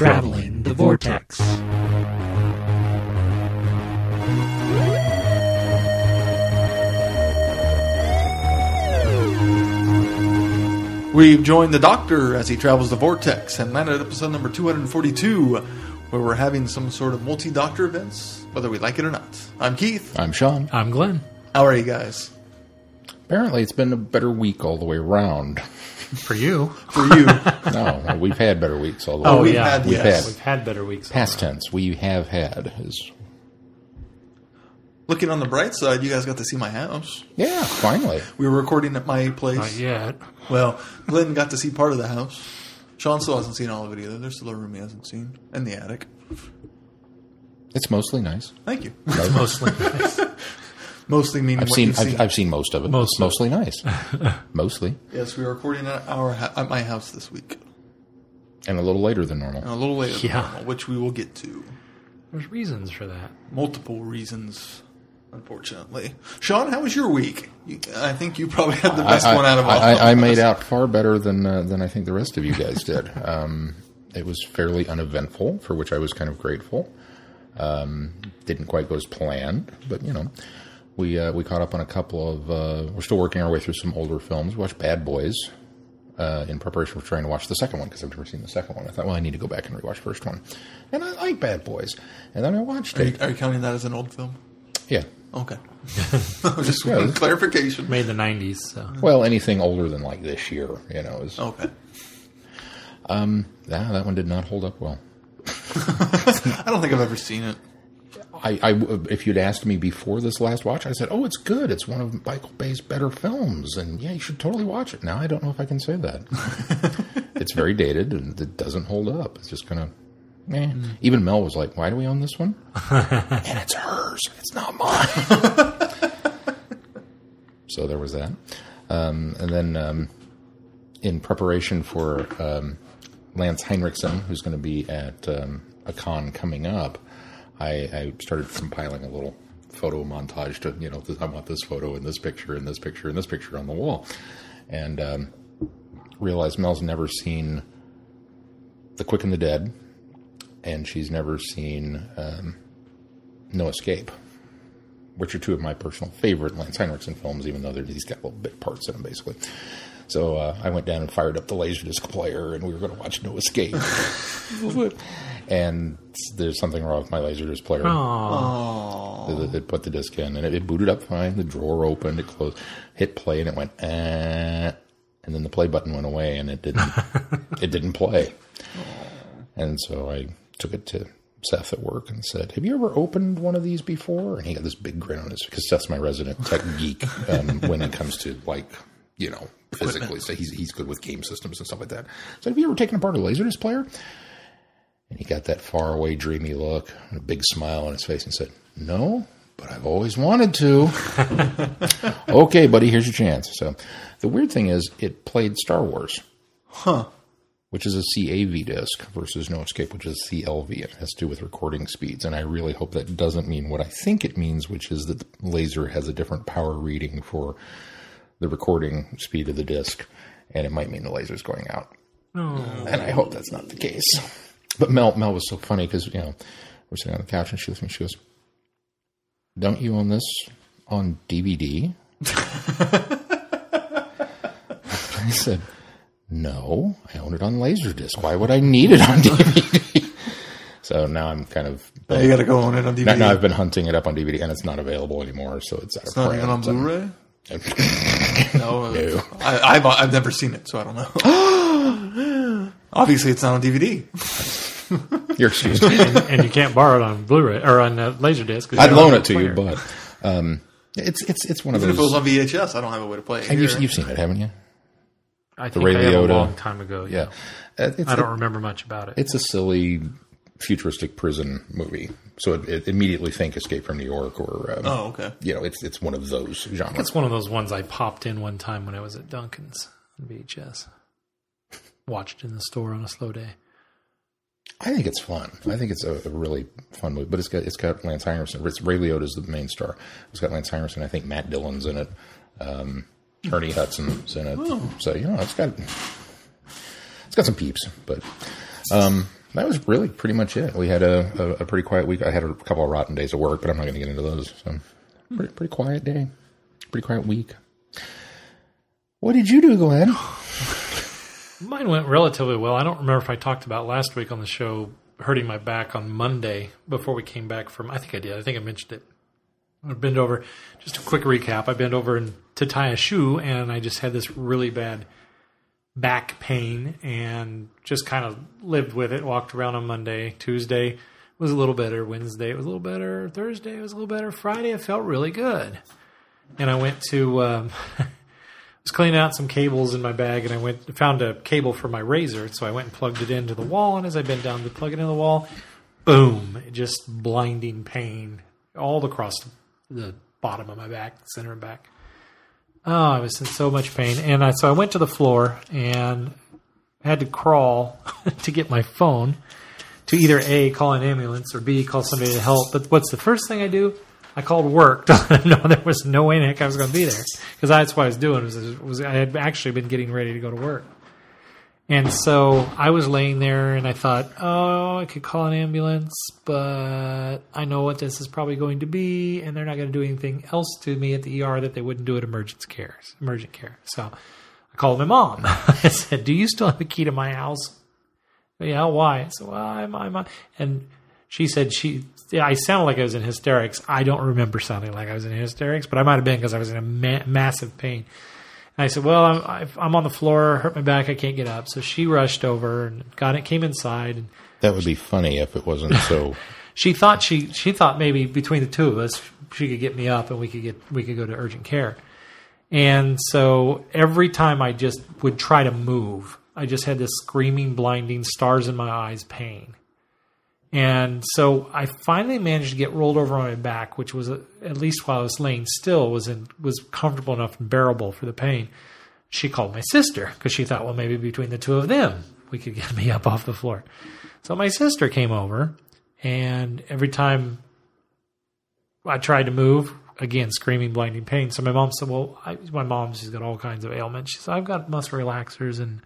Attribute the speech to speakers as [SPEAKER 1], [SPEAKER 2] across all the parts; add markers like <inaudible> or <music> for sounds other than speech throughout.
[SPEAKER 1] Traveling the Vortex.
[SPEAKER 2] We've joined the Doctor as he travels the vortex and landed at episode number 242, where we're having some sort of multi Doctor events, whether we like it or not. I'm Keith.
[SPEAKER 3] I'm Sean.
[SPEAKER 1] I'm Glenn.
[SPEAKER 2] How are you guys?
[SPEAKER 3] Apparently, it's been a better week all the way around.
[SPEAKER 1] For you.
[SPEAKER 2] For you, <laughs>
[SPEAKER 3] No, we've had better weeks all the
[SPEAKER 1] Oh,
[SPEAKER 3] way.
[SPEAKER 2] we've
[SPEAKER 1] yeah.
[SPEAKER 2] had-
[SPEAKER 3] we've
[SPEAKER 2] yes.
[SPEAKER 3] had
[SPEAKER 1] We've had better weeks.
[SPEAKER 3] past tense. We have had is
[SPEAKER 2] looking on the bright side, you guys got to see my house.
[SPEAKER 3] yeah. Finally,
[SPEAKER 2] We were recording at my place.
[SPEAKER 1] Not yet.
[SPEAKER 2] Well, Glenn got to see part of the house. Sean still hasn't seen all of it either. There's still a room he hasn't seen, and the attic.
[SPEAKER 3] it's mostly nice.
[SPEAKER 2] Thank you.
[SPEAKER 1] Mostly. <laughs>
[SPEAKER 2] Mostly meaning
[SPEAKER 3] I've
[SPEAKER 2] what
[SPEAKER 3] seen
[SPEAKER 2] you've
[SPEAKER 3] I've,
[SPEAKER 2] seen.
[SPEAKER 3] I've seen most of it.
[SPEAKER 1] Mostly.
[SPEAKER 3] It's mostly nice. <laughs> mostly,
[SPEAKER 2] yes, we are recording at our at my house this week,
[SPEAKER 3] and a little later than normal.
[SPEAKER 2] and a little later, than
[SPEAKER 1] Yeah.
[SPEAKER 2] normal, which we will get to.
[SPEAKER 1] There's reasons for that.
[SPEAKER 2] multiple reasons, unfortunately. Sean, how was your week? You, I think you probably had the best
[SPEAKER 3] I,
[SPEAKER 2] one out of all.
[SPEAKER 3] I,
[SPEAKER 2] of
[SPEAKER 3] I, I
[SPEAKER 2] us.
[SPEAKER 3] made out far better than uh, than I think the rest of you guys did. <laughs> Um, it was fairly uneventful, for which I was kind of grateful. Um, didn't quite go as planned, but you know, we uh, we caught up on a couple of. Uh, we're still working our way through some older films. We watched Bad Boys uh, in preparation for trying to watch the second one because I've never seen the second one. I thought, well, I need to go back and rewatch the first one, and I like Bad Boys, and then I watched
[SPEAKER 2] Are you, are you counting that as an old film?
[SPEAKER 3] Yeah.
[SPEAKER 2] Okay. <laughs> <laughs> Just
[SPEAKER 3] Yeah.
[SPEAKER 2] wanting clarification.
[SPEAKER 1] Made the 90s, so.
[SPEAKER 3] Well, anything older than like this year, you know, is
[SPEAKER 2] Okay.
[SPEAKER 3] Um, yeah, that one did not hold up well. <laughs>
[SPEAKER 2] I don't think I've ever seen it.
[SPEAKER 3] I, I, if you'd asked me before this last watch, I said, "Oh, it's good. It's one of Michael Bay's better films, and yeah, you should totally watch it." Now I don't know if I can say that. <laughs> it's very dated and it doesn't hold up. It's just kind of. Eh. Even Mel was like, "Why do we own this one?" <laughs> and it's hers. It's not mine. <laughs> so there was that, um, and then um, in preparation for um, Lance Henriksen, who's going to be at um, a con coming up, I, I started compiling a little photo montage to, you know, I want this photo and this picture and this picture and this picture on the wall. And um, realized Mel's never seen The Quick and the Dead, and she's never seen um, No Escape, which are two of my personal favorite Lance Henriksen films, even though they're, he's got little bit parts in them, basically. So uh, I went down and fired up the Laserdisc player, and we were going to watch No Escape. <laughs> <laughs> and there's something wrong with my Laserdisc player.
[SPEAKER 1] Oh.
[SPEAKER 3] It, it put the disc in, and it, it booted up fine. The drawer opened, it closed, hit play, and it went, eh, and then the play button went away, and it didn't, <laughs> it didn't play. And so I took it to Seth at work and said, "Have you ever opened one of these before?" And he got this big grin on his because Seth's my resident tech geek um, when it comes to like you know physically. So he's he's good with game systems and stuff like that. So have you ever taken apart a laserdisc player? And he got that far away, dreamy look and a big smile on his face and said, No, but I've always wanted to. <laughs> okay, buddy, here's your chance. So the weird thing is, it played Star Wars.
[SPEAKER 2] Huh.
[SPEAKER 3] Which is a CAV disc versus No Escape, which is CLV. It has to do with recording speeds. And I really hope that doesn't mean what I think it means, which is that the laser has a different power reading for the recording speed of the disc. And it might mean the laser's going out and I hope that's not the case. But Mel, Mel was so funny because you know we're sitting on the couch and she looks at me. She goes, "Don't you own this on DVD?" <laughs> I said, "No, I own it on Laserdisc. Why would I need it on <laughs> DVD?" so now I'm kind of
[SPEAKER 2] Now you got to go on it on DVD.
[SPEAKER 3] now, now I've been hunting it up on DVD and it's not available anymore. So it's out
[SPEAKER 2] it's
[SPEAKER 3] of
[SPEAKER 2] not even on
[SPEAKER 3] print.
[SPEAKER 2] Blu-ray. <laughs>
[SPEAKER 3] So-
[SPEAKER 2] No, uh,
[SPEAKER 3] No.
[SPEAKER 2] I, I've I've never seen it, so I don't know. <gasps> <gasps> <gasps> Obviously, it's not on DVD. <laughs>
[SPEAKER 3] You're excused.
[SPEAKER 1] and you can't borrow it on Blu-ray or on uh, Laserdisc. 'cause
[SPEAKER 3] I'd loan it to
[SPEAKER 1] a
[SPEAKER 3] you, but um, it's it's it's one of
[SPEAKER 2] Even if it was on VHS, I don't have a way to play it.
[SPEAKER 3] And
[SPEAKER 2] here.
[SPEAKER 3] you've, you've seen it, haven't you?
[SPEAKER 1] I think
[SPEAKER 3] Ray
[SPEAKER 1] I have a long time ago.
[SPEAKER 3] Yeah,
[SPEAKER 1] Yeah.
[SPEAKER 3] Uh, it's,
[SPEAKER 1] I don't remember much about it.
[SPEAKER 3] it's a silly futuristic prison movie. So it, it immediately think Escape from New York or um,
[SPEAKER 2] oh, okay.
[SPEAKER 3] you know, it's it's one of those genres.
[SPEAKER 1] It's one of those ones I popped in one time when I was at Duncan's on VHS. Watched in the store on a slow day.
[SPEAKER 3] I think it's fun. I think it's a, a really fun movie. But it's got it's got Lance Henriksen. It's Ray is the main star. It's got Lance Henriksen. I think Matt Dillon's in it. Um, Ernie Hudson's in it. So you know, it's got it's got some peeps. But um, That was really pretty much it. We had a, a, a pretty quiet week. I had a couple of rotten days of work, but I'm not going to get into those. So, pretty, pretty quiet day. Pretty quiet week. What did you do, Glenn? <laughs>
[SPEAKER 1] Mine went relatively well. I don't remember if I talked about last week on the show hurting my back on Monday before we came back from. I think I did. I think I mentioned it. I bent over. Just a quick recap. I bent over to tie a shoe, and I just had this really bad back pain, and just kind of lived with it. Walked around on Monday, Tuesday was a little better. Wednesday it was a little better. Thursday it was a little better. Friday it felt really good, and I went to. Um, <laughs> was cleaning out some cables in my bag and I went found a cable for my razor, so I went and plugged it into the wall. And as I bent down to plug it into the wall, boom! Just blinding pain all across the bottom of my back, center and back. Oh, I was in so much pain, and I, so I went to the floor and had to crawl <laughs> to get my phone to either a call an ambulance or b call somebody to help. But what's the first thing I do? I called work <laughs> know there was no way heck I was going to be there because that's what I was doing. Was, was I had actually been getting ready to go to work, and so I was laying there and I thought, oh, I could call an ambulance, but I know what this is probably going to be, and they're not going to do anything else to me at the ER that they wouldn't do at emergency care, emergent care. So I called my mom. <laughs> I said, "Do you still have the key to my house?" Yeah, why? Said, "Well, I'm, I'm," and she said she yeah, I sounded like I was in hysterics. I don't remember sounding like I was in hysterics, but I might have been because I was in a ma- massive pain. And I said, "Well, I'm, I'm on the floor, hurt my back, I can't get up." So she rushed over and got it, came inside, and
[SPEAKER 3] That would be funny if it wasn't so. <laughs>
[SPEAKER 1] she thought she she thought maybe between the two of us she could get me up and we could get we could go to urgent care. And so every time I just would try to move, I just had this screaming, blinding, stars in my eyes pain. And so I finally managed to get rolled over on my back, which was uh, at least while I was laying still was in, was comfortable enough and bearable for the pain. She called my sister because she thought, well, maybe between the two of them we could get <laughs> me up off the floor. So my sister came over, and every time I tried to move, again screaming, blinding pain. So my mom said, "Well, I, my mom she's got all kinds of ailments." She said, "I've got muscle relaxers and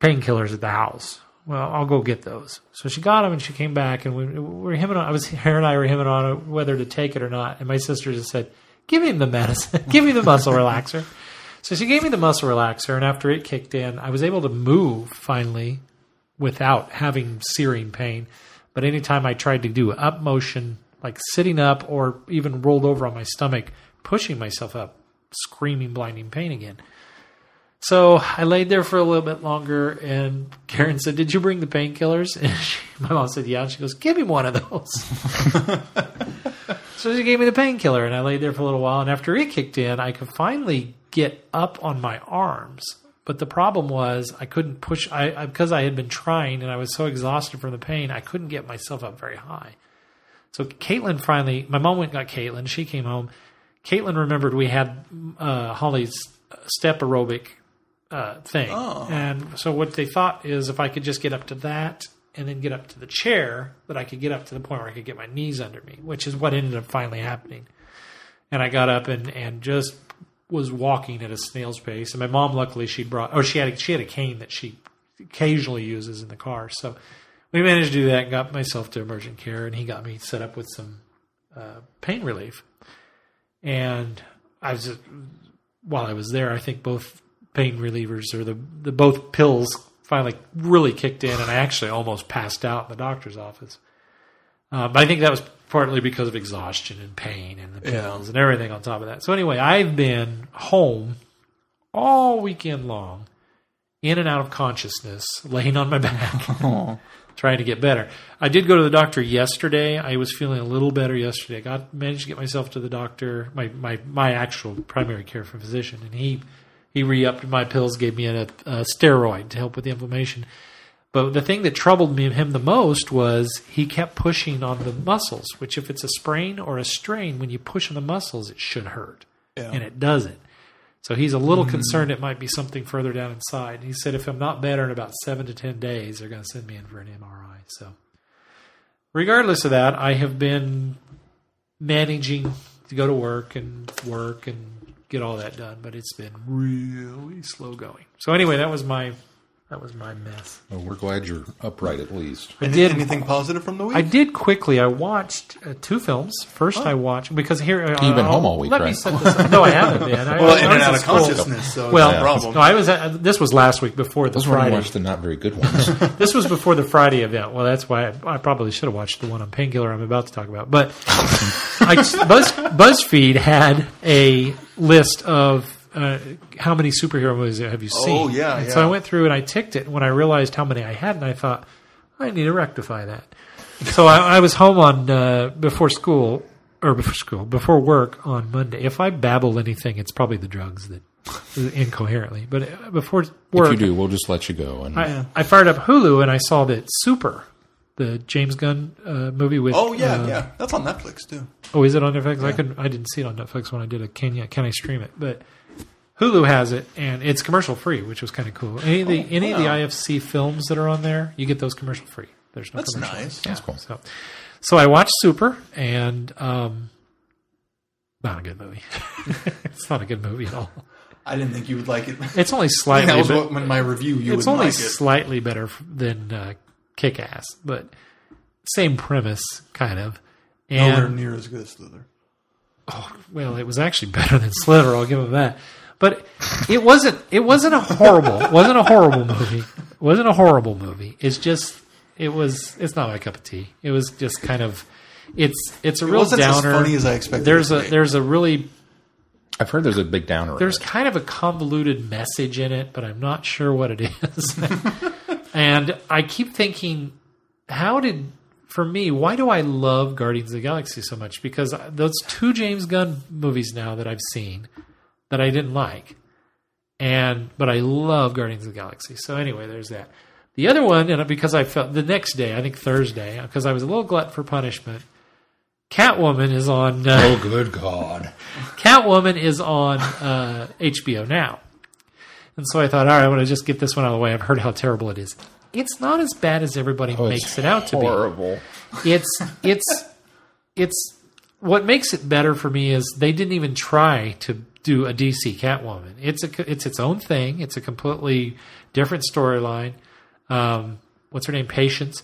[SPEAKER 1] painkillers at the house." Well, I'll go get those. So she got them, and she came back, and we, we were him and I was <laughs> her and I were him and on whether to take it or not. And my sister just said, "Give him the medicine. <laughs> Give me the muscle relaxer." So she gave me the muscle relaxer, and after it kicked in, I was able to move finally without having searing pain. But anytime I tried to do up motion, like sitting up or even rolled over on my stomach, pushing myself up, screaming, blinding pain again. So I laid there for a little bit longer, and Karen said, "Did you bring the painkillers?" <laughs> And she, my mom said, "Yeah." And she goes, "Give me one of those." <laughs> so she gave me the painkiller, and I laid there for a little while. And after it kicked in, I could finally get up on my arms. But the problem was I couldn't push. I, I because I had been trying, and I was so exhausted from the pain, I couldn't get myself up very high. So Caitlin finally, my mom went and got Caitlin. She came home. Caitlin remembered we had uh, Holly's step aerobic uh, thing.
[SPEAKER 2] Oh.
[SPEAKER 1] And so what they thought is if I could just get up to that and then get up to the chair, that I could get up to the point where I could get my knees under me, which is what ended up finally happening. And I got up and, and just was walking at a snail's pace. And my mom, luckily, she brought, oh, she had a, she had a cane that she occasionally uses in the car. So we managed to do that and got myself to emergent care, and he got me set up with some uh, pain relief. And I was, while I was there, I think both pain relievers or the, the both pills finally really kicked in, and I actually almost passed out in the doctor's office. Uh, but I think that was partly because of exhaustion and pain and the pills and everything on top of that. So anyway, I've been home all weekend long, in and out of consciousness, laying on my back, <laughs> <laughs> trying to get better. I did go to the doctor yesterday. I was feeling a little better yesterday. I got managed to get myself to the doctor, my my my actual primary care physician, and he he re-upped my pills, gave me a, a steroid to help with the inflammation. But the thing that troubled me him the most was he kept pushing on the muscles, which if it's a sprain or a strain, when you push on the muscles, it should hurt.
[SPEAKER 2] Yeah.
[SPEAKER 1] And it doesn't. So he's a little hmm. concerned it might be something further down inside. He said if I'm not better in about seven to ten days, they're going to send me in for an MRI. So regardless of that, I have been managing to go to work and work and get all that done, but it's been really slow going. So anyway, that was my That was my mess.
[SPEAKER 3] Well, we're glad you're upright at least.
[SPEAKER 1] I did
[SPEAKER 2] anything positive from the week?
[SPEAKER 1] I did quickly. I watched uh, two films. First, I watched because here uh,
[SPEAKER 3] You've been
[SPEAKER 1] I'll-
[SPEAKER 3] home all week,
[SPEAKER 1] Let me
[SPEAKER 3] right?
[SPEAKER 1] set this up. No, I haven't been. <laughs> I,
[SPEAKER 2] well,
[SPEAKER 1] I
[SPEAKER 2] in
[SPEAKER 1] was
[SPEAKER 2] and out of consciousness, so
[SPEAKER 1] Well,
[SPEAKER 2] it's problem.
[SPEAKER 1] no, I was. At, this was last week before the
[SPEAKER 3] Those were
[SPEAKER 1] Friday.
[SPEAKER 3] watched the not very good ones. <laughs>
[SPEAKER 1] This was before the Friday event. Well, that's why I, I probably should have watched the one on painkiller I'm about to talk about. But <laughs> I, Buzz, BuzzFeed had a list of uh, how many superhero movies have you seen.
[SPEAKER 2] Oh, yeah,
[SPEAKER 1] And
[SPEAKER 2] yeah.
[SPEAKER 1] So I went through and I ticked it. When I realized how many I had, and I thought I need to rectify that. <laughs> So I, I was home on uh, before school or before school before work on Monday. If I babble anything, it's probably the drugs that incoherently. But uh, before work,
[SPEAKER 3] if you do, we'll just let you go. And
[SPEAKER 1] I, I fired up Hulu and I saw that Super, the James Gunn uh, movie with.
[SPEAKER 2] oh yeah,
[SPEAKER 1] uh,
[SPEAKER 2] yeah, that's on Netflix too.
[SPEAKER 1] Oh, is it on Netflix? I could I didn't see it on Netflix when I did a can you can I stream it? But Hulu has it and it's commercial free, which was kind of cool. Any of the any of the. IFC films that are on there, you get those commercial free. There's no
[SPEAKER 2] That's
[SPEAKER 1] commercial.
[SPEAKER 2] nice.
[SPEAKER 1] Yeah,
[SPEAKER 3] cool.
[SPEAKER 1] So, so I watched Super and um, not a good movie. <laughs> it's not a good movie at all.
[SPEAKER 2] I didn't think you would like it.
[SPEAKER 1] It's only <laughs>
[SPEAKER 2] I think
[SPEAKER 1] slightly.
[SPEAKER 2] that was
[SPEAKER 1] be-
[SPEAKER 2] what in my review you
[SPEAKER 1] it's only
[SPEAKER 2] like it.
[SPEAKER 1] slightly better than uh, Kick Ass, but same premise, kind of.
[SPEAKER 2] Nowhere
[SPEAKER 1] And
[SPEAKER 2] near as good as Slither.
[SPEAKER 1] Oh well, it was actually better than Slither. I'll give him that. But it wasn't. It wasn't a horrible. It wasn't a horrible movie. It wasn't a horrible movie. It's just. It was. It's not my cup of tea. It was just kind of. It's. It's a
[SPEAKER 2] It
[SPEAKER 1] real
[SPEAKER 2] wasn't as
[SPEAKER 1] downer.
[SPEAKER 2] funny as I expected.
[SPEAKER 1] there's a. There's a really.
[SPEAKER 3] I've heard there's a big downer.
[SPEAKER 1] There's kind of a convoluted message in it, but I'm not sure what it is. <laughs> and I keep thinking, how did, for me, why do I love Guardians of the Galaxy so much? Because those two James Gunn movies now that I've seen that I didn't like, and but I love Guardians of the Galaxy. So anyway, there's that. The other one, and because I felt the next day, I think Thursday, because I was a little glut for punishment. Catwoman is on. Uh,
[SPEAKER 3] Oh, good God! <laughs>
[SPEAKER 1] Catwoman is on uh, HBO now. And so I thought, all right, I want to just get this one out of the way. I've heard how terrible it is. It's not as bad as everybody
[SPEAKER 3] Oh,
[SPEAKER 1] makes it out to
[SPEAKER 3] horrible.
[SPEAKER 1] be. It's it's it's what makes it better for me is they didn't even try to do a DC Catwoman. It's a it's its own thing. It's a completely different storyline. Um, what's her name? Patience.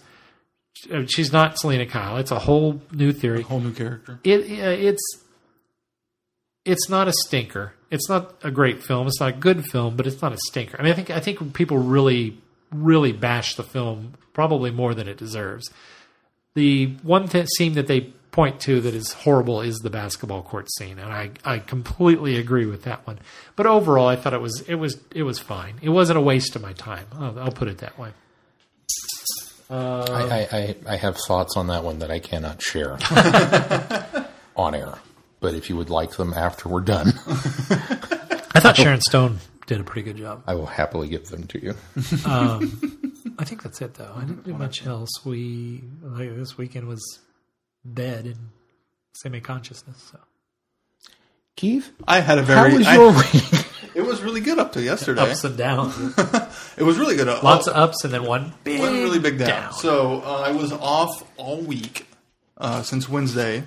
[SPEAKER 1] Uh, She's not Selina Kyle. It's a whole new theory A
[SPEAKER 2] whole new character.
[SPEAKER 1] it it's it's not a stinker. It's not a great film. It's not a good film, but it's not a stinker. I mean, I think I think people really really bash the film probably more than it deserves. The one th- scene that they point to that is horrible is the basketball court scene, and I, I completely agree with that one. But overall, I thought it was it was it was fine. It wasn't a waste of my time. I'll, I'll put it that way.
[SPEAKER 3] Uh, I, I, I, I have thoughts on that one that I cannot share <laughs> on air. But if you would like them after we're done, <laughs>
[SPEAKER 1] I thought Sharon Stone did a pretty good job.
[SPEAKER 3] I will happily give them to you. <laughs>
[SPEAKER 1] I think that's it, though. I didn't do much else. We like this weekend was bed and semi consciousness. So
[SPEAKER 3] Keith,
[SPEAKER 2] I had a very.
[SPEAKER 3] how
[SPEAKER 2] very.
[SPEAKER 3] was
[SPEAKER 2] I-
[SPEAKER 3] your <laughs> week?
[SPEAKER 2] it was really good up to yesterday.
[SPEAKER 1] ups and downs,
[SPEAKER 2] It was really good.
[SPEAKER 1] lots
[SPEAKER 2] Oh,
[SPEAKER 1] of ups and then one big
[SPEAKER 2] one really big down.
[SPEAKER 1] down.
[SPEAKER 2] So uh, I was off all week uh, since Wednesday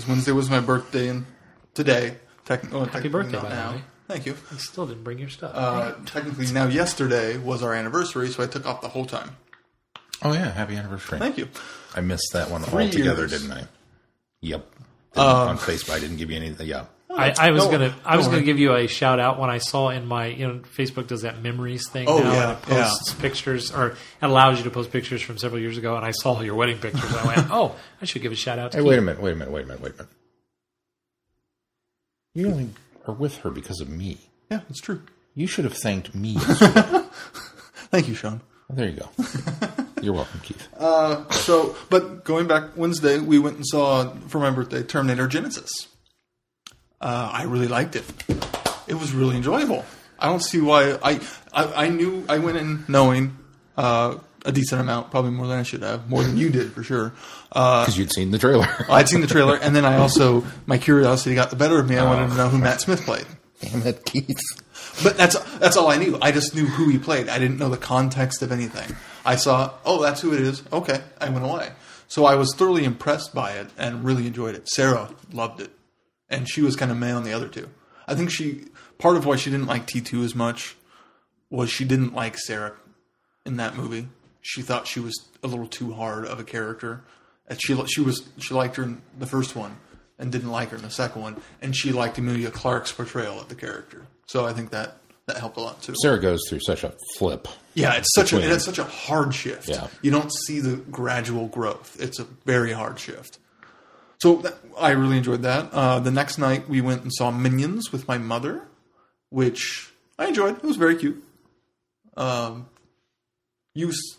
[SPEAKER 2] because Wednesday was my birthday and today. Tec- well, technically
[SPEAKER 1] birthday,
[SPEAKER 2] not
[SPEAKER 1] by the
[SPEAKER 2] now.
[SPEAKER 1] way.
[SPEAKER 2] Thank you.
[SPEAKER 1] You still didn't bring your stuff.
[SPEAKER 2] Uh, technically now yesterday was our anniversary, so I took off the whole time.
[SPEAKER 3] Oh yeah, happy anniversary!
[SPEAKER 2] Thank you.
[SPEAKER 3] I missed that one
[SPEAKER 2] Three
[SPEAKER 3] altogether,
[SPEAKER 2] years.
[SPEAKER 3] didn't I? Yep. on Facebook, I didn't give you any. Yeah, Oh,
[SPEAKER 1] I, I was
[SPEAKER 2] don't-
[SPEAKER 1] gonna I was
[SPEAKER 2] don't
[SPEAKER 1] gonna give you a shout out when I saw in my you know Facebook does that memories thing
[SPEAKER 2] Oh,
[SPEAKER 1] now
[SPEAKER 2] yeah,
[SPEAKER 1] and it posts pictures or it allows you to post pictures from several years ago and I saw your wedding pictures and I went <laughs> oh I should give a shout out to
[SPEAKER 3] Hey,
[SPEAKER 1] Keith.
[SPEAKER 3] wait a minute, wait a minute, wait a minute, wait a minute. You only are with her because of me.
[SPEAKER 2] Yeah, it's true.
[SPEAKER 3] You should have thanked me. <laughs> yesterday.
[SPEAKER 2] Thank you, Sean.
[SPEAKER 3] Well, there you go. <laughs> You're welcome, Keith.
[SPEAKER 2] Uh, so, but going back Wednesday, we went and saw for my birthday Terminator Genisys. Uh, I really liked it. It was really enjoyable. I don't see why I I, I knew I went in knowing uh, a decent amount, probably more than I should have, more than you did for sure. Uh,
[SPEAKER 3] Because you'd seen the trailer. <laughs>
[SPEAKER 2] I'd seen the trailer, and then I also my curiosity got the better of me. I wanted to know who Matt Smith played.
[SPEAKER 3] Damn it, Keith.
[SPEAKER 2] But that's that's all I knew. I just knew who he played. I didn't know the context of anything. I saw, oh, that's who it is. Okay, I went away. So I was thoroughly impressed by it and really enjoyed it. Sarah loved it, and she was kind of meh on the other two. I think she part of why she didn't like T two as much was she didn't like Sarah in that movie. She thought she was a little too hard of a character. And she she was she liked her in the first one and didn't like her in the second one, and she liked Emilia Clarke's portrayal of the character. So I think that that helped a lot too.
[SPEAKER 3] Sarah goes through such a flip.
[SPEAKER 2] Yeah, it's such a it's such a hard shift.
[SPEAKER 3] Yeah.
[SPEAKER 2] You don't see the gradual growth. It's a very hard shift. So that, I really enjoyed that. Uh, the next night we went and saw Minions with my mother, which I enjoyed. It was very cute. Um, you s-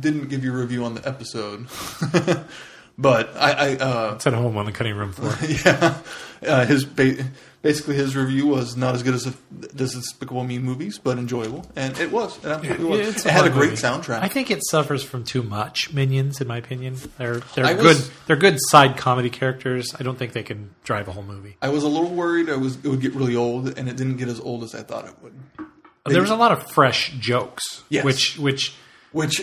[SPEAKER 2] didn't give your review on the episode, <laughs> but I, I uh,
[SPEAKER 1] It's at home on the cutting room floor. <laughs>
[SPEAKER 2] yeah, uh, his ba- basically his review was not as good as the Despicable Me movies, but enjoyable, and it was. It absolutely was.
[SPEAKER 1] it's
[SPEAKER 2] it had a great
[SPEAKER 1] movie.
[SPEAKER 2] soundtrack.
[SPEAKER 1] I think it suffers from too much minions, in my opinion. They're they're
[SPEAKER 2] I
[SPEAKER 1] good.
[SPEAKER 2] was-
[SPEAKER 1] They're good side comedy characters. I don't think they can drive a whole movie.
[SPEAKER 2] I was a little worried it was it would get really old, and it didn't get as old as I thought it would.
[SPEAKER 1] There was a lot of fresh jokes,
[SPEAKER 2] Yes.
[SPEAKER 1] which which
[SPEAKER 2] Which,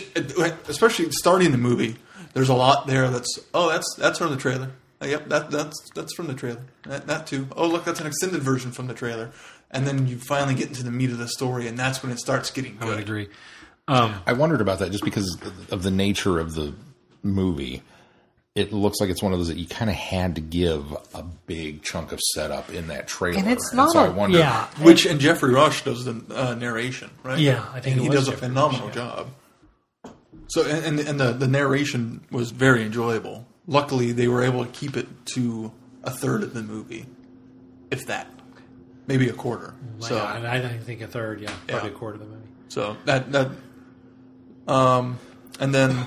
[SPEAKER 2] especially starting the movie, there's a lot there. That's oh, that's that's from the trailer. Uh, yep, that that's that's from the trailer. That, that too. Oh, look, that's an extended version from the trailer. And then you finally get into the meat of the story, and that's when it starts getting Good.
[SPEAKER 1] I would agree. Um,
[SPEAKER 3] I wondered about that just because of the nature of the movie. It looks like it's one of those that you kind of had to give a big chunk of setup in that trailer.
[SPEAKER 1] and it's not.
[SPEAKER 3] so I
[SPEAKER 1] a,
[SPEAKER 3] wonder,
[SPEAKER 1] yeah,
[SPEAKER 2] Which and Geoffrey Rush does the uh, narration, right?
[SPEAKER 1] Yeah, I think
[SPEAKER 2] and
[SPEAKER 1] it
[SPEAKER 2] he
[SPEAKER 1] was
[SPEAKER 2] does a phenomenal
[SPEAKER 1] Rush, yeah.
[SPEAKER 2] job. So and and, and the the narration was very enjoyable. Luckily, they were able to keep it to a third of the movie, if that, maybe a quarter. So
[SPEAKER 1] yeah, I, I think a third. Yeah, probably
[SPEAKER 2] Yeah.
[SPEAKER 1] a quarter of the movie.
[SPEAKER 2] so that that um and then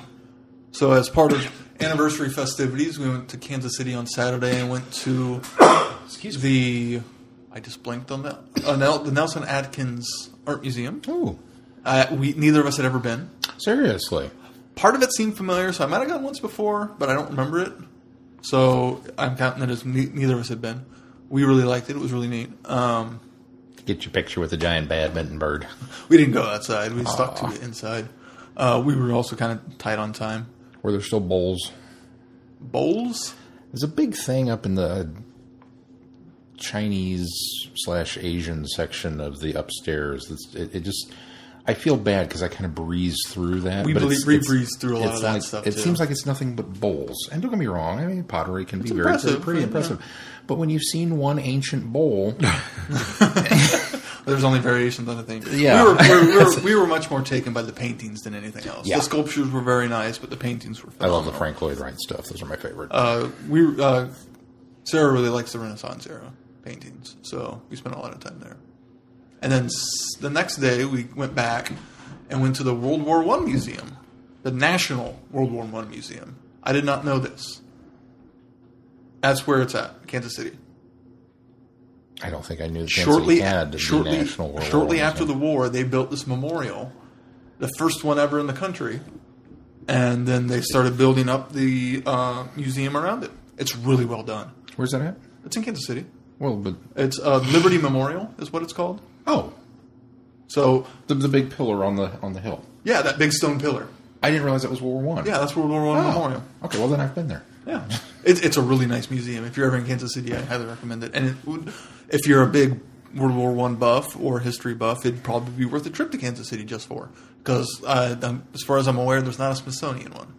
[SPEAKER 2] so as part of anniversary festivities, we went to Kansas City on Saturday and went to
[SPEAKER 1] Excuse
[SPEAKER 2] the I just blinked on that uh, Nel- the Nelson Atkins Art Museum.
[SPEAKER 3] Ooh,
[SPEAKER 2] Uh, we neither of us had ever been.
[SPEAKER 3] seriously.
[SPEAKER 2] Part of it seemed familiar, so I might have gone once before, but I don't remember it. So I'm counting it as ne- neither of us had been. We really liked it; it was really neat. Um,
[SPEAKER 3] Get your picture with the giant badminton bird.
[SPEAKER 2] we didn't go outside; we stuck to it inside. Uh, we were also kind of tight on time.
[SPEAKER 3] Were there still bowls?
[SPEAKER 2] Bowls?
[SPEAKER 3] There's a big thing up in the Chinese slash Asian section of the upstairs. It, it just, I feel bad because I kind of breeze through that.
[SPEAKER 2] We
[SPEAKER 3] but
[SPEAKER 2] we breeze through a lot of that
[SPEAKER 3] like-
[SPEAKER 2] stuff,
[SPEAKER 3] It
[SPEAKER 2] too.
[SPEAKER 3] seems like it's nothing but bowls. And don't get me wrong, I mean pottery can be very
[SPEAKER 2] impressive,
[SPEAKER 3] pretty
[SPEAKER 2] yeah.
[SPEAKER 3] impressive. But when you've seen one ancient bowl, <laughs> <laughs>
[SPEAKER 2] There's only variations on the thing.
[SPEAKER 3] Yeah.
[SPEAKER 2] we were, we, were, we, were, <laughs> we were much more taken by the paintings than anything else.
[SPEAKER 3] Yeah.
[SPEAKER 2] The sculptures were very nice, but the paintings were.
[SPEAKER 3] I love the Frank Lloyd Wright stuff. Those are my favorite.
[SPEAKER 2] uh, we uh, Sarah really likes the Renaissance era paintings, so we spent a lot of time there. And then s- the next day, we went back and went to the World War One museum, the National World War One museum. I did not know this. That's where it's at, Kansas City.
[SPEAKER 3] I don't think I knew Kansas
[SPEAKER 2] Shortly,
[SPEAKER 3] City had the
[SPEAKER 2] shortly,
[SPEAKER 3] National World
[SPEAKER 2] shortly after the war, they built this memorial, the first one ever in the country, and then they started building up the uh, museum around it. It's really well done.
[SPEAKER 3] Where's that at?
[SPEAKER 2] It's in Kansas City.
[SPEAKER 3] Well, but
[SPEAKER 2] It's uh, Liberty Memorial is what it's called.
[SPEAKER 3] Oh,
[SPEAKER 2] So
[SPEAKER 3] the, the big pillar on the on the hill.
[SPEAKER 2] yeah, that big stone pillar.
[SPEAKER 3] I didn't realize that was World War One.
[SPEAKER 2] Yeah, that's World War One
[SPEAKER 3] Oh.
[SPEAKER 2] Memorial.
[SPEAKER 3] Okay, well then I've been there.
[SPEAKER 2] Yeah, it's it's a really nice museum. If you're ever in Kansas City, I highly recommend it. And it would, if you're a big World War One buff or history buff, it'd probably be worth a trip to Kansas City just for because uh, as far as I'm aware, there's not a Smithsonian one.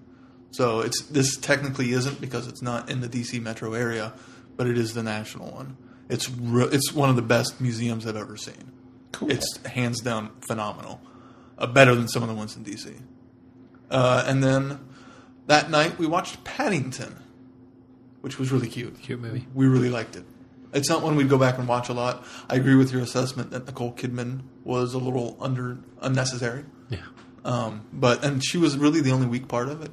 [SPEAKER 2] So it's this technically isn't because it's not in the DC metro area, but it is the national one. It's re- it's one of the best museums I've ever seen.
[SPEAKER 3] Cool.
[SPEAKER 2] It's hands down phenomenal, uh, better than some of the ones in DC. Uh, and then that night we watched Paddington, which was really cute.
[SPEAKER 1] Cute movie.
[SPEAKER 2] We really liked it. It's not one we'd go back and watch a lot. I agree with your assessment that Nicole Kidman was a little under unnecessary,
[SPEAKER 1] Yeah.
[SPEAKER 2] um, but and she was really the only weak part of it.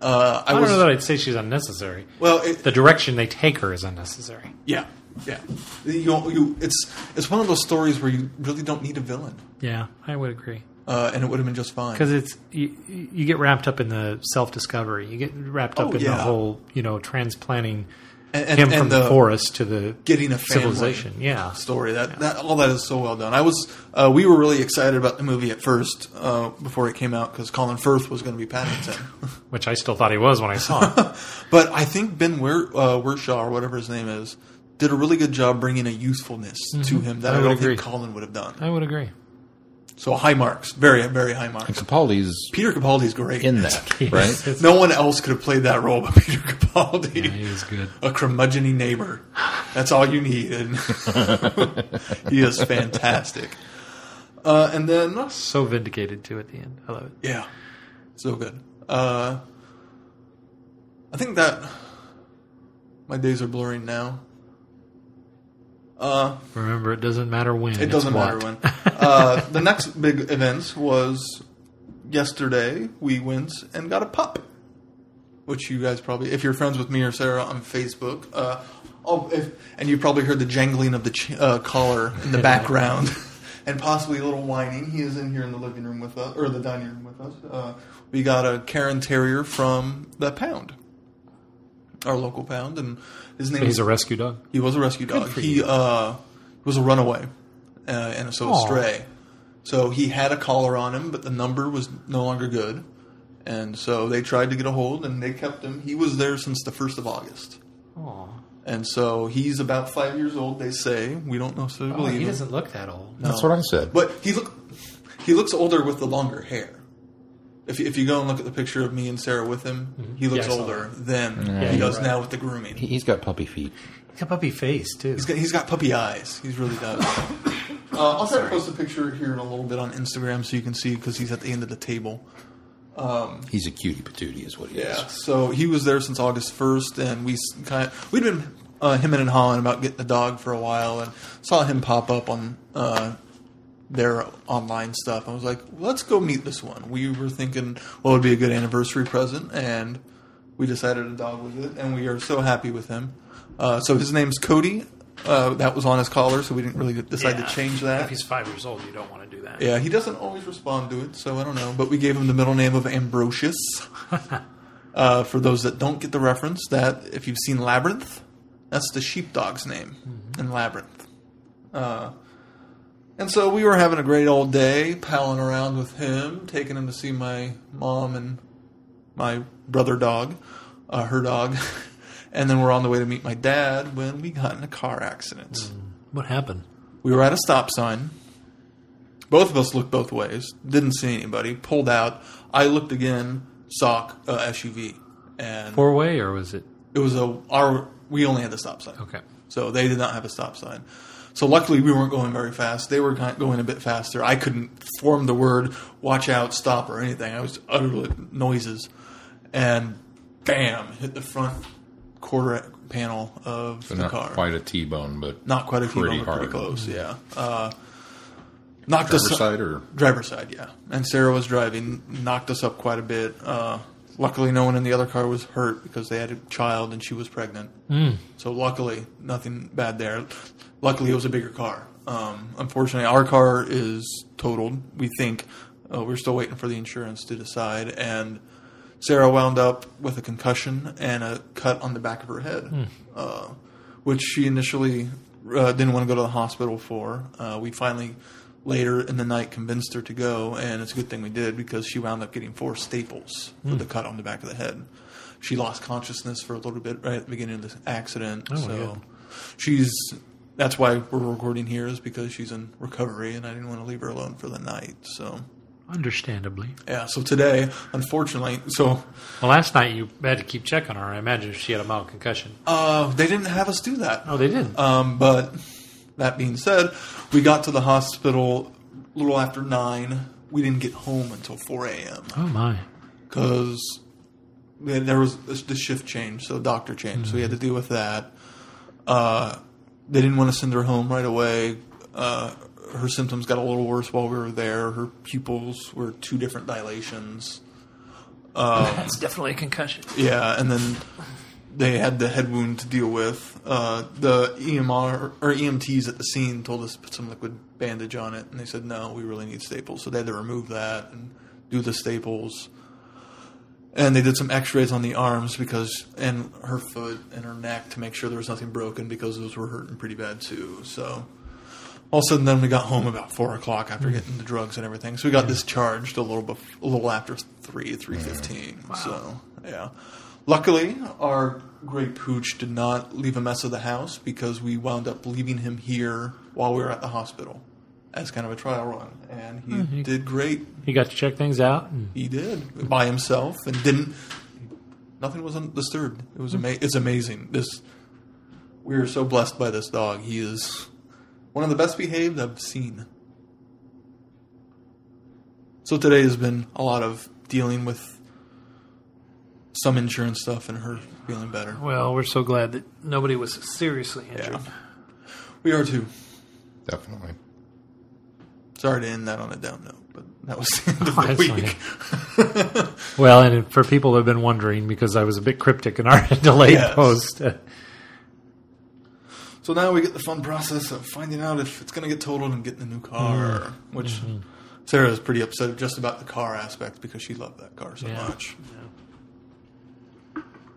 [SPEAKER 2] Uh, I,
[SPEAKER 1] I don't
[SPEAKER 2] was
[SPEAKER 1] know that I'd say she's unnecessary.
[SPEAKER 2] well. It,
[SPEAKER 1] The direction they take her is unnecessary.
[SPEAKER 2] yeah, yeah. You, you, it's it's one of those stories where you really don't need a villain,
[SPEAKER 1] Yeah, I would agree.
[SPEAKER 2] uh, and it would have been just fine.
[SPEAKER 1] Because it's you, you get wrapped up in the self discovery. You get wrapped up
[SPEAKER 2] Oh,
[SPEAKER 1] in the whole you know transplanting
[SPEAKER 2] And- and-
[SPEAKER 1] him
[SPEAKER 2] and
[SPEAKER 1] from
[SPEAKER 2] the-
[SPEAKER 1] the forest to the
[SPEAKER 2] getting a
[SPEAKER 1] civilization. Yeah,
[SPEAKER 2] story. That, that all that is so well done. I was uh, we were really excited about the movie at first uh, before it came out because Colin Firth was going to be Paddington, <laughs>
[SPEAKER 1] which I still thought he was when I saw it. <laughs>
[SPEAKER 2] but I think Ben Wer- uh, Wershaw or whatever his name is did a really good job bringing a youthfulness to him that
[SPEAKER 1] Mm-hmm. I
[SPEAKER 2] I, don't
[SPEAKER 1] agree.
[SPEAKER 2] think Colin would have done.
[SPEAKER 1] I would agree.
[SPEAKER 2] So high marks, very very high marks.
[SPEAKER 3] And Capaldi's
[SPEAKER 2] Peter Capaldi's great
[SPEAKER 3] in that, <laughs> right?
[SPEAKER 2] No one else could have played that role but Peter Capaldi.
[SPEAKER 1] Yeah, he was good.
[SPEAKER 2] A curmudgeony neighbor. That's all you need. And <laughs> he is fantastic. Uh, and then,
[SPEAKER 1] So vindicated too at the end. I love it.
[SPEAKER 2] yeah, so good. Uh, I think that my days are blurring now. Uh,
[SPEAKER 1] Remember, it doesn't matter when.
[SPEAKER 2] It doesn't matter when. <laughs> Uh, the next big event was yesterday. We went and got a pup, which you guys probably, if you're friends with me or Sarah on Facebook, uh, oh, if, and you probably heard the jangling of the ch- uh, collar in the <laughs> background, <laughs> and possibly a little whining. He is in here in the living room with us, or the dining room with us. Uh, we got a Cairn Terrier from the Pound, our local Pound, and his name
[SPEAKER 1] He's
[SPEAKER 2] is
[SPEAKER 1] a rescue dog.
[SPEAKER 2] he was a rescue dog. He uh, was a runaway uh, and so a
[SPEAKER 1] Aw.
[SPEAKER 2] stray. So he had a collar on him, but the number was no longer good. And so they tried to get a hold, and they kept him. He was there since the first of August,
[SPEAKER 1] Aw.
[SPEAKER 2] and so he's about five years old. They say we don't necessarily
[SPEAKER 1] Oh,
[SPEAKER 2] believe
[SPEAKER 1] he doesn't look that old.
[SPEAKER 3] That's what I said.
[SPEAKER 2] but he look he looks older with the longer hair. If you, if you go and look at the picture of me and Sarah with him, he looks
[SPEAKER 1] Mm-hmm. Yeah, I saw
[SPEAKER 2] older than
[SPEAKER 1] Yeah,
[SPEAKER 2] he
[SPEAKER 1] you're
[SPEAKER 2] does
[SPEAKER 1] right.
[SPEAKER 2] now with the grooming.
[SPEAKER 3] He- He's got puppy feet.
[SPEAKER 1] He's got puppy face too.
[SPEAKER 2] He's got, he's got puppy eyes. He's really does. <laughs> Uh, I'll try to post a picture here in a little bit on Instagram so you can see because he's at the end of the table.
[SPEAKER 3] He's a cutie patootie, is what he
[SPEAKER 2] Yeah.
[SPEAKER 3] is.
[SPEAKER 2] So he was there since August first, and we kind of we'd been uh, him and hawing about getting a dog for a while, and saw him pop up on uh, their online stuff. I was like, let's go meet this one. We were thinking what would be a good anniversary present, and we decided a dog was it, and we are so happy with him. Uh, so his name's Cody. Uh, that was on his collar, so we didn't really decide
[SPEAKER 1] Yeah.
[SPEAKER 2] to change that.
[SPEAKER 1] If he's five years old, you don't want to do that.
[SPEAKER 2] Yeah, he doesn't always respond to it, so I don't know. But we gave him the middle name of Ambrosius. <laughs> uh, for those that don't get the reference, that if you've seen Labyrinth, that's the sheepdog's name in Labyrinth. Uh, and so we were having a great old day, palling around with him, taking him to see my mom and my brother dog, uh, her dog. <laughs> and then we're on the way to meet my dad when we got in a car accident.
[SPEAKER 1] What happened?
[SPEAKER 2] We were at a stop sign. Both of us looked both ways. Didn't see anybody. Pulled out. I looked again. Saw a SUV, and
[SPEAKER 1] Four way or was it?
[SPEAKER 2] it was a our. We only had the stop sign.
[SPEAKER 1] Okay.
[SPEAKER 2] So they did not have a stop sign. So luckily we weren't going very fast. They were going a bit faster. I couldn't form the word "watch out," "stop," or anything. I was utterly noises, and bam, hit the front quarter panel of
[SPEAKER 3] So
[SPEAKER 2] the
[SPEAKER 3] not
[SPEAKER 2] car.
[SPEAKER 3] quite a T-bone, but
[SPEAKER 2] Not quite a T-bone, pretty close. Yeah. Uh, knocked us
[SPEAKER 3] driver's side or
[SPEAKER 2] driver's side, yeah. And Sarah was driving, knocked us up quite a bit. Uh, luckily, no one in the other car was hurt because they had a child and she was pregnant. Mm. So luckily, nothing bad there. Luckily, it was a bigger car. Um, unfortunately, our car is totaled. We think uh, we're still waiting for the insurance to decide. And Sarah wound up with a concussion and a cut on the back of her head, uh, which she initially uh, didn't want to go to the hospital for. Uh, we finally, later in the night, convinced her to go, and it's a good thing we did because she wound up getting four staples for the cut on the back of the head. She lost consciousness for a little bit right at the beginning of the accident, so
[SPEAKER 1] yeah.
[SPEAKER 2] she's. That's why we're recording here is because she's in recovery, and I didn't want to leave her alone for the night. So
[SPEAKER 1] Understandably.
[SPEAKER 2] yeah, so today, unfortunately, so
[SPEAKER 1] Well, last night you had to keep checking on her. I imagine if she had a mild concussion.
[SPEAKER 2] uh, they didn't have us do that.
[SPEAKER 1] Oh, they didn't.
[SPEAKER 2] Um, but that being said, we got to the hospital a little after nine. We didn't get home until four a.m.
[SPEAKER 1] oh my.
[SPEAKER 2] because there was the shift change, so doctor change, so we had to deal with that. Uh, they didn't want to send her home right away. Uh, her symptoms got a little worse while we were there. Her pupils were two different dilations. <laughs>
[SPEAKER 1] That's definitely a concussion.
[SPEAKER 2] Yeah, and then they had the head wound to deal with. Uh, the EMR or EMTs at the scene told us to put some liquid bandage on it, and they said no, we really need staples. So they had to remove that and do the staples. And they did some X-rays on the arms because, and her foot and her neck to make sure there was nothing broken because those were hurting pretty bad too. So all of a sudden, then we got home about four o'clock after getting the drugs and everything. So we got discharged a little bef- a little after three, three fifteen. So yeah, luckily our great pooch did not leave a mess of the house because we wound up leaving him here while we were at the hospital. as kind of a trial run, and he
[SPEAKER 1] Mm-hmm.
[SPEAKER 2] did great.
[SPEAKER 1] He got to check things out. And
[SPEAKER 2] He did by himself and didn't. Nothing was disturbed. It was ama- It's amazing. This we are so blessed by this dog. He is one of the best behaved I've seen. So today has been a lot of dealing with some insurance stuff and her feeling better.
[SPEAKER 1] well, we're so glad that nobody was seriously injured.
[SPEAKER 2] Yeah. We are too.
[SPEAKER 3] Definitely.
[SPEAKER 2] Sorry to end that on a down note, but that was the end of <laughs>
[SPEAKER 1] That's
[SPEAKER 2] the week. <laughs>
[SPEAKER 1] Well, and for people who have been wondering, because I was a bit cryptic in our <laughs> delayed
[SPEAKER 2] Yes.
[SPEAKER 1] post,
[SPEAKER 2] So now we get the fun process of finding out if it's going to get totaled and getting a new car,
[SPEAKER 1] Mm-hmm.
[SPEAKER 2] which Sarah is pretty upset just about the car aspect because she loved that car so
[SPEAKER 1] Yeah.
[SPEAKER 2] much.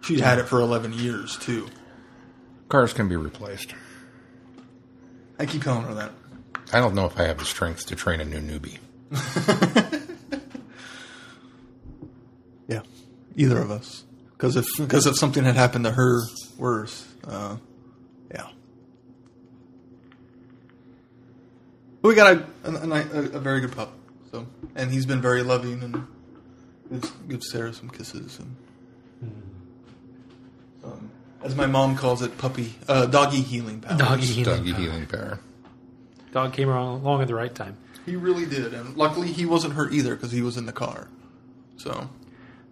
[SPEAKER 2] She'd had it for 11 years, too.
[SPEAKER 3] Cars can be replaced.
[SPEAKER 2] I keep telling her that.
[SPEAKER 3] I don't know if I have the strength to train a new newbie. <laughs>
[SPEAKER 2] Yeah. Either of us. Because if, cause if something had happened to her worse, uh, yeah. But we got a, a, a, ni- a, a very good pup. So, and he's been very loving and gives, gives Sarah some kisses and, as my mom calls it, puppy, uh, doggy healing power.
[SPEAKER 1] doggy healing.
[SPEAKER 3] Doggy healing pair.
[SPEAKER 1] Dog came along, along at the right time.
[SPEAKER 2] He really did, and luckily he wasn't hurt either because he was in the car. So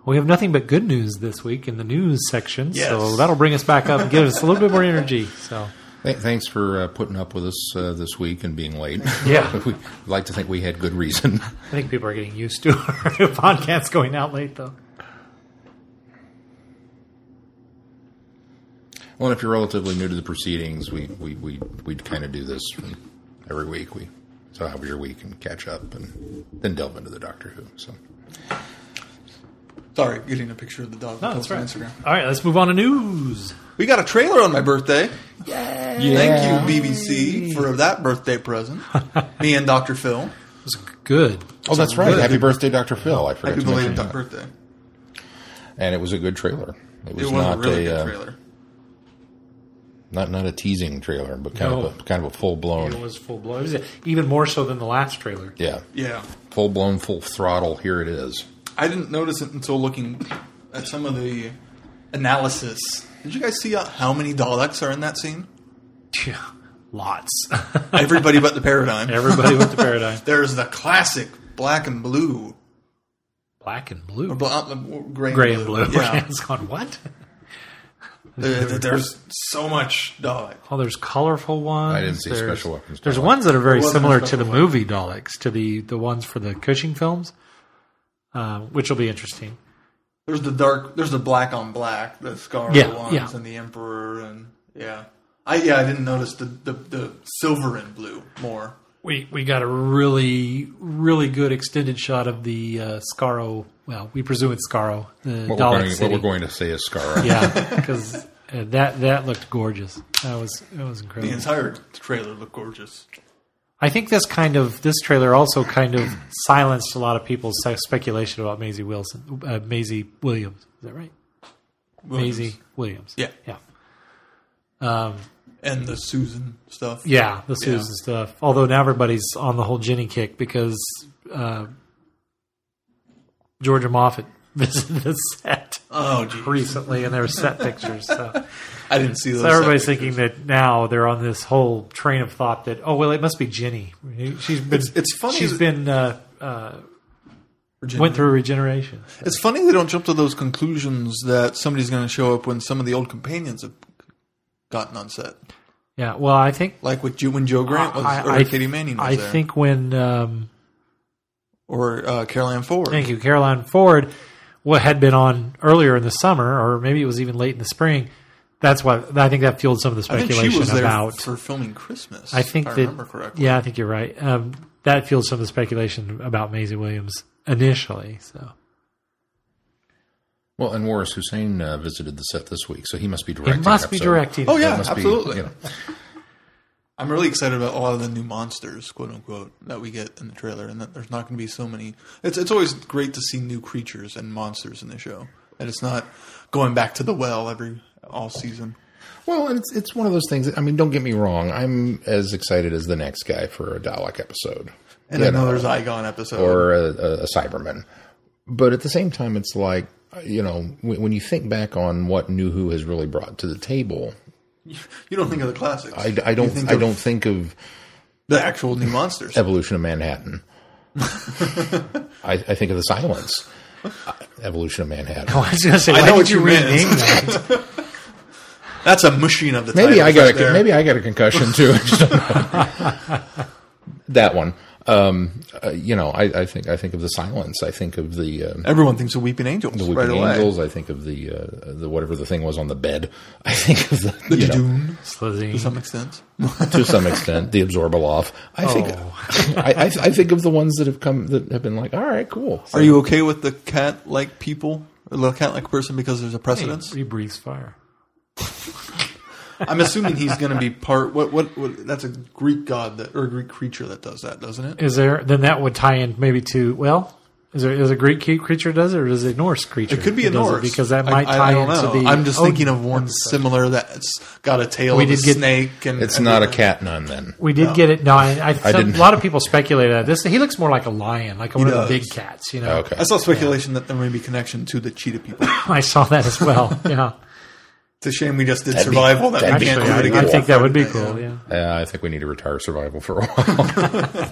[SPEAKER 1] We have nothing but good news this week in the news section, so that'll bring us back up and give us a little bit more energy. So,
[SPEAKER 3] Thanks for uh, putting up with us uh, this week and being late.
[SPEAKER 1] Yeah. <laughs>
[SPEAKER 3] we like to think we had good reason.
[SPEAKER 1] I think people are getting used to <laughs> our podcast going out late, though.
[SPEAKER 3] Well, if you're relatively new to the proceedings, we we we we kind of do this from every week. We so have your week and catch up, and then delve into the Doctor Who. So
[SPEAKER 2] sorry, getting a picture of the dog.
[SPEAKER 1] No, that's
[SPEAKER 2] post on
[SPEAKER 1] right.
[SPEAKER 2] Instagram.
[SPEAKER 1] All right, let's move on to news.
[SPEAKER 2] We got a trailer on my birthday.
[SPEAKER 3] yeah.
[SPEAKER 2] Thank you, BBC, for that birthday present. <laughs> Me and Dr. Phil.
[SPEAKER 1] It was good.
[SPEAKER 3] Oh, that's right.
[SPEAKER 2] Good.
[SPEAKER 3] Happy birthday, Dr. Phil. I forgot
[SPEAKER 2] Happy
[SPEAKER 3] to mention
[SPEAKER 2] belated
[SPEAKER 3] that.
[SPEAKER 2] birthday.
[SPEAKER 3] And it was a good trailer. It was,
[SPEAKER 2] It was
[SPEAKER 3] not
[SPEAKER 2] a really
[SPEAKER 3] a
[SPEAKER 2] good
[SPEAKER 3] uh,
[SPEAKER 2] trailer.
[SPEAKER 3] Not not a teasing trailer, but kind
[SPEAKER 1] No.
[SPEAKER 3] of a kind of a full blown.
[SPEAKER 1] It was full blown. It was even more so than the last trailer.
[SPEAKER 3] Yeah,
[SPEAKER 2] Yeah.
[SPEAKER 3] full blown, full throttle. Here it is.
[SPEAKER 2] I didn't notice it until looking at some of the analysis. Did you guys see how many Daleks are in that scene? <laughs>
[SPEAKER 1] Yeah, lots. <laughs>
[SPEAKER 2] Everybody but the Paradigm.
[SPEAKER 1] Everybody but the <laughs> Paradigm.
[SPEAKER 2] There's the classic black and blue.
[SPEAKER 1] Black and blue.
[SPEAKER 2] Or bl- uh, gray,
[SPEAKER 1] Gray and blue.
[SPEAKER 2] Yeah.
[SPEAKER 1] it's gone, what?
[SPEAKER 2] There- there's so much Dalek.
[SPEAKER 1] Oh, there's colorful ones.
[SPEAKER 3] I didn't see
[SPEAKER 1] There's-
[SPEAKER 3] special weapons
[SPEAKER 1] There's ones that are very
[SPEAKER 2] There wasn't a
[SPEAKER 1] similar to the
[SPEAKER 2] weapon.
[SPEAKER 1] movie Daleks, to the the ones for the Cushing films, uh, which will be interesting.
[SPEAKER 2] There's the dark. There's the black on black, the Scar
[SPEAKER 1] Yeah,
[SPEAKER 2] ones,
[SPEAKER 1] yeah.
[SPEAKER 2] and the Emperor, and yeah. I yeah, I didn't notice the, the, the silver and blue more.
[SPEAKER 1] We we got a really really good extended shot of the uh, Skaro. Well, we presume it's Skaro, the
[SPEAKER 3] What,
[SPEAKER 1] Dalek
[SPEAKER 3] we're going,
[SPEAKER 1] city.
[SPEAKER 3] what we're going to say is Scar. <laughs>
[SPEAKER 1] yeah, because uh, that that looked gorgeous. That was that was incredible.
[SPEAKER 2] The entire trailer looked gorgeous.
[SPEAKER 1] I think this kind of this trailer also kind of silenced a lot of people's speculation about Maisie Wilson, uh, Maisie Williams. Is that right? Maisie Williams.
[SPEAKER 2] Yeah.
[SPEAKER 1] yeah, um,
[SPEAKER 2] and the Susan stuff.
[SPEAKER 1] yeah. The Susan stuff. Although now everybody's on the whole Jenny kick because uh, Georgia Moffett <laughs> visited the set
[SPEAKER 2] Oh, geez.
[SPEAKER 1] recently, and there were set pictures. So. <laughs>
[SPEAKER 2] I didn't see those.
[SPEAKER 1] So everybody's thinking that now they're on this whole train of thought that oh well it must be Jenny. She's been
[SPEAKER 2] It's- it's funny
[SPEAKER 1] She's been uh, uh, went through regeneration.
[SPEAKER 2] It's funny they don't jump to those conclusions that somebody's going to show up when some of the old companions have gotten on set,
[SPEAKER 1] Yeah, well I think
[SPEAKER 2] like with when Jo Grant was
[SPEAKER 1] I,
[SPEAKER 2] or
[SPEAKER 1] I-
[SPEAKER 2] Katy Manning was
[SPEAKER 1] I
[SPEAKER 2] there,
[SPEAKER 1] think when um,
[SPEAKER 2] or uh, Carole Ann Ford.
[SPEAKER 1] thank you Carole Ann Ford what had been on earlier in the summer or maybe it was even late in the spring. That's what I think that fueled some of the
[SPEAKER 2] I think
[SPEAKER 1] speculation
[SPEAKER 2] she was there
[SPEAKER 1] about.
[SPEAKER 2] for filming Christmas.
[SPEAKER 1] I think
[SPEAKER 2] if I
[SPEAKER 1] that
[SPEAKER 2] remember correctly.
[SPEAKER 1] yeah, I think you're right. Um, that fueled some of the speculation about Maisie Williams initially. So
[SPEAKER 3] Well, and Waris Hussein uh, visited the set this week, so he must be
[SPEAKER 1] he
[SPEAKER 3] directing.
[SPEAKER 1] must be
[SPEAKER 3] episode.
[SPEAKER 1] directing.
[SPEAKER 2] Oh yeah,
[SPEAKER 3] That must be,
[SPEAKER 2] absolutely.
[SPEAKER 3] you know.
[SPEAKER 2] I'm really excited about a lot of the new monsters, quote unquote, that we get in the trailer, and that there's not going to be so many. It's it's always great to see new creatures and monsters in the show, and it's not going back to the well every all season.
[SPEAKER 3] Well, and it's it's one of those things. That, I mean, don't get me wrong. I'm as excited as the next guy for a Dalek episode,
[SPEAKER 2] And
[SPEAKER 3] You
[SPEAKER 2] another
[SPEAKER 3] know,
[SPEAKER 2] Zygon episode.
[SPEAKER 3] or a, a, Cyberman. But at the same time, it's like you know when, when you think back on what New Who has really brought to the table.
[SPEAKER 2] You don't think of the classics.
[SPEAKER 3] I, I don't
[SPEAKER 2] think
[SPEAKER 3] I
[SPEAKER 2] of
[SPEAKER 3] don't think of
[SPEAKER 2] the actual new monsters.
[SPEAKER 3] Evolution of Manhattan. <laughs> I, I think of the Silence. Uh, Evolution of Manhattan.
[SPEAKER 1] I was going to say,
[SPEAKER 2] I know what
[SPEAKER 1] you
[SPEAKER 2] you meant.
[SPEAKER 1] rename that? <laughs>
[SPEAKER 2] That's a machine of the
[SPEAKER 3] Maybe I
[SPEAKER 2] titles
[SPEAKER 3] got a
[SPEAKER 2] there.
[SPEAKER 3] maybe I got a concussion too. I just don't know. <laughs> that one. Um, uh, you know, I, I think I think of the silence. I think of the uh,
[SPEAKER 2] Everyone thinks of Weeping Angels
[SPEAKER 3] the Weeping
[SPEAKER 2] right away.
[SPEAKER 3] Angels. I think of the uh, the whatever the thing was on the bed. <laughs> I think of the,
[SPEAKER 2] The
[SPEAKER 3] you know,
[SPEAKER 2] Dune, to some extent. <laughs>
[SPEAKER 3] to some extent the Abzorbaloff. I think
[SPEAKER 2] Oh. <laughs>
[SPEAKER 3] I, I, I think of the ones that have come that have been like, all right, cool.
[SPEAKER 2] Are you okay with the cat-like people, the cat-like person, because there's a precedence?
[SPEAKER 1] He breathes fire.
[SPEAKER 2] I'm assuming he's going to be part. What, what? What? That's a Greek god that, or a Greek creature that does that, doesn't it?
[SPEAKER 1] Is there? Then that would tie in maybe to well. Is there is a Greek creature does it or is it a Norse creature?
[SPEAKER 2] It could be a
[SPEAKER 1] that it?
[SPEAKER 2] Norse
[SPEAKER 1] because that might
[SPEAKER 2] I,
[SPEAKER 1] tie
[SPEAKER 2] I don't
[SPEAKER 1] into
[SPEAKER 2] know.
[SPEAKER 1] the.
[SPEAKER 2] I'm just
[SPEAKER 1] Odin
[SPEAKER 2] thinking of oh, one
[SPEAKER 1] episode.
[SPEAKER 2] similar that's got a tail
[SPEAKER 1] We
[SPEAKER 2] of a
[SPEAKER 1] did get-
[SPEAKER 2] snake, and
[SPEAKER 3] It's
[SPEAKER 2] and
[SPEAKER 3] not a cat nun then.
[SPEAKER 1] We did get it. No, I, I, some-
[SPEAKER 3] didn't-
[SPEAKER 1] a lot of people speculated that this. He looks more like a lion, like one of the big cats. You know.
[SPEAKER 3] Okay.
[SPEAKER 2] I saw speculation that there may be connection to the cheetah people. <laughs>
[SPEAKER 1] I saw that as well. Yeah.
[SPEAKER 2] It's a shame we just did
[SPEAKER 3] That'd
[SPEAKER 2] survival that
[SPEAKER 3] that'd
[SPEAKER 2] we can't
[SPEAKER 1] Actually,
[SPEAKER 2] do it
[SPEAKER 1] I,
[SPEAKER 2] again.
[SPEAKER 1] I think that would be cool. Yeah.
[SPEAKER 3] Yeah, I think we need to retire survival for a while.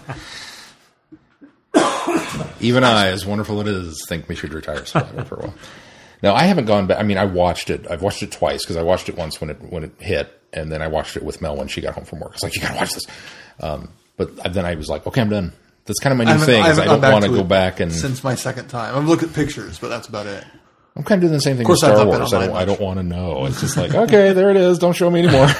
[SPEAKER 3] <laughs> Even I, as wonderful it is, think we should retire survival for a while. No, I haven't gone back. I mean, I watched it. I've watched it twice because I watched it once when it when it hit, and then I watched it with Mel when she got home from work. It's like you got to watch this. Um, but then I was like, okay, I'm done. That's kind of my new
[SPEAKER 2] haven't-
[SPEAKER 3] thing.
[SPEAKER 2] I
[SPEAKER 3] I don't want to
[SPEAKER 2] to
[SPEAKER 3] go back and
[SPEAKER 2] since my second time. I've looked at pictures, but that's about it.
[SPEAKER 3] I'm kind of doing the same thing Of
[SPEAKER 2] course,
[SPEAKER 3] with Star
[SPEAKER 2] not been
[SPEAKER 3] Wars. I don't, I don't want to know. It's just like, okay, <laughs> there it is. Don't show me anymore. <laughs>
[SPEAKER 1] I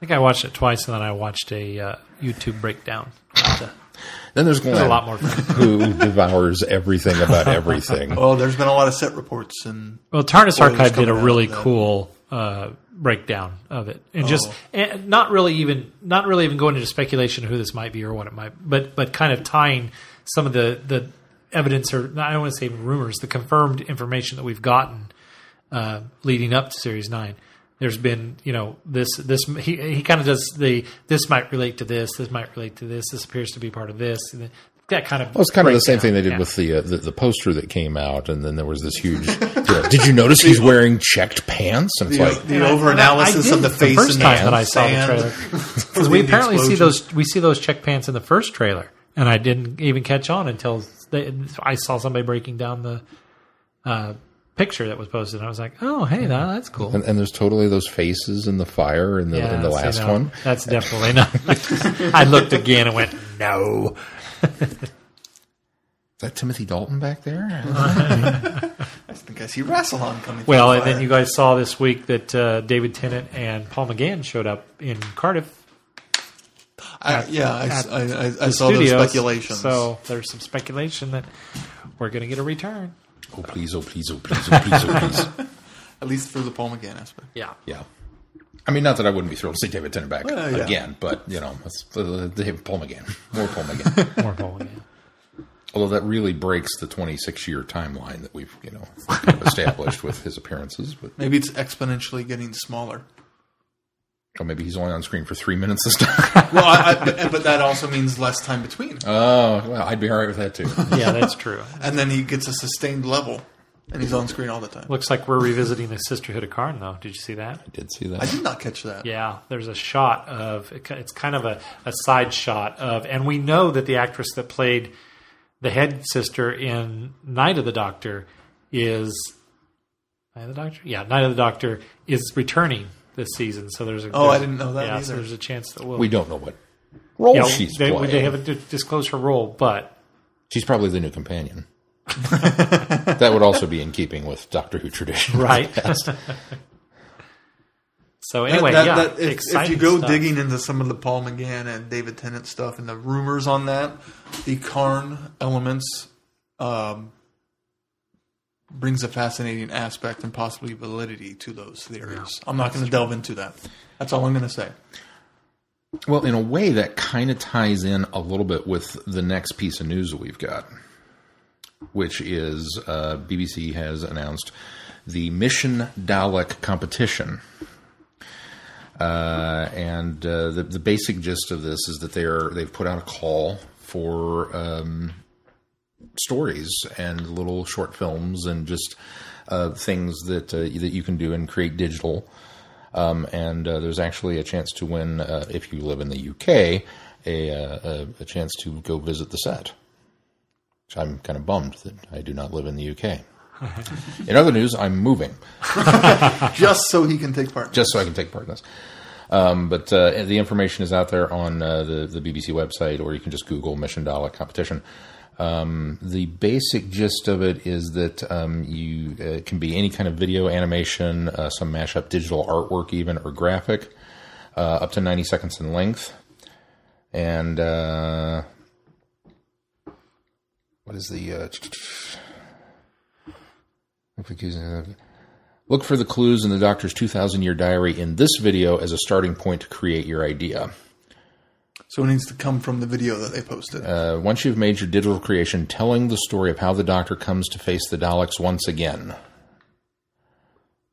[SPEAKER 1] think I watched it twice, and then I watched a uh, YouTube breakdown. But, uh, <laughs>
[SPEAKER 3] then there's Glenn,
[SPEAKER 1] a lot more
[SPEAKER 3] who devours everything about everything.
[SPEAKER 2] Well, there's been a lot of set reports, and
[SPEAKER 1] Well, TARDIS Archive did a really cool uh, breakdown of it, and just
[SPEAKER 2] Oh.
[SPEAKER 1] and not really even not really even going into speculation of who this might be or what it might, but but kind of tying some of the the evidence or I don't want to say rumors, the confirmed information that we've gotten uh, leading up to Series Nine. There's been, you know, this this he he kind of does the this might relate to this, this might relate to this, this appears to be part of this, and that kind of.
[SPEAKER 3] Well, it's kind of the same
[SPEAKER 1] breakdown.
[SPEAKER 3] thing they did
[SPEAKER 1] Yeah.
[SPEAKER 3] with the, uh, the the poster that came out, and then there was this huge. you did you notice he's wearing checked pants? And it's
[SPEAKER 2] the,
[SPEAKER 3] like,
[SPEAKER 2] the over analysis of the
[SPEAKER 1] did
[SPEAKER 2] face
[SPEAKER 1] first
[SPEAKER 2] and
[SPEAKER 1] time
[SPEAKER 2] the
[SPEAKER 1] that I saw
[SPEAKER 2] sand.
[SPEAKER 1] the trailer <laughs> because we
[SPEAKER 2] The
[SPEAKER 1] apparently see those we see those check pants in the first trailer, and I didn't even catch on until they, I saw somebody breaking down the uh, picture that was posted. And I was like, oh, hey, that, that's cool.
[SPEAKER 3] and, and there's totally those faces in the fire in the in the
[SPEAKER 1] so,
[SPEAKER 3] last
[SPEAKER 1] no,
[SPEAKER 3] one.
[SPEAKER 1] that's definitely not. <laughs> I looked again and went, no. <laughs>
[SPEAKER 3] Is that Timothy Dalton back there? <laughs>
[SPEAKER 2] I think I see Rassilon coming.
[SPEAKER 1] Well,
[SPEAKER 2] through
[SPEAKER 1] and
[SPEAKER 2] the
[SPEAKER 1] then you guys saw this week that uh, David Tennant and Paul McGann showed up in Cardiff.
[SPEAKER 2] I, yeah, I,
[SPEAKER 1] at
[SPEAKER 2] I, I, I
[SPEAKER 1] the
[SPEAKER 2] saw those speculations.
[SPEAKER 1] So there's some speculation that we're going to get a return.
[SPEAKER 3] oh please, oh please, oh please, oh please, oh please. <laughs>
[SPEAKER 2] at least for the Paul McGann aspect.
[SPEAKER 1] Yeah.
[SPEAKER 3] Yeah. I mean, not that I wouldn't be thrilled to see David Tennant back
[SPEAKER 2] Well, yeah.
[SPEAKER 3] again, but you know, let's uh, David Paul McGann, more Paul McGann. <laughs>
[SPEAKER 1] More Paul McGann.
[SPEAKER 3] Although that really breaks the 26 year timeline that we've you know established with his appearances, but
[SPEAKER 2] Maybe it's exponentially getting smaller.
[SPEAKER 3] Or oh, maybe he's only on screen for three minutes this time. <laughs>
[SPEAKER 2] Well, I, I, but, but that also means less time between,
[SPEAKER 3] Oh well, I'd be all right with that too. <laughs>
[SPEAKER 1] Yeah, that's true.
[SPEAKER 2] and then he gets a sustained level, and he's on screen all the time.
[SPEAKER 1] Looks like we're revisiting the Sisterhood of Karn, though. Did you see that?
[SPEAKER 3] I did see that.
[SPEAKER 2] I did not catch that.
[SPEAKER 1] Yeah, there's a shot of it's kind of a, a side shot of, and we know that the actress that played the head sister in Night of the Doctor is Night of the Doctor. Yeah, Night of the Doctor is returning this season. So there's a
[SPEAKER 2] Oh, I didn't know that
[SPEAKER 1] Yeah, so there's a chance that we'll.
[SPEAKER 3] We don't know what role
[SPEAKER 1] yeah,
[SPEAKER 3] she's
[SPEAKER 1] they,
[SPEAKER 3] playing.
[SPEAKER 1] they haven't disclosed her role, but
[SPEAKER 3] She's probably the new companion. <laughs> that would also be in keeping with Doctor Who tradition.
[SPEAKER 1] right. <laughs> so anyway,
[SPEAKER 2] That-
[SPEAKER 1] yeah,
[SPEAKER 2] that- if, if you go
[SPEAKER 1] stuff.
[SPEAKER 2] digging into some of the Paul McGann and David Tennant stuff and the rumors on that, the Karn elements um, brings a fascinating aspect and possibly validity to those theories. I'm not going to delve into that. That's all I'm going to say.
[SPEAKER 3] Well, in a way, that kind of ties in a little bit with the next piece of news that we've got, which is uh, BBC has announced the Mission Dalek competition. Uh, and uh, the, the basic gist of this is that they are they've put out a call for um, stories and little short films and just uh, things that uh, that you can do and create digital. Um, and uh, there's actually a chance to win uh, if you live in the UK a, uh, a a chance to go visit the set. Which I'm kind of bummed that I do not live in the UK. <laughs> in other news, I'm moving <laughs>
[SPEAKER 2] Just so he can take part.
[SPEAKER 3] just so I can take part in this. Um, but uh, the information is out there on uh, the the BBC website, or you can just Google Mission Dalek competition. Um, the basic gist of it is that um, you uh, it can be any kind of video, animation, uh, some mashup, digital artwork, even or graphic, uh, up to ninety seconds in length, and uh, what is the uh, Look for the clues in the doctor's 2,000 year diary in this video as a starting point to create your idea.
[SPEAKER 2] So it needs to come from the video that they posted.
[SPEAKER 3] Uh, once you've made your digital creation, telling the story of how the doctor comes to face the Daleks once again.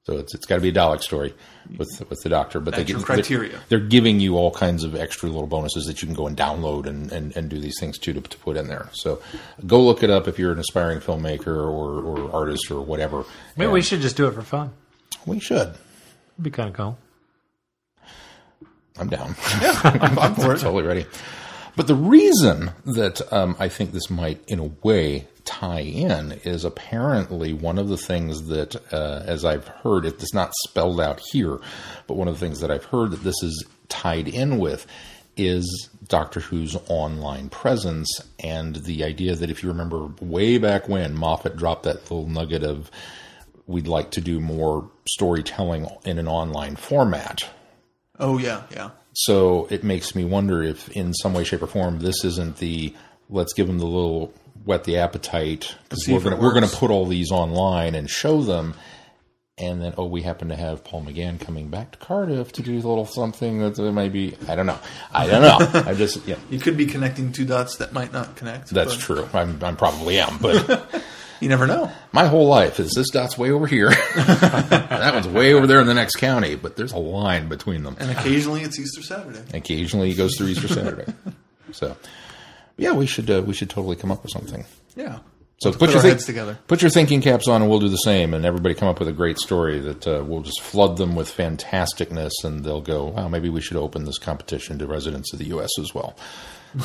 [SPEAKER 3] So it's, it's got to be a Dalek story with with the doctor, but
[SPEAKER 2] That's
[SPEAKER 3] they
[SPEAKER 2] your
[SPEAKER 3] give-
[SPEAKER 2] criteria.
[SPEAKER 3] They're, they're giving you all kinds of extra little bonuses that you can go and download and, and, and do these things too to, to put in there. So go look it up if you're an aspiring filmmaker or, or artist or whatever.
[SPEAKER 1] Maybe
[SPEAKER 3] And
[SPEAKER 1] we should just do it for fun.
[SPEAKER 3] we should.
[SPEAKER 1] It'd be kind of cool.
[SPEAKER 3] I'm down. <laughs>
[SPEAKER 2] I'm, I'm it.
[SPEAKER 3] totally ready. But the reason that um, I think this might, in a way, tie in is apparently one of the things that, uh, as I've heard, it's not spelled out here, but one of the things that I've heard that this is tied in with is Doctor Who's online presence and the idea that if you remember way back when Moffat dropped that little nugget of we'd like to do more storytelling in an online format.
[SPEAKER 2] Oh yeah, yeah.
[SPEAKER 3] So it makes me wonder if, in some way, shape, or form, this isn't the let's give them the little whet the appetite because we're going we're going to put all these online and show them, and then oh, we happen to have Paul McGann coming back to Cardiff to do a little something that maybe I don't know. I don't know. <laughs> I just yeah,
[SPEAKER 2] You could be connecting two dots that might not connect.
[SPEAKER 3] that's
[SPEAKER 2] but
[SPEAKER 3] true. I'm I'm probably am, but <laughs>
[SPEAKER 2] You never know.
[SPEAKER 3] my whole life is this dot's way over here, <laughs> that one's way over there in the next county, but there's a line between them.
[SPEAKER 2] And occasionally it's Easter Saturday.
[SPEAKER 3] Occasionally, he goes through Easter Saturday. <laughs> So, yeah, we should uh, we should totally come up with something.
[SPEAKER 2] Yeah.
[SPEAKER 3] So put,
[SPEAKER 2] put
[SPEAKER 3] your think-
[SPEAKER 2] heads together.
[SPEAKER 3] Put your thinking caps on, and we'll do the same. And everybody come up with a great story that uh, we'll just flood them with fantasticness, and they'll go, "Wow, maybe we should open this competition to residents of the U.S. as well." <laughs>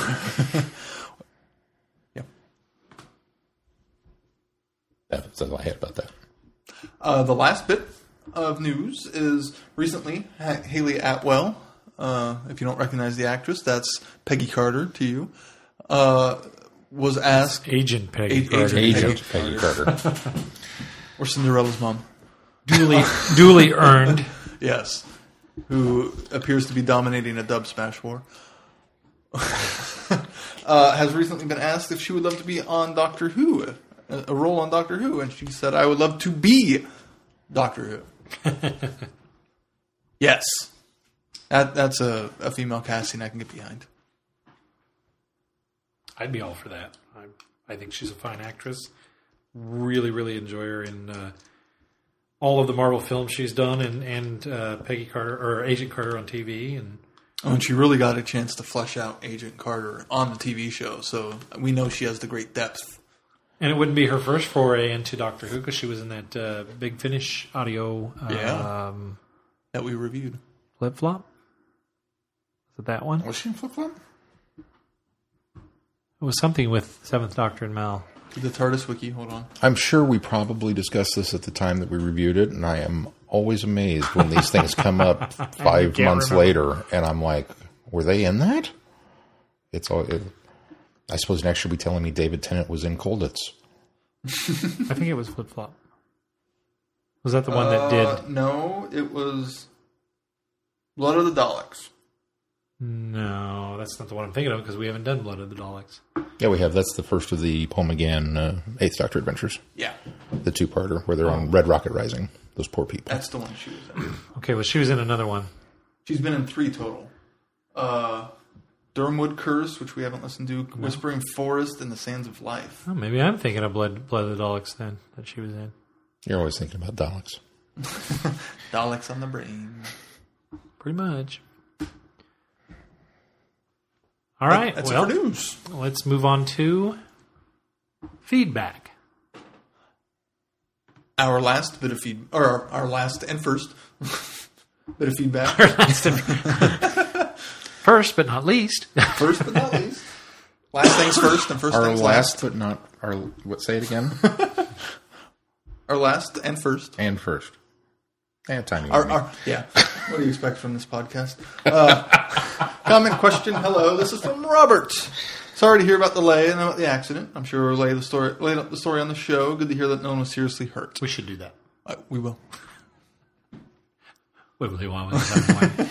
[SPEAKER 3] That's all I had about that.
[SPEAKER 2] Uh, the last bit of news is recently ha- Hayley Atwell. Uh, if you don't recognize the actress, that's Peggy Carter to you. Uh, was asked,
[SPEAKER 1] Agent Peggy
[SPEAKER 2] A-
[SPEAKER 1] Carter.
[SPEAKER 2] agent.
[SPEAKER 3] Agent Peggy Carter. <laughs>
[SPEAKER 2] or Cinderella's mom.
[SPEAKER 1] duly duly earned. <laughs>
[SPEAKER 2] Yes. Who appears to be dominating a Dubsmash war. <laughs> uh, has recently been asked if she would love to be on Doctor Who, a, role on Doctor Who, and she said, I would love to be Doctor Who. <laughs> yes. That, that's a, a female casting I can get behind.
[SPEAKER 1] I'd be all for that. I, I think she's a fine actress. Really, really enjoy her in uh, all of the Marvel films she's done, and and uh, Peggy Carter or Agent Carter on TV, and
[SPEAKER 2] Oh, and she really got a chance to flesh out Agent Carter on the TV show, so we know she has the great depth.
[SPEAKER 1] And it wouldn't be her first foray into Doctor Who because she was in that uh, Big Finish audio
[SPEAKER 2] Yeah.
[SPEAKER 1] um,
[SPEAKER 2] that we reviewed.
[SPEAKER 1] flip flop. Is it that one?
[SPEAKER 3] Was she in flip flop?
[SPEAKER 1] It was something with Seventh Doctor and Mal.
[SPEAKER 2] The TARDIS wiki, hold on.
[SPEAKER 3] I'm sure we probably discussed this at the time that we reviewed it, and I am always amazed when these things come up <laughs> five months
[SPEAKER 1] remember.
[SPEAKER 3] later, and I'm like, were they in that? It's all. It, I suppose next you'll be telling me David Tennant was in Colditz. <laughs>
[SPEAKER 1] I think it was flip flop. Was that the one that
[SPEAKER 2] Uh,
[SPEAKER 1] did?
[SPEAKER 2] No, it was Blood of the Daleks.
[SPEAKER 1] No, that's not the one I'm thinking of because we haven't done Blood of the Daleks.
[SPEAKER 3] Yeah, we have. That's the first of the Paul McGann uh, Eighth Doctor adventures,
[SPEAKER 2] Yeah,
[SPEAKER 3] the two-parter where they're on Red Rocket Rising. Those poor people.
[SPEAKER 2] that's the one she was in.
[SPEAKER 1] Okay, well, she was in another one.
[SPEAKER 2] She's been in three total. Uh, Doomwood Curse, which we haven't listened to, Whispering Forest, and The Sands of Life.
[SPEAKER 1] Oh, maybe I'm thinking of Blood, Blood of the Daleks then that she was in.
[SPEAKER 3] You're always thinking about Daleks. <laughs>
[SPEAKER 2] Daleks on the brain.
[SPEAKER 1] pretty much. All right.
[SPEAKER 2] That's
[SPEAKER 1] well,
[SPEAKER 2] for news.
[SPEAKER 1] let's move on to feedback.
[SPEAKER 2] Our last bit of feed, or our, <laughs> our last and first bit of feedback.
[SPEAKER 1] First but not least,
[SPEAKER 2] first but not least. Last things first and first
[SPEAKER 3] Our
[SPEAKER 2] things
[SPEAKER 3] last,
[SPEAKER 2] last.
[SPEAKER 3] but not our. What? Say it again. <laughs>
[SPEAKER 2] Our last and first.
[SPEAKER 3] and first. And timing.
[SPEAKER 2] Our, our, yeah. What do you expect from this podcast? Uh, <laughs> comment, question, hello. This is from Robert. Sorry to hear about the lay and about the accident. I'm sure we'll lay the story, lay the story on the show. Good to hear that no one was seriously hurt.
[SPEAKER 1] we should do that.
[SPEAKER 2] Uh, we will.
[SPEAKER 1] Wibbly wobbly, wobbly.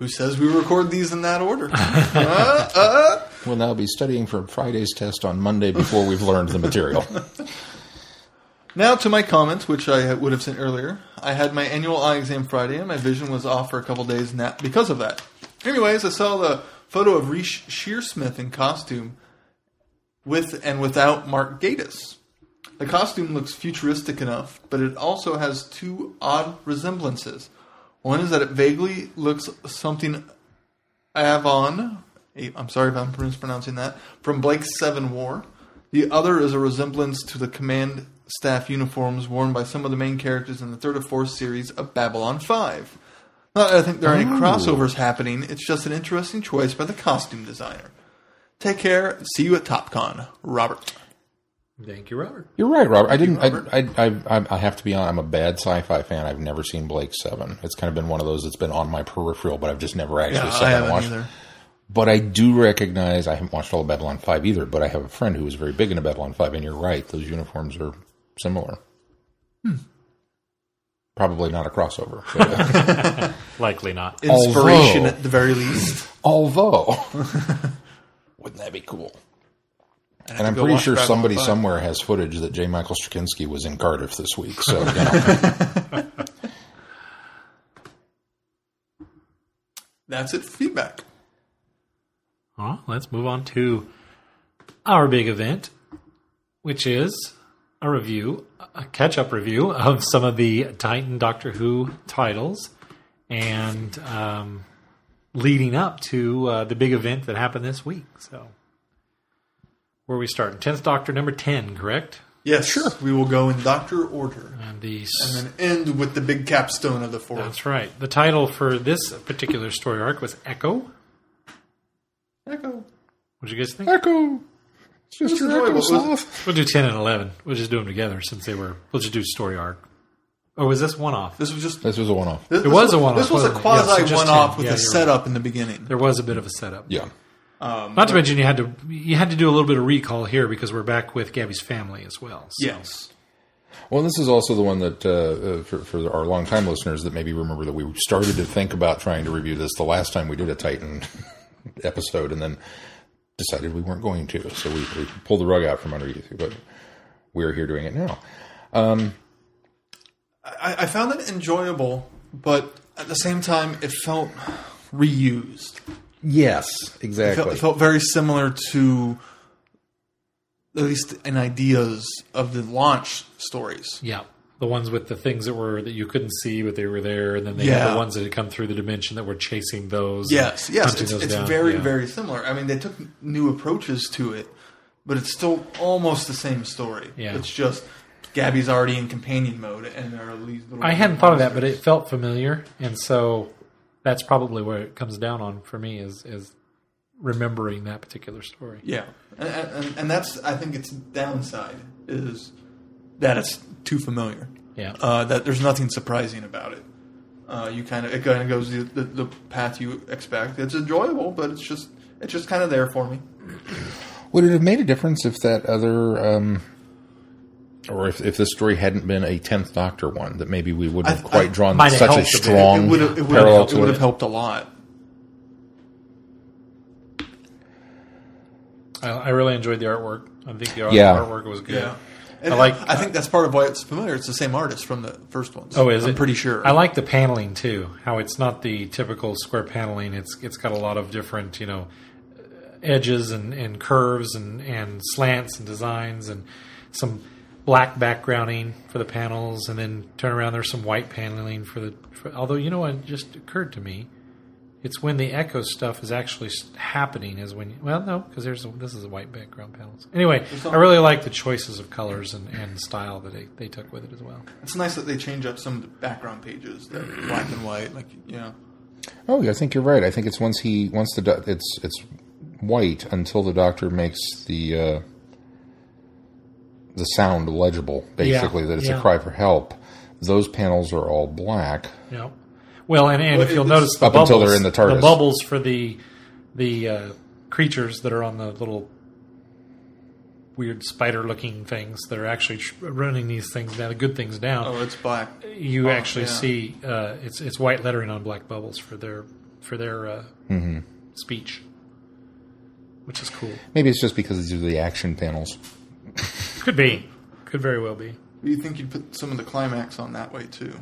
[SPEAKER 2] Who says we record these in that order? <laughs> uh, uh.
[SPEAKER 3] We'll now be studying for Friday's test on Monday before we've learned the material. <laughs>
[SPEAKER 2] Now to my comments, which I would have sent earlier. I had my annual eye exam Friday, and my vision was off for a couple days na- because of that. Anyways, I saw the photo of Reece Shearsmith in costume with and without Mark Gatiss. The costume looks futuristic enough, but it also has two odd resemblances. One is that it vaguely looks something Avon, I'm sorry if I'm mispronouncing that, from Blake's Seven War. The other is a resemblance to the command staff uniforms worn by some of the main characters in the third or fourth series of Babylon 5. Not that I think there are any oh. crossovers happening, it's just an interesting choice by the costume designer. Take care, see you at TopCon. Robert.
[SPEAKER 1] Thank you, Robert.
[SPEAKER 3] You're right, Robert. I didn't.
[SPEAKER 2] Robert.
[SPEAKER 3] I, I, I, I have to be honest. I'm a bad sci-fi fan. I've never seen Blake Seven. It's kind of been one of those that's been on my peripheral, but I've just never actually
[SPEAKER 2] Yeah,
[SPEAKER 3] sat
[SPEAKER 2] I
[SPEAKER 3] and
[SPEAKER 2] haven't
[SPEAKER 3] watched.
[SPEAKER 2] either.
[SPEAKER 3] But I do recognize. I haven't watched all of Babylon Five either. But I have a friend who was very big into Babylon Five, and you're right. Those uniforms are similar.
[SPEAKER 2] Hmm.
[SPEAKER 3] Probably not a crossover. but, uh, <laughs>
[SPEAKER 1] Likely not.
[SPEAKER 2] Inspiration
[SPEAKER 3] Although-
[SPEAKER 2] at the very least.
[SPEAKER 3] although, <laughs> wouldn't that be cool? And I'm pretty sure
[SPEAKER 2] Babylon
[SPEAKER 3] somebody
[SPEAKER 2] 5.
[SPEAKER 3] somewhere has footage that J. Michael Straczynski was in Cardiff this week. So, you know, <laughs>
[SPEAKER 2] That's it for feedback.
[SPEAKER 1] Well, let's move on to our big event, which is a review, a catch up review of some of the Titan Doctor Who titles and um, leading up to uh, the big event that happened this week. So, where are we starting? 10th Doctor, number 10, correct?
[SPEAKER 2] Yes, sure. We will go in Doctor order
[SPEAKER 1] And the
[SPEAKER 2] and then end with the big capstone of the fourth.
[SPEAKER 1] That's right. The title for this particular story arc was Echo.
[SPEAKER 2] Echo.
[SPEAKER 1] What did you guys think?
[SPEAKER 3] Echo. It's just
[SPEAKER 2] This
[SPEAKER 3] your Echo
[SPEAKER 2] enjoyable.
[SPEAKER 3] sloth.
[SPEAKER 1] We'll do 10 and 11. We'll just do them together since they were. We'll just do story arc. Or was this one off?
[SPEAKER 2] This was just.
[SPEAKER 3] This was a one-off.
[SPEAKER 2] This,
[SPEAKER 1] It was a one-off,
[SPEAKER 2] This was a
[SPEAKER 1] wasn't? Yeah, so
[SPEAKER 2] quasi one-off with
[SPEAKER 1] Yeah,
[SPEAKER 2] a
[SPEAKER 1] you're
[SPEAKER 2] setup in the beginning.
[SPEAKER 1] There was a bit of a setup.
[SPEAKER 3] Yeah.
[SPEAKER 1] Not to mention you had to you had to do a little bit of recall here because we're back with Gabby's family as well. So.
[SPEAKER 2] Yes.
[SPEAKER 3] Well, this is also the one that, uh, uh, for, for our longtime listeners that maybe remember that we started to think about trying to review this the last time we did a Titan <laughs> episode and then decided we weren't going to. So we, we pulled the rug out from underneath you, but we're here doing it now.
[SPEAKER 2] I, I found it enjoyable, but at the same time, it felt reused.
[SPEAKER 3] Yes,
[SPEAKER 2] It
[SPEAKER 3] exactly.
[SPEAKER 2] felt, it felt very similar to, at least in ideas of the launch stories.
[SPEAKER 1] Yeah. The ones with the things that were that you couldn't see but they were there, and then they had the ones that had come through the dimension that were chasing those.
[SPEAKER 2] Yes, yes, it's,
[SPEAKER 1] those
[SPEAKER 2] it's
[SPEAKER 1] down.
[SPEAKER 2] very,
[SPEAKER 1] Yeah.
[SPEAKER 2] very similar. I mean, they took new approaches to it, but it's still almost the same story.
[SPEAKER 1] Yeah.
[SPEAKER 2] It's just Gabby's already in companion mode, and there are these little.
[SPEAKER 1] I hadn't thought of that, but it felt familiar, and so that's probably where it comes down on for me is is remembering that particular story.
[SPEAKER 2] Yeah, and, and, and that's I think its downside is that it's too familiar.
[SPEAKER 1] Yeah.
[SPEAKER 2] Uh, that there's nothing surprising about it. Uh, you kind of it kind of goes the, the, the path you expect. It's enjoyable, but it's just it's just kind of there for me.
[SPEAKER 3] Would it have made a difference if that other, um, or if, if this story hadn't been a Tenth Doctor one, that maybe we wouldn't have
[SPEAKER 2] I-
[SPEAKER 3] quite
[SPEAKER 2] I-
[SPEAKER 3] drawn
[SPEAKER 1] might have
[SPEAKER 3] such a
[SPEAKER 1] helped a bit.
[SPEAKER 3] strong
[SPEAKER 2] It would have it would
[SPEAKER 3] parallel
[SPEAKER 2] have, it would have helped a lot.
[SPEAKER 1] I, I really enjoyed the artwork. I think the art-
[SPEAKER 3] Yeah.
[SPEAKER 1] artwork was good.
[SPEAKER 2] Yeah. And
[SPEAKER 1] I like-
[SPEAKER 2] I think that's part of why it's familiar. It's the same artist from the first ones.
[SPEAKER 1] Oh, is
[SPEAKER 2] I'm
[SPEAKER 1] it?
[SPEAKER 2] pretty sure.
[SPEAKER 1] I like the paneling too. How it's not the typical square paneling. It's it's got a lot of different you know edges and, and curves and, and slants and designs and some black backgrounding for the panels, and then turn around. There's some white paneling for the. For, although you know what just occurred to me, it's when the echo stuff is actually happening. Is when you, well no because there's a, this is a white background panels. Anyway, I really like the choices of colors and, and style that they, they took with it as well.
[SPEAKER 2] It's nice that they change up some of the background pages, that are black and white. Like you know,
[SPEAKER 3] Oh, I think you're right. I think it's once he once the doc- it's it's white until the doctor makes the uh, the sound legible. Basically,
[SPEAKER 1] Yeah,
[SPEAKER 3] that it's
[SPEAKER 1] yeah.
[SPEAKER 3] a cry for help. Those panels are all black.
[SPEAKER 1] You know, well, and, and
[SPEAKER 2] Well,
[SPEAKER 1] if you'll notice, the
[SPEAKER 3] Up until they're in the TARDIS.
[SPEAKER 1] the bubbles for the the uh, creatures that are on the little weird spider-looking things that are actually running these things down, the good things down.
[SPEAKER 2] oh, it's black.
[SPEAKER 1] you
[SPEAKER 2] oh,
[SPEAKER 1] actually
[SPEAKER 2] yeah.
[SPEAKER 1] see uh, it's it's white lettering on black bubbles for their for their uh, speech, which is cool.
[SPEAKER 3] Maybe it's just because these are the action panels. <laughs>
[SPEAKER 1] Could be, could very well be.
[SPEAKER 2] Do you think you'd put some of the climax on that way too,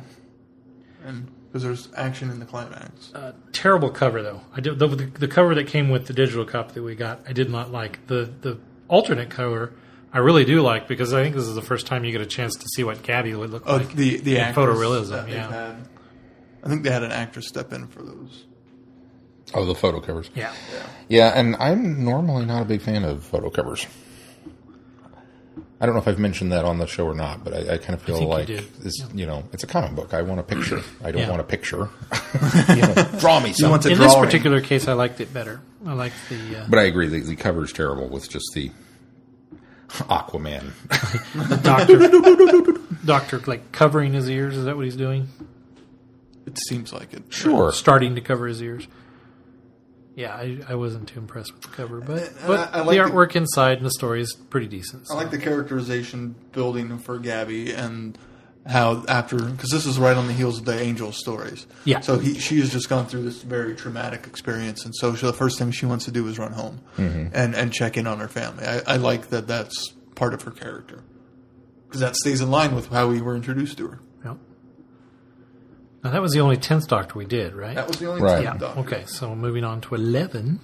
[SPEAKER 2] and because there's action in the climax.
[SPEAKER 1] Uh, terrible cover though. I did, the, the cover that came with the digital copy that we got. I did not like the the alternate cover. I really do like because I think this is the first time you get a chance to see what Gabby would look
[SPEAKER 2] Oh,
[SPEAKER 1] like.
[SPEAKER 2] the the
[SPEAKER 1] in
[SPEAKER 2] actress
[SPEAKER 1] photorealism, yeah.
[SPEAKER 2] had. I think they had an actress step in for those.
[SPEAKER 3] Oh, the photo covers.
[SPEAKER 1] yeah,
[SPEAKER 3] Yeah, and I'm normally not a big fan of photo covers. I don't know if I've mentioned that on the show or not, but I, I kind of feel
[SPEAKER 1] think you
[SPEAKER 3] like
[SPEAKER 1] did.
[SPEAKER 3] this. You know, it's a comic book. I want a picture. I don't
[SPEAKER 1] Yeah.
[SPEAKER 3] want a picture. <laughs> you know, draw me something.
[SPEAKER 2] want to-
[SPEAKER 1] in this
[SPEAKER 2] drawing.
[SPEAKER 1] particular case, I liked it better. I liked the uh,
[SPEAKER 3] but I agree. The, the is terrible with just the Aquaman. <laughs>
[SPEAKER 1] doctor doctor like covering his ears. Is that what he's doing?
[SPEAKER 2] It seems like it.
[SPEAKER 3] Sure.
[SPEAKER 1] Starting to cover his ears. Yeah, I, I wasn't too impressed with the cover, but but
[SPEAKER 2] I- I like
[SPEAKER 1] the
[SPEAKER 2] the-
[SPEAKER 1] artwork inside and the story is pretty decent.
[SPEAKER 2] I like the characterization building for Gabby and how after because this is right on the heels of the Angel stories.
[SPEAKER 1] Yeah.
[SPEAKER 2] So he she has just gone through this very traumatic experience, and so she, the first thing she wants to do is run home mm-hmm. and and check in on her family. I, I like that. That's part of her character because that stays in line with how we were introduced to her.
[SPEAKER 1] Yep. Now that was the only tenth Doctor we did, right?
[SPEAKER 2] That was the only
[SPEAKER 3] Right.
[SPEAKER 1] yeah.
[SPEAKER 2] time. Doctor.
[SPEAKER 1] Okay, so moving on to eleven,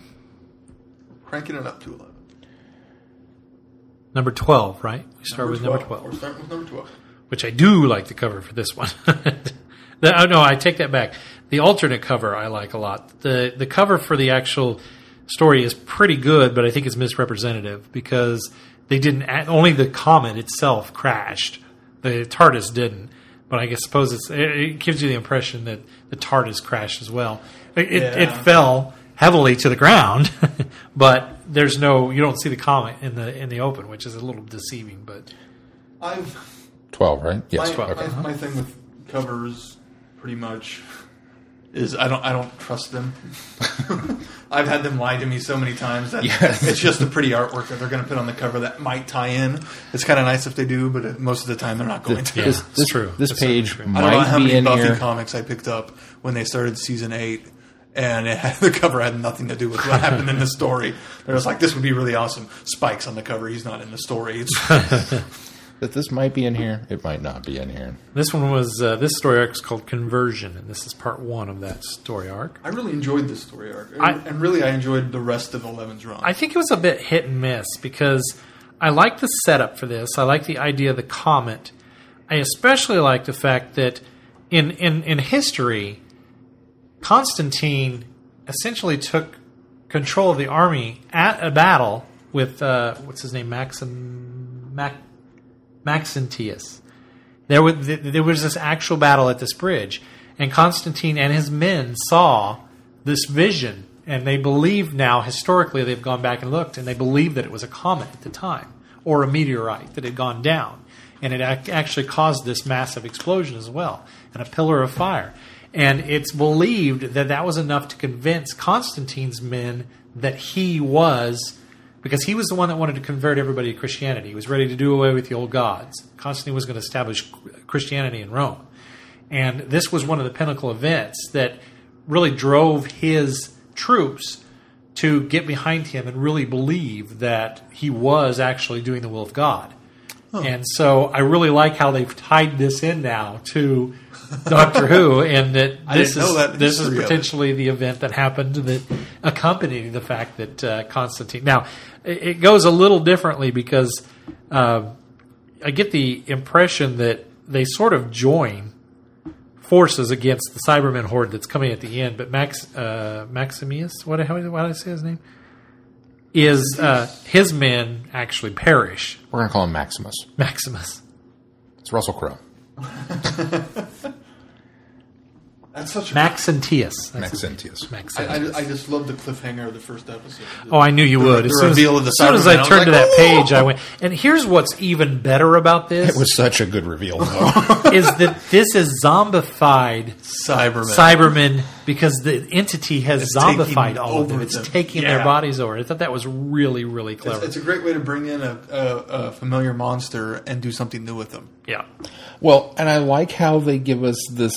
[SPEAKER 2] Cranking it up to eleven.
[SPEAKER 1] number twelve, right? We start with number twelve,
[SPEAKER 2] We're starting with number twelve.
[SPEAKER 1] which I do like the cover for this one. <laughs> the, oh, no, I take that back. The alternate cover I like a lot. the The cover for the actual story is pretty good, but I think it's misrepresentative because they didn't. Only the comet itself crashed. The TARDIS didn't. But I guess suppose it's, it, it gives you the impression that the TARDIS crashed as well. It, it, it fell heavily to the ground, <laughs> but there's no. You don't see the comet in the in the open, which is a little deceiving. But
[SPEAKER 2] I've
[SPEAKER 3] Twelve, right? Yes.
[SPEAKER 2] my,
[SPEAKER 3] okay.
[SPEAKER 2] my, my thing with covers pretty much is I don't I don't trust them. <laughs> I've had them lie to me so many times that
[SPEAKER 3] Yes.
[SPEAKER 2] it's just a pretty artwork that they're going to put on the cover that might tie in. It's kind of nice if they do, but it, most of the time they're not going to.
[SPEAKER 1] Yeah.
[SPEAKER 3] This,
[SPEAKER 1] it's
[SPEAKER 3] this,
[SPEAKER 1] true.
[SPEAKER 3] This
[SPEAKER 1] That's
[SPEAKER 3] page
[SPEAKER 1] certainly
[SPEAKER 2] I don't know how
[SPEAKER 3] be
[SPEAKER 2] many
[SPEAKER 3] in
[SPEAKER 2] Buffy
[SPEAKER 3] here.
[SPEAKER 2] comics I picked up when they started season eight. And it had, <laughs> the cover had nothing to do with what happened in the story. They're just like, "This would be really awesome." Spike's on the cover; he's not in the story. <laughs> It's,
[SPEAKER 3] That this might be in here. It might not be in here.
[SPEAKER 1] This one was uh, this story arc is called Conversion, and this is part one of that story arc.
[SPEAKER 2] I really enjoyed this story arc, and,
[SPEAKER 1] I-
[SPEAKER 2] and really, I enjoyed the rest of Eleven's run.
[SPEAKER 1] I think it was a bit hit and miss because I like the setup for this. I like the idea of the comet. I especially like the fact that in in in history, Constantine essentially took control of the army at a battle with uh, what's his name, Maxim Mac, Maxentius. There was there was this actual battle at this bridge, and Constantine and his men saw this vision, and they believe now historically they've gone back and looked, and they believe that it was a comet at the time or a meteorite that had gone down, and it ac- actually caused this massive explosion as well, and a pillar of fire. And it's believed that that was enough to convince Constantine's men that he was because he was the one that wanted to convert everybody to Christianity. He was ready to do away with the old gods. Constantine was going to establish Christianity in Rome. And this was one of the pinnacle events that really drove his troops to get behind him and really believe that he was actually doing the will of God. And so I really like how they've tied this in now to <laughs> Doctor Who, and that this is
[SPEAKER 2] that
[SPEAKER 1] this is
[SPEAKER 2] history of it.
[SPEAKER 1] potentially the event that happened that accompanied the fact that uh, Constantine. Now, it, it goes a little differently because uh, I get the impression that they sort of join forces against the Cybermen horde that's coming at the end. But Max uh, Maximius, what how did I say his name? Is uh, his men actually perish?
[SPEAKER 3] We're going to call him Maximus.
[SPEAKER 1] Maximus.
[SPEAKER 3] It's Russell Crowe. <laughs>
[SPEAKER 2] That's such a.
[SPEAKER 1] Maxentius. That's his-
[SPEAKER 3] Maxentius.
[SPEAKER 2] I,
[SPEAKER 1] Maxentius.
[SPEAKER 2] I, I just love the cliffhanger of the first episode.
[SPEAKER 1] Oh, I knew you
[SPEAKER 2] The-
[SPEAKER 1] would.
[SPEAKER 2] the
[SPEAKER 1] As soon as,
[SPEAKER 2] reveal of the
[SPEAKER 1] as soon as
[SPEAKER 2] Cybermen, I
[SPEAKER 1] I
[SPEAKER 2] was
[SPEAKER 1] turned
[SPEAKER 2] like,
[SPEAKER 1] to that page, I went. And here's what's even better about this
[SPEAKER 3] It was such a good reveal, though. <laughs>
[SPEAKER 1] is that this is zombified
[SPEAKER 2] Cyberman.
[SPEAKER 1] Cybermen because the entity has
[SPEAKER 2] It's
[SPEAKER 1] zombified
[SPEAKER 2] taking
[SPEAKER 1] all of them.
[SPEAKER 2] over
[SPEAKER 1] It's
[SPEAKER 2] them.
[SPEAKER 1] taking
[SPEAKER 2] Yeah.
[SPEAKER 1] their bodies over. I thought that was really, really
[SPEAKER 2] It's,
[SPEAKER 1] clever.
[SPEAKER 2] it's a great way to bring in a, a, a familiar monster and do something new with them.
[SPEAKER 1] yeah.
[SPEAKER 3] well, and I like how they give us this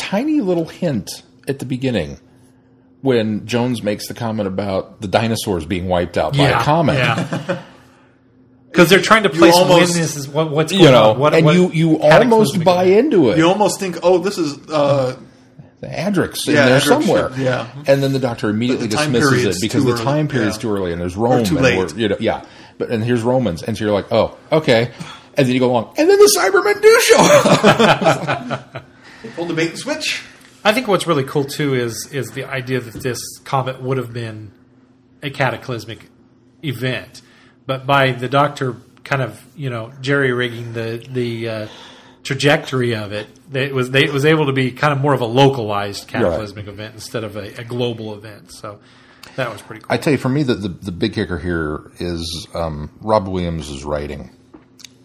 [SPEAKER 3] tiny little hint at the beginning when Jones makes the comment about the dinosaurs being wiped out by a comet.
[SPEAKER 1] Yeah. <laughs> Because they're trying to place
[SPEAKER 2] almost-
[SPEAKER 1] when this is what, what's going
[SPEAKER 3] You know,
[SPEAKER 1] on. What,
[SPEAKER 3] and
[SPEAKER 1] what
[SPEAKER 3] you, you almost buy
[SPEAKER 1] event.
[SPEAKER 3] into it.
[SPEAKER 2] You almost think, oh, this is uh,
[SPEAKER 3] the Adric's in
[SPEAKER 2] Yeah,
[SPEAKER 3] there
[SPEAKER 2] Adric's
[SPEAKER 3] somewhere.
[SPEAKER 2] should- yeah.
[SPEAKER 3] And then the doctor immediately
[SPEAKER 2] the
[SPEAKER 3] dismisses it because the time
[SPEAKER 2] early.
[SPEAKER 3] period's
[SPEAKER 2] Yeah.
[SPEAKER 3] too early and there's Rome
[SPEAKER 2] too
[SPEAKER 3] and
[SPEAKER 2] late.
[SPEAKER 3] we're- you know, yeah. But and here's Romans and so you're like, oh, okay. And then you go along, and then the Cybermen do show up. <laughs>
[SPEAKER 2] pull the bait and switch.
[SPEAKER 1] I think what's really cool too is is the idea that this comet would have been a cataclysmic event, but by the Doctor kind of you know jerry rigging the the uh, trajectory of it, they, it was they, it was able to be kind of more of a localized cataclysmic event instead of a, a global event. So that was pretty cool.
[SPEAKER 3] I tell you, for me, the, the, the big kicker here is um, Rob Williams' writing.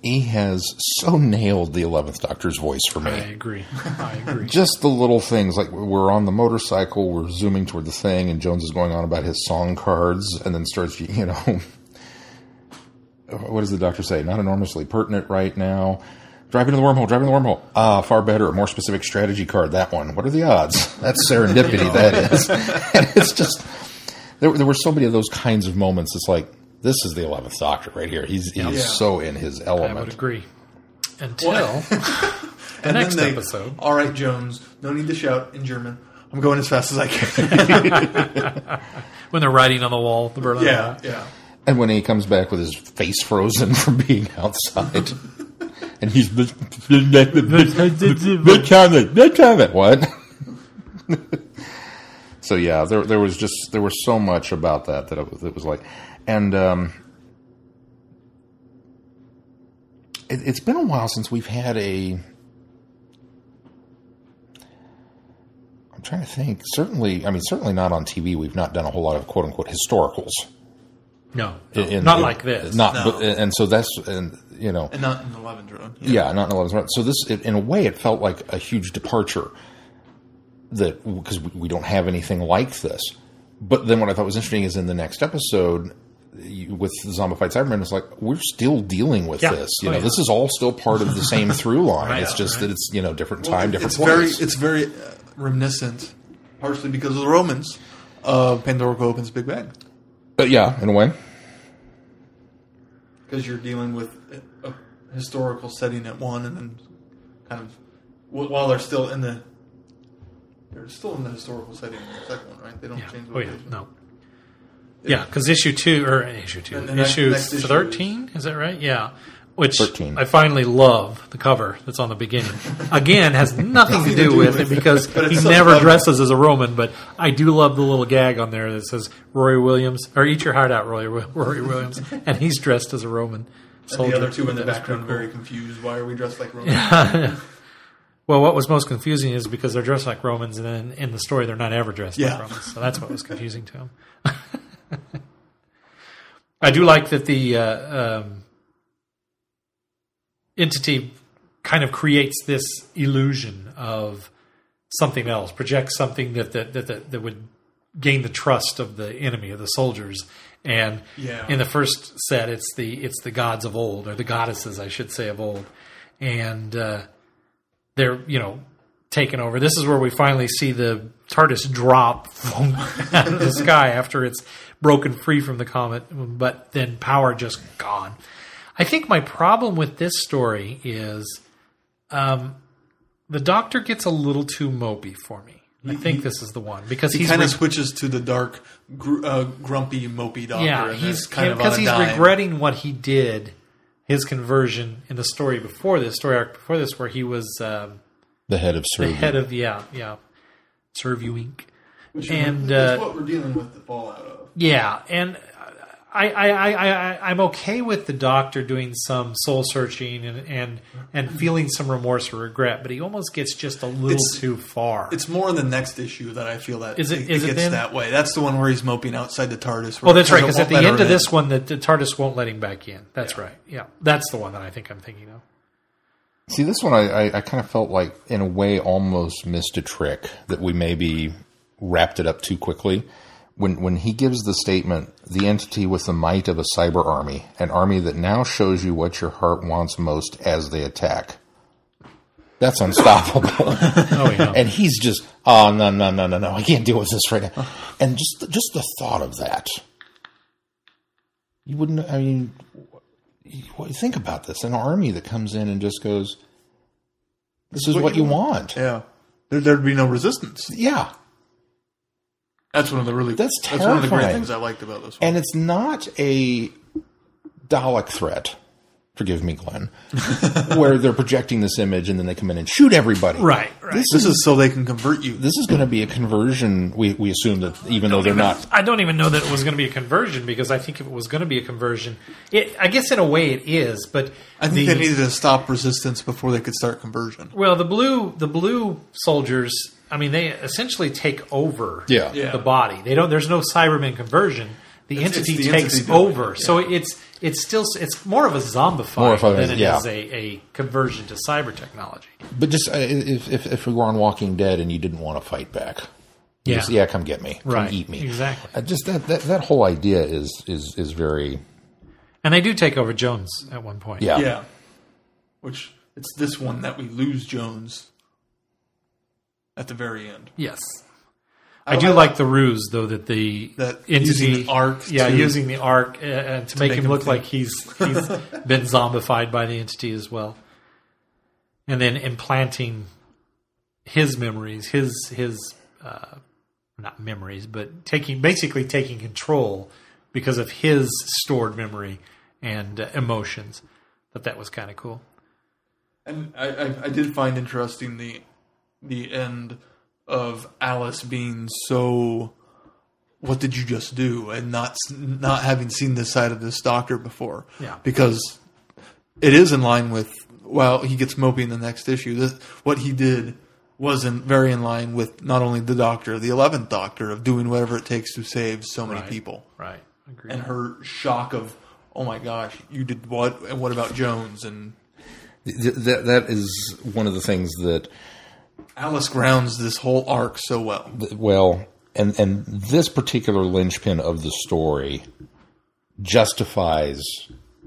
[SPEAKER 3] He has so nailed the 11th Doctor's voice for me.
[SPEAKER 1] I agree. I agree. <laughs>
[SPEAKER 3] just the little things like we're on the motorcycle, we're zooming toward the thing, and Jones is going on about his song cards, and then starts, you know, <laughs> what does the doctor say? Not enormously pertinent right now. Driving into the wormhole, driving into the wormhole. Ah, far better, a more specific strategy card. That one. What are the odds? <laughs> That's serendipity. that is, and it's just there. There were so many of those kinds of moments. It's like this is the eleventh Doctor right here. He's he's
[SPEAKER 2] Yeah.
[SPEAKER 3] so in his element.
[SPEAKER 1] I would
[SPEAKER 3] element.
[SPEAKER 1] agree. Until the
[SPEAKER 2] And
[SPEAKER 1] next
[SPEAKER 2] they,
[SPEAKER 1] episode.
[SPEAKER 2] All right, Jones. No need to shout in German. I'm going as fast as I can.
[SPEAKER 1] when they're writing on the wall, the Berlin
[SPEAKER 2] yeah,
[SPEAKER 1] Wall.
[SPEAKER 2] yeah.
[SPEAKER 3] And when he comes back with his face frozen from being outside, and he's the comment, the comment, what? so yeah, there there was just there was so much about that that it was, it was like, and um, it, it's been a while since we've had a. I'm trying to think. Certainly, I mean, certainly not on TV. We've not done a whole lot of quote unquote historicals.
[SPEAKER 1] No, no,
[SPEAKER 3] in-
[SPEAKER 1] not
[SPEAKER 3] in-
[SPEAKER 1] like this.
[SPEAKER 3] Not,
[SPEAKER 2] No.
[SPEAKER 3] but, and so that's and you know,
[SPEAKER 2] And not in the Lavender Road.
[SPEAKER 3] yeah, not in 11th round. So this, it, in a way, it felt like a huge departure. That because we, we don't have anything like this. But then what I thought was interesting is in the next episode you, with the zombified Cybermen, it's like we're still dealing with
[SPEAKER 1] Yeah.
[SPEAKER 3] this. You
[SPEAKER 1] Oh,
[SPEAKER 3] know,
[SPEAKER 1] yeah.
[SPEAKER 3] this is all still part of the <laughs> same through line.
[SPEAKER 1] Right,
[SPEAKER 3] it's just
[SPEAKER 1] right.
[SPEAKER 3] that it's you know different time, different
[SPEAKER 2] it's
[SPEAKER 3] place.
[SPEAKER 2] very it's very uh, reminiscent, partially because of the Romans. Uh, Pandorica opens Big Bang
[SPEAKER 3] but yeah, in a way.
[SPEAKER 2] because you're dealing with a, a historical setting at one, and then kind of while they're still in the they're still in the historical setting in the second one, right? They don't
[SPEAKER 1] Yeah.
[SPEAKER 2] change.
[SPEAKER 1] Oh yeah,
[SPEAKER 2] location.
[SPEAKER 1] no. Yeah, because issue two or issue two,
[SPEAKER 2] And the next-
[SPEAKER 1] issue
[SPEAKER 2] next issue
[SPEAKER 1] thirteen is that right? Yeah, which
[SPEAKER 3] 13.
[SPEAKER 1] I finally love the cover that's on the beginning. <laughs> Again, has nothing to do with it because
[SPEAKER 2] But
[SPEAKER 1] he
[SPEAKER 2] so
[SPEAKER 1] never
[SPEAKER 2] clever.
[SPEAKER 1] dresses as a Roman. But I do love the little gag on there that says Rory Williams or "Eat your heart out, Rory, Rory Williams," <laughs> and he's dressed as a Roman
[SPEAKER 2] And
[SPEAKER 1] soldier.
[SPEAKER 2] the other two in the
[SPEAKER 1] That was
[SPEAKER 2] background
[SPEAKER 1] pretty
[SPEAKER 2] very confused. Why are we dressed like Romans? <laughs>
[SPEAKER 1] Well, what was most confusing is because they're dressed like Romans, and then in the story they're not ever dressed
[SPEAKER 2] Yeah.
[SPEAKER 1] like Romans. So that's what was confusing to him. I do like that the uh, um, entity kind of creates this illusion of something else, projects something that that that, that, that would gain the trust of the enemy of the soldiers. And
[SPEAKER 2] Yeah.
[SPEAKER 1] in the first set, it's the it's the gods of old or the goddesses, I should say, of old, and uh, they're you know taken over. This is where we finally see the TARDIS drop <laughs> from out of the sky after it's broken free from the comet, but then power just gone. I think my problem with this story is um, the Doctor gets a little too mopey for me. I think this is the one because
[SPEAKER 2] he kind of
[SPEAKER 1] re-
[SPEAKER 2] switches to the dark, gr- uh, grumpy, mopey doctor.
[SPEAKER 1] yeah
[SPEAKER 2] and
[SPEAKER 1] he's
[SPEAKER 2] kind of
[SPEAKER 1] because he's
[SPEAKER 2] dime.
[SPEAKER 1] regretting what he did his conversion in the story before this story arc before this, where he was um,
[SPEAKER 3] The head of
[SPEAKER 1] the head of yeah yeah ServeYouInc.
[SPEAKER 2] Which
[SPEAKER 1] And,
[SPEAKER 2] that's
[SPEAKER 1] uh,
[SPEAKER 2] what we're dealing with the fallout of.
[SPEAKER 1] Yeah, and I, I, I, I, I'm okay with the doctor doing some soul searching and, and and feeling some remorse or regret, but he almost gets just a little
[SPEAKER 2] It's-
[SPEAKER 1] too far.
[SPEAKER 2] It's more in the next issue that I feel that
[SPEAKER 1] Is it-
[SPEAKER 2] it,
[SPEAKER 1] is it
[SPEAKER 2] gets
[SPEAKER 1] then?
[SPEAKER 2] that way. That's the one where he's moping outside the TARDIS.
[SPEAKER 1] well, that's right, because at the end of this
[SPEAKER 2] in.
[SPEAKER 1] one, the, the TARDIS won't let him back in. That's right. Yeah, that's the one that I think I'm thinking of.
[SPEAKER 3] See, this one I, I, I kind of felt like, in a way, almost missed a trick that we maybe wrapped it up too quickly. When when he gives the statement, the entity with the might of a cyber army, an army that now shows you what your heart wants most as they attack. That's unstoppable. <laughs>
[SPEAKER 1] Oh yeah,
[SPEAKER 3] and he's just, oh no no no no no, I can't deal with this right now. And just just the thought of that, you wouldn't. I mean, what, think about this: an army that comes in and just goes, "This is what you want."
[SPEAKER 2] Yeah, there, there'd be no resistance.
[SPEAKER 3] Yeah,
[SPEAKER 2] That's one of the really.
[SPEAKER 3] That's
[SPEAKER 2] That's one of the great things I liked about this one.
[SPEAKER 3] and it's not a Dalek threat. Forgive me, Glenn. <laughs> where they're projecting this image and then they come in and shoot everybody.
[SPEAKER 1] right, right.
[SPEAKER 3] This
[SPEAKER 2] This
[SPEAKER 3] is
[SPEAKER 2] is so they can convert you.
[SPEAKER 3] this is going to be a conversion. We we assume that even though they're not
[SPEAKER 1] I don't even know that it was going to be a conversion because I think if it was going to be a conversion, it, I guess in a way it is. But
[SPEAKER 2] I think
[SPEAKER 1] the,
[SPEAKER 2] they needed to stop resistance before they could start conversion.
[SPEAKER 1] Well, the blue the blue soldiers, I mean, they essentially take over
[SPEAKER 3] Yeah.
[SPEAKER 2] Yeah.
[SPEAKER 1] the body. They don't. There's no Cyberman conversion. The
[SPEAKER 2] It's-
[SPEAKER 1] entity
[SPEAKER 2] it's the
[SPEAKER 1] takes
[SPEAKER 2] entity doing it,
[SPEAKER 1] over. So it's it's still it's more of a zombified
[SPEAKER 3] More of a-
[SPEAKER 1] than it is
[SPEAKER 3] yeah.
[SPEAKER 1] a, a conversion to cyber technology.
[SPEAKER 3] But just uh, if, if if we were on Walking Dead and you didn't want to fight back,
[SPEAKER 1] Yeah.
[SPEAKER 3] just, yeah, come get me,
[SPEAKER 1] Right.
[SPEAKER 3] come eat me,
[SPEAKER 1] Exactly.
[SPEAKER 3] Uh, just that, that that whole idea is is is very
[SPEAKER 1] And they do take over Jones at one point.
[SPEAKER 3] yeah.
[SPEAKER 2] Yeah, which it's this one that we lose Jones at the very end.
[SPEAKER 1] Yes. I do
[SPEAKER 2] I
[SPEAKER 1] like the ruse though that the
[SPEAKER 2] That
[SPEAKER 1] entity,
[SPEAKER 2] using the arc
[SPEAKER 1] yeah,
[SPEAKER 2] to-
[SPEAKER 1] using the arc uh, uh, to, make,
[SPEAKER 2] make
[SPEAKER 1] him
[SPEAKER 2] him
[SPEAKER 1] look
[SPEAKER 2] think.
[SPEAKER 1] like he's <laughs> he's been zombified by the entity as well, and then implanting his memories, his his uh, not memories, but taking basically taking control because of his stored memory and uh, emotions. But that was kind of cool.
[SPEAKER 2] And I, I, I did find interesting the the end of Alice being so. What did you just do? And not not having seen this side of this doctor before.
[SPEAKER 1] Yeah.
[SPEAKER 2] Because it is in line with. Well, he gets mopey in the next issue. This, what he did wasn't very in line with not only the Doctor, the eleventh Doctor, of doing whatever it takes to save so many
[SPEAKER 1] Right.
[SPEAKER 2] people,
[SPEAKER 1] Right. Agreed.
[SPEAKER 2] and her shock of, oh my gosh, you did what? And what about Jones? And
[SPEAKER 3] that that is one of the things that
[SPEAKER 2] Alice grounds this whole arc so well.
[SPEAKER 3] well, and and this particular linchpin of the story justifies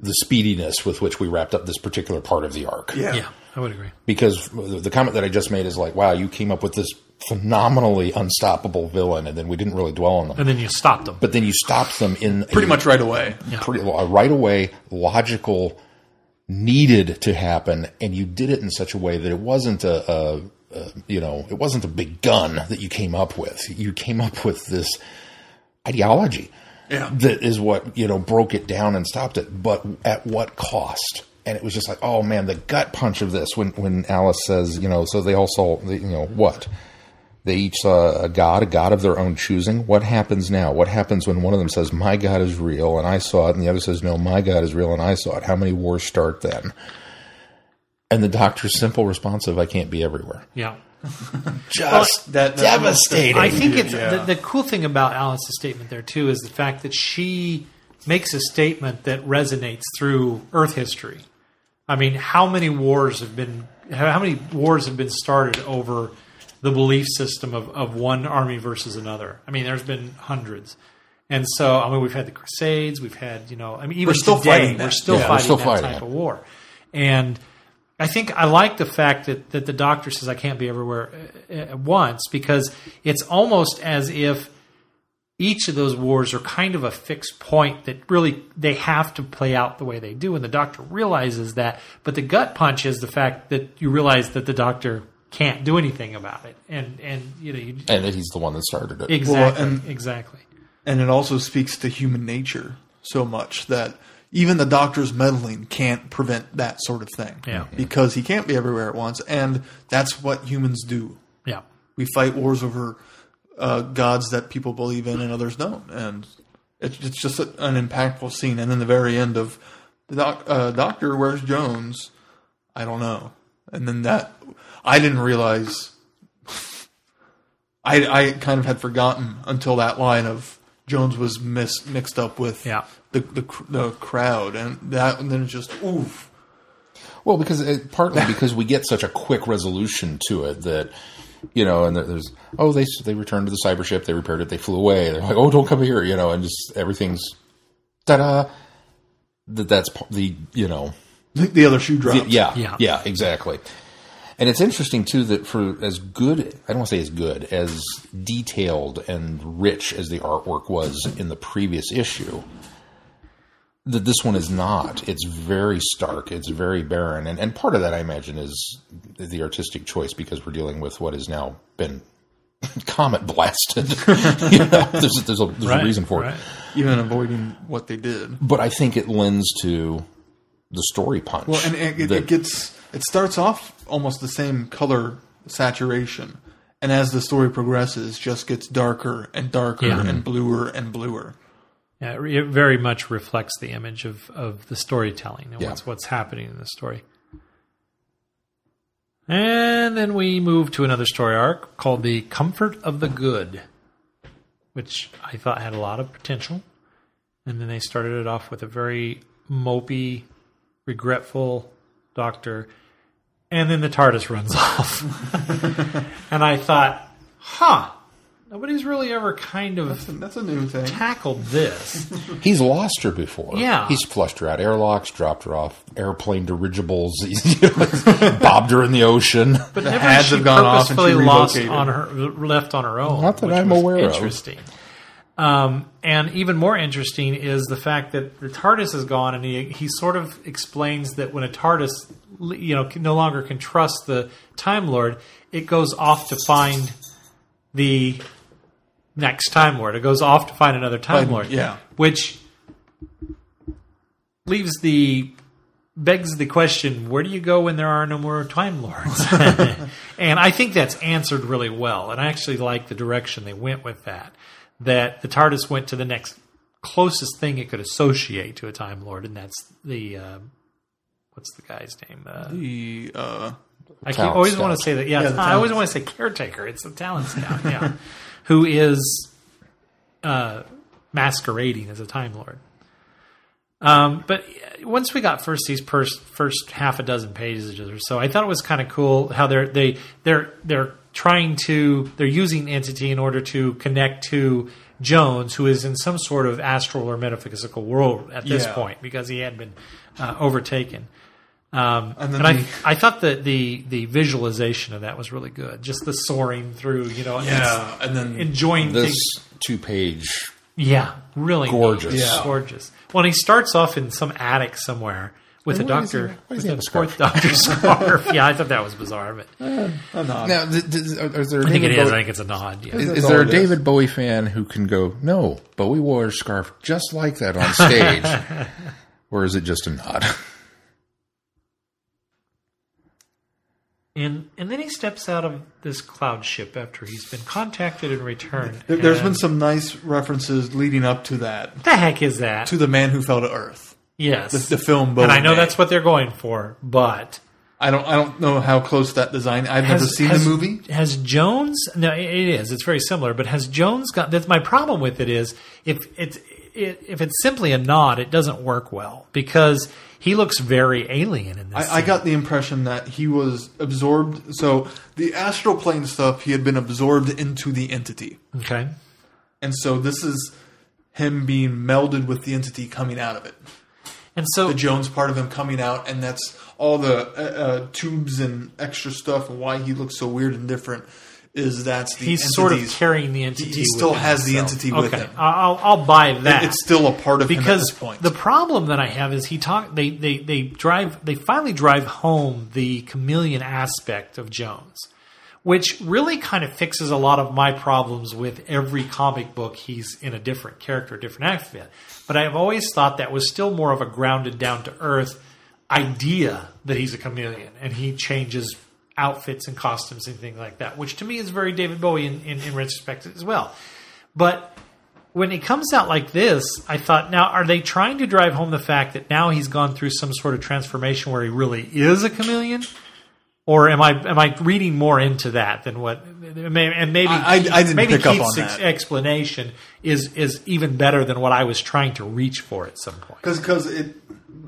[SPEAKER 3] the speediness with which we wrapped up this particular part of the arc.
[SPEAKER 1] yeah, yeah. I would agree.
[SPEAKER 3] because the comment that I just made is like, wow, you came up with this phenomenally unstoppable villain, and then we didn't really dwell on them.
[SPEAKER 1] And then you stopped them.
[SPEAKER 3] But then you stopped them in
[SPEAKER 2] Pretty
[SPEAKER 3] a
[SPEAKER 2] much right away.
[SPEAKER 3] pretty a right away logical needed to happen, and you did it in such a way that it wasn't a, a, a you know it wasn't a big gun that you came up with. You came up with this ideology
[SPEAKER 2] Yeah.
[SPEAKER 3] that is what you know broke it down and stopped it. But at what cost? And it was just like oh man the gut punch of this when when alice says you know so they all saw you know what? They each saw a god a god of their own choosing. What happens now? What happens when one of them says my god is real and i saw it and the other says no my god is real and i saw it? How many wars start then and the doctor's simple response of i can't be everywhere
[SPEAKER 1] Yeah. <laughs>
[SPEAKER 3] just
[SPEAKER 2] that- that-
[SPEAKER 3] devastating
[SPEAKER 1] I think it's
[SPEAKER 2] yeah.
[SPEAKER 1] the, the cool thing about Alice's statement there too is the fact that she makes a statement that resonates through Earth history. I mean, how many wars have been how many wars have been started over the belief system of, of one army versus another? I mean, there's been hundreds. And so, I mean, we've had the Crusades, we've had, you know, I mean, even
[SPEAKER 2] We're still
[SPEAKER 1] today,
[SPEAKER 2] fighting
[SPEAKER 1] we're still
[SPEAKER 3] Yeah, we're
[SPEAKER 1] fighting
[SPEAKER 3] still
[SPEAKER 1] that
[SPEAKER 3] fighting
[SPEAKER 1] type
[SPEAKER 3] it.
[SPEAKER 1] of war. And I think I like the fact that, that the doctor says I can't be everywhere uh, at once because it's almost as if each of those wars are kind of a fixed point that really they have to play out the way they do, and the doctor realizes that. But the gut punch is the fact that you realize that the doctor can't do anything about it, and and you know you,
[SPEAKER 3] and that he's the one that started it
[SPEAKER 1] exactly
[SPEAKER 2] and-
[SPEAKER 1] exactly
[SPEAKER 2] And it also speaks to human nature so much that even the doctor's meddling can't prevent that sort of thing.
[SPEAKER 1] Yeah.
[SPEAKER 2] Because he can't be everywhere at once, and that's what humans do.
[SPEAKER 1] Yeah.
[SPEAKER 2] We fight wars over uh, gods that people believe in and others don't, and it's, it's just a, an impactful scene. And then the very end of the doc, uh, Doctor, where's Jones? I don't know. And then that I didn't realize. I I kind of had forgotten until that line of Jones was mis- mixed up with
[SPEAKER 1] Yeah.
[SPEAKER 2] The, the the crowd, and that and then it's just oof.
[SPEAKER 3] Well, because it, partly <laughs> because we get such a quick resolution to it that you know, and there's oh they they returned to the cyber ship, they repaired it, they flew away. They're like oh don't come here, you know, and just everything's ta da. That that's the you know
[SPEAKER 2] The, the other shoe dropped.
[SPEAKER 3] yeah
[SPEAKER 1] Yeah.
[SPEAKER 3] yeah exactly. And it's interesting too that for as good I don't want to say as good as detailed and rich as the artwork was in the previous issue that this one is not. It's very stark. It's very barren, and and part of that I imagine is the artistic choice because we're dealing with what has now been <laughs> comet blasted. <laughs> you know, there's there's a there's a reason for
[SPEAKER 1] right.
[SPEAKER 3] it,
[SPEAKER 2] even avoiding what they did.
[SPEAKER 3] but I think it lends to the story punch.
[SPEAKER 2] Well, and it, it,
[SPEAKER 3] that-
[SPEAKER 2] it gets it starts off almost the same color saturation, and as the story progresses, just gets darker and darker
[SPEAKER 1] Yeah.
[SPEAKER 2] and bluer and bluer.
[SPEAKER 1] Yeah, it very much reflects the image of, of the storytelling and
[SPEAKER 3] Yeah.
[SPEAKER 1] what's what's happening in the story. And then we move to another story arc called The Comfort of the Good, which I thought had a lot of potential. And then they started it off with a very mopey, regretful doctor. And then the TARDIS runs <laughs> off. <laughs> and I thought, huh, nobody's really ever kind of
[SPEAKER 2] That's a new thing.
[SPEAKER 1] tackled this. <laughs>
[SPEAKER 3] He's lost her before.
[SPEAKER 1] Yeah.
[SPEAKER 3] He's flushed her out airlocks, dropped her off airplane dirigibles, <laughs> he's, you know, bobbed her in the ocean.
[SPEAKER 1] But never
[SPEAKER 2] ads
[SPEAKER 1] she
[SPEAKER 2] have gone off and she
[SPEAKER 1] lost
[SPEAKER 2] relocated.
[SPEAKER 1] on her, left on her own.
[SPEAKER 3] Not that
[SPEAKER 1] which
[SPEAKER 3] I'm
[SPEAKER 1] was
[SPEAKER 3] aware of.
[SPEAKER 1] Interesting. Um, and even more interesting is the fact that the TARDIS is gone, and he he sort of explains that when a TARDIS, you know, no longer can trust the Time Lord, it goes off to find the next Time Lord. It goes off to find another Time
[SPEAKER 2] Find-
[SPEAKER 1] Lord.
[SPEAKER 2] yeah.
[SPEAKER 1] which leaves the begs the question where do you go when there are no more time lords <laughs> and i think that's answered really well and i actually like the direction they went with that that the tardis went to the next closest thing it could associate to a time lord and that's the uh, what's the guy's name uh,
[SPEAKER 2] The uh,
[SPEAKER 1] I keep,
[SPEAKER 3] Talent
[SPEAKER 1] always
[SPEAKER 3] scout.
[SPEAKER 1] want to say that. Yeah,
[SPEAKER 2] Yeah, the
[SPEAKER 1] I always
[SPEAKER 2] talent-
[SPEAKER 1] want to say caretaker. It's the talent scout. Yeah, <laughs> who is uh, masquerading as a time lord. Um, but once we got first these first first half a dozen pages or so, I thought it was kind of cool how they're they they're they're trying to they're using entity in order to connect to Jones, who is in some sort of astral or metaphysical world at this
[SPEAKER 2] Yeah.
[SPEAKER 1] point because he had been uh, overtaken. Um,
[SPEAKER 2] And
[SPEAKER 1] and
[SPEAKER 2] then
[SPEAKER 1] I,
[SPEAKER 2] the-
[SPEAKER 1] I thought that the the visualization of that was really good. Just the soaring through, you know,
[SPEAKER 2] yeah,
[SPEAKER 1] it's
[SPEAKER 2] and then
[SPEAKER 1] enjoying
[SPEAKER 3] This
[SPEAKER 1] things.
[SPEAKER 3] two page
[SPEAKER 1] Yeah, really neat.
[SPEAKER 3] Gorgeous.
[SPEAKER 2] Yeah.
[SPEAKER 1] gorgeous. Well, and he starts off in some attic somewhere with a
[SPEAKER 3] why does he-
[SPEAKER 1] doctor
[SPEAKER 3] why
[SPEAKER 1] with
[SPEAKER 3] does he have
[SPEAKER 1] a
[SPEAKER 3] a
[SPEAKER 1] fourth doctor scarf. yeah, I thought that was bizarre, but
[SPEAKER 2] a nod.
[SPEAKER 3] now. Th- th- is there
[SPEAKER 1] I think it
[SPEAKER 3] David
[SPEAKER 1] is.
[SPEAKER 3] Bowie-
[SPEAKER 1] I think it's a nod. Yeah.
[SPEAKER 3] Is,
[SPEAKER 2] That's
[SPEAKER 3] is there a
[SPEAKER 2] it is.
[SPEAKER 3] David Bowie fan who can go, no, Bowie wore a scarf just like that on stage? <laughs> or is it just a nod? <laughs>
[SPEAKER 1] And and then he steps out of this cloud ship after he's been contacted and returned.
[SPEAKER 2] There, there's
[SPEAKER 1] And
[SPEAKER 2] been some nice references leading up to that
[SPEAKER 1] the heck is that?
[SPEAKER 2] to the man who fell to Earth,
[SPEAKER 1] yes,
[SPEAKER 2] the, the film. Bowie
[SPEAKER 1] and I know
[SPEAKER 2] made.
[SPEAKER 1] that's what they're going for, but
[SPEAKER 2] I don't. I don't know how close that design. I've never seen
[SPEAKER 1] has-
[SPEAKER 2] the movie.
[SPEAKER 1] Has Jones? No, it it is. It's very similar. But has Jones got? That's my problem with it. Is if it's it, if it's simply a nod, it doesn't work well because he looks very alien in this.
[SPEAKER 2] I, I got the impression that he was absorbed. So the astral plane stuff, he had been absorbed into the entity,
[SPEAKER 1] okay.
[SPEAKER 2] and so this is him being melded with the entity coming out of it.
[SPEAKER 1] And so
[SPEAKER 2] The Jones part of him coming out, and that's all the uh, uh, tubes and extra stuff, and why he looks so weird and different. Is that's the
[SPEAKER 1] he's sort of carrying the entity.
[SPEAKER 2] he still
[SPEAKER 1] within
[SPEAKER 2] has the
[SPEAKER 1] himself.
[SPEAKER 2] entity with
[SPEAKER 1] okay.
[SPEAKER 2] him.
[SPEAKER 1] I'll I'll buy that.
[SPEAKER 2] It's still a part of him
[SPEAKER 1] because
[SPEAKER 2] this point.
[SPEAKER 1] the problem that I have is he talk they, they they drive they finally drive home the chameleon aspect of Jones, which really kind of fixes a lot of my problems with every comic book he's in a different character, a different outfit. But I've always thought that was still more of a grounded, down to earth idea that he's a chameleon and he changes outfits and costumes and things like that, which to me is very David Bowie in, in, in retrospect as well. But when it comes out like this, I thought, now are they trying to drive home the fact that now he's gone through some sort of transformation where he really is a chameleon? Or am I am I reading more into that than what? And maybe
[SPEAKER 2] I- I- I didn't
[SPEAKER 1] maybe
[SPEAKER 2] pick up
[SPEAKER 1] Keith's
[SPEAKER 2] on that.
[SPEAKER 1] explanation is is even better than what I was trying to reach for at some point.
[SPEAKER 2] Because because it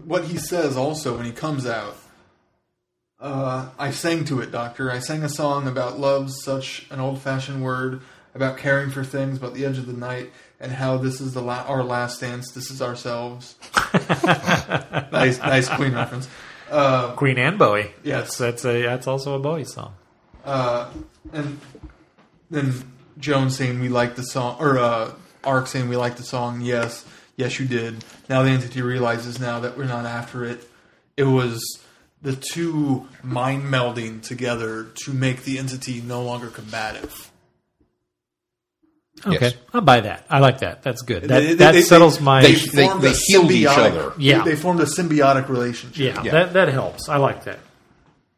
[SPEAKER 2] what he says also when he comes out. Uh, I sang to it, Doctor. I sang a song about love, such an old-fashioned word, about caring for things, about the edge of the night, and how this is the la- our last dance. This is ourselves. <laughs> nice, nice Queen reference. Uh,
[SPEAKER 1] Queen and Bowie.
[SPEAKER 2] Yes.
[SPEAKER 1] that's, that's a that's also a Bowie song.
[SPEAKER 2] uh, and then Jones saying we like the song, or uh, Ark saying we like the song. Yes, yes, you did. Now the entity realizes now that we're not after it. It was the two mind melding together to make the entity no longer combative.
[SPEAKER 1] Okay,
[SPEAKER 3] Yes.
[SPEAKER 1] I'll buy that. I like that. That's good. That,
[SPEAKER 2] They- they-
[SPEAKER 1] that
[SPEAKER 2] they-
[SPEAKER 1] settles
[SPEAKER 2] they-
[SPEAKER 1] my.
[SPEAKER 3] They-
[SPEAKER 2] formed a
[SPEAKER 3] healed each other.
[SPEAKER 1] Yeah.
[SPEAKER 2] they, they formed a symbiotic relationship.
[SPEAKER 1] yeah,
[SPEAKER 3] Yeah.
[SPEAKER 1] that that helps. I like that.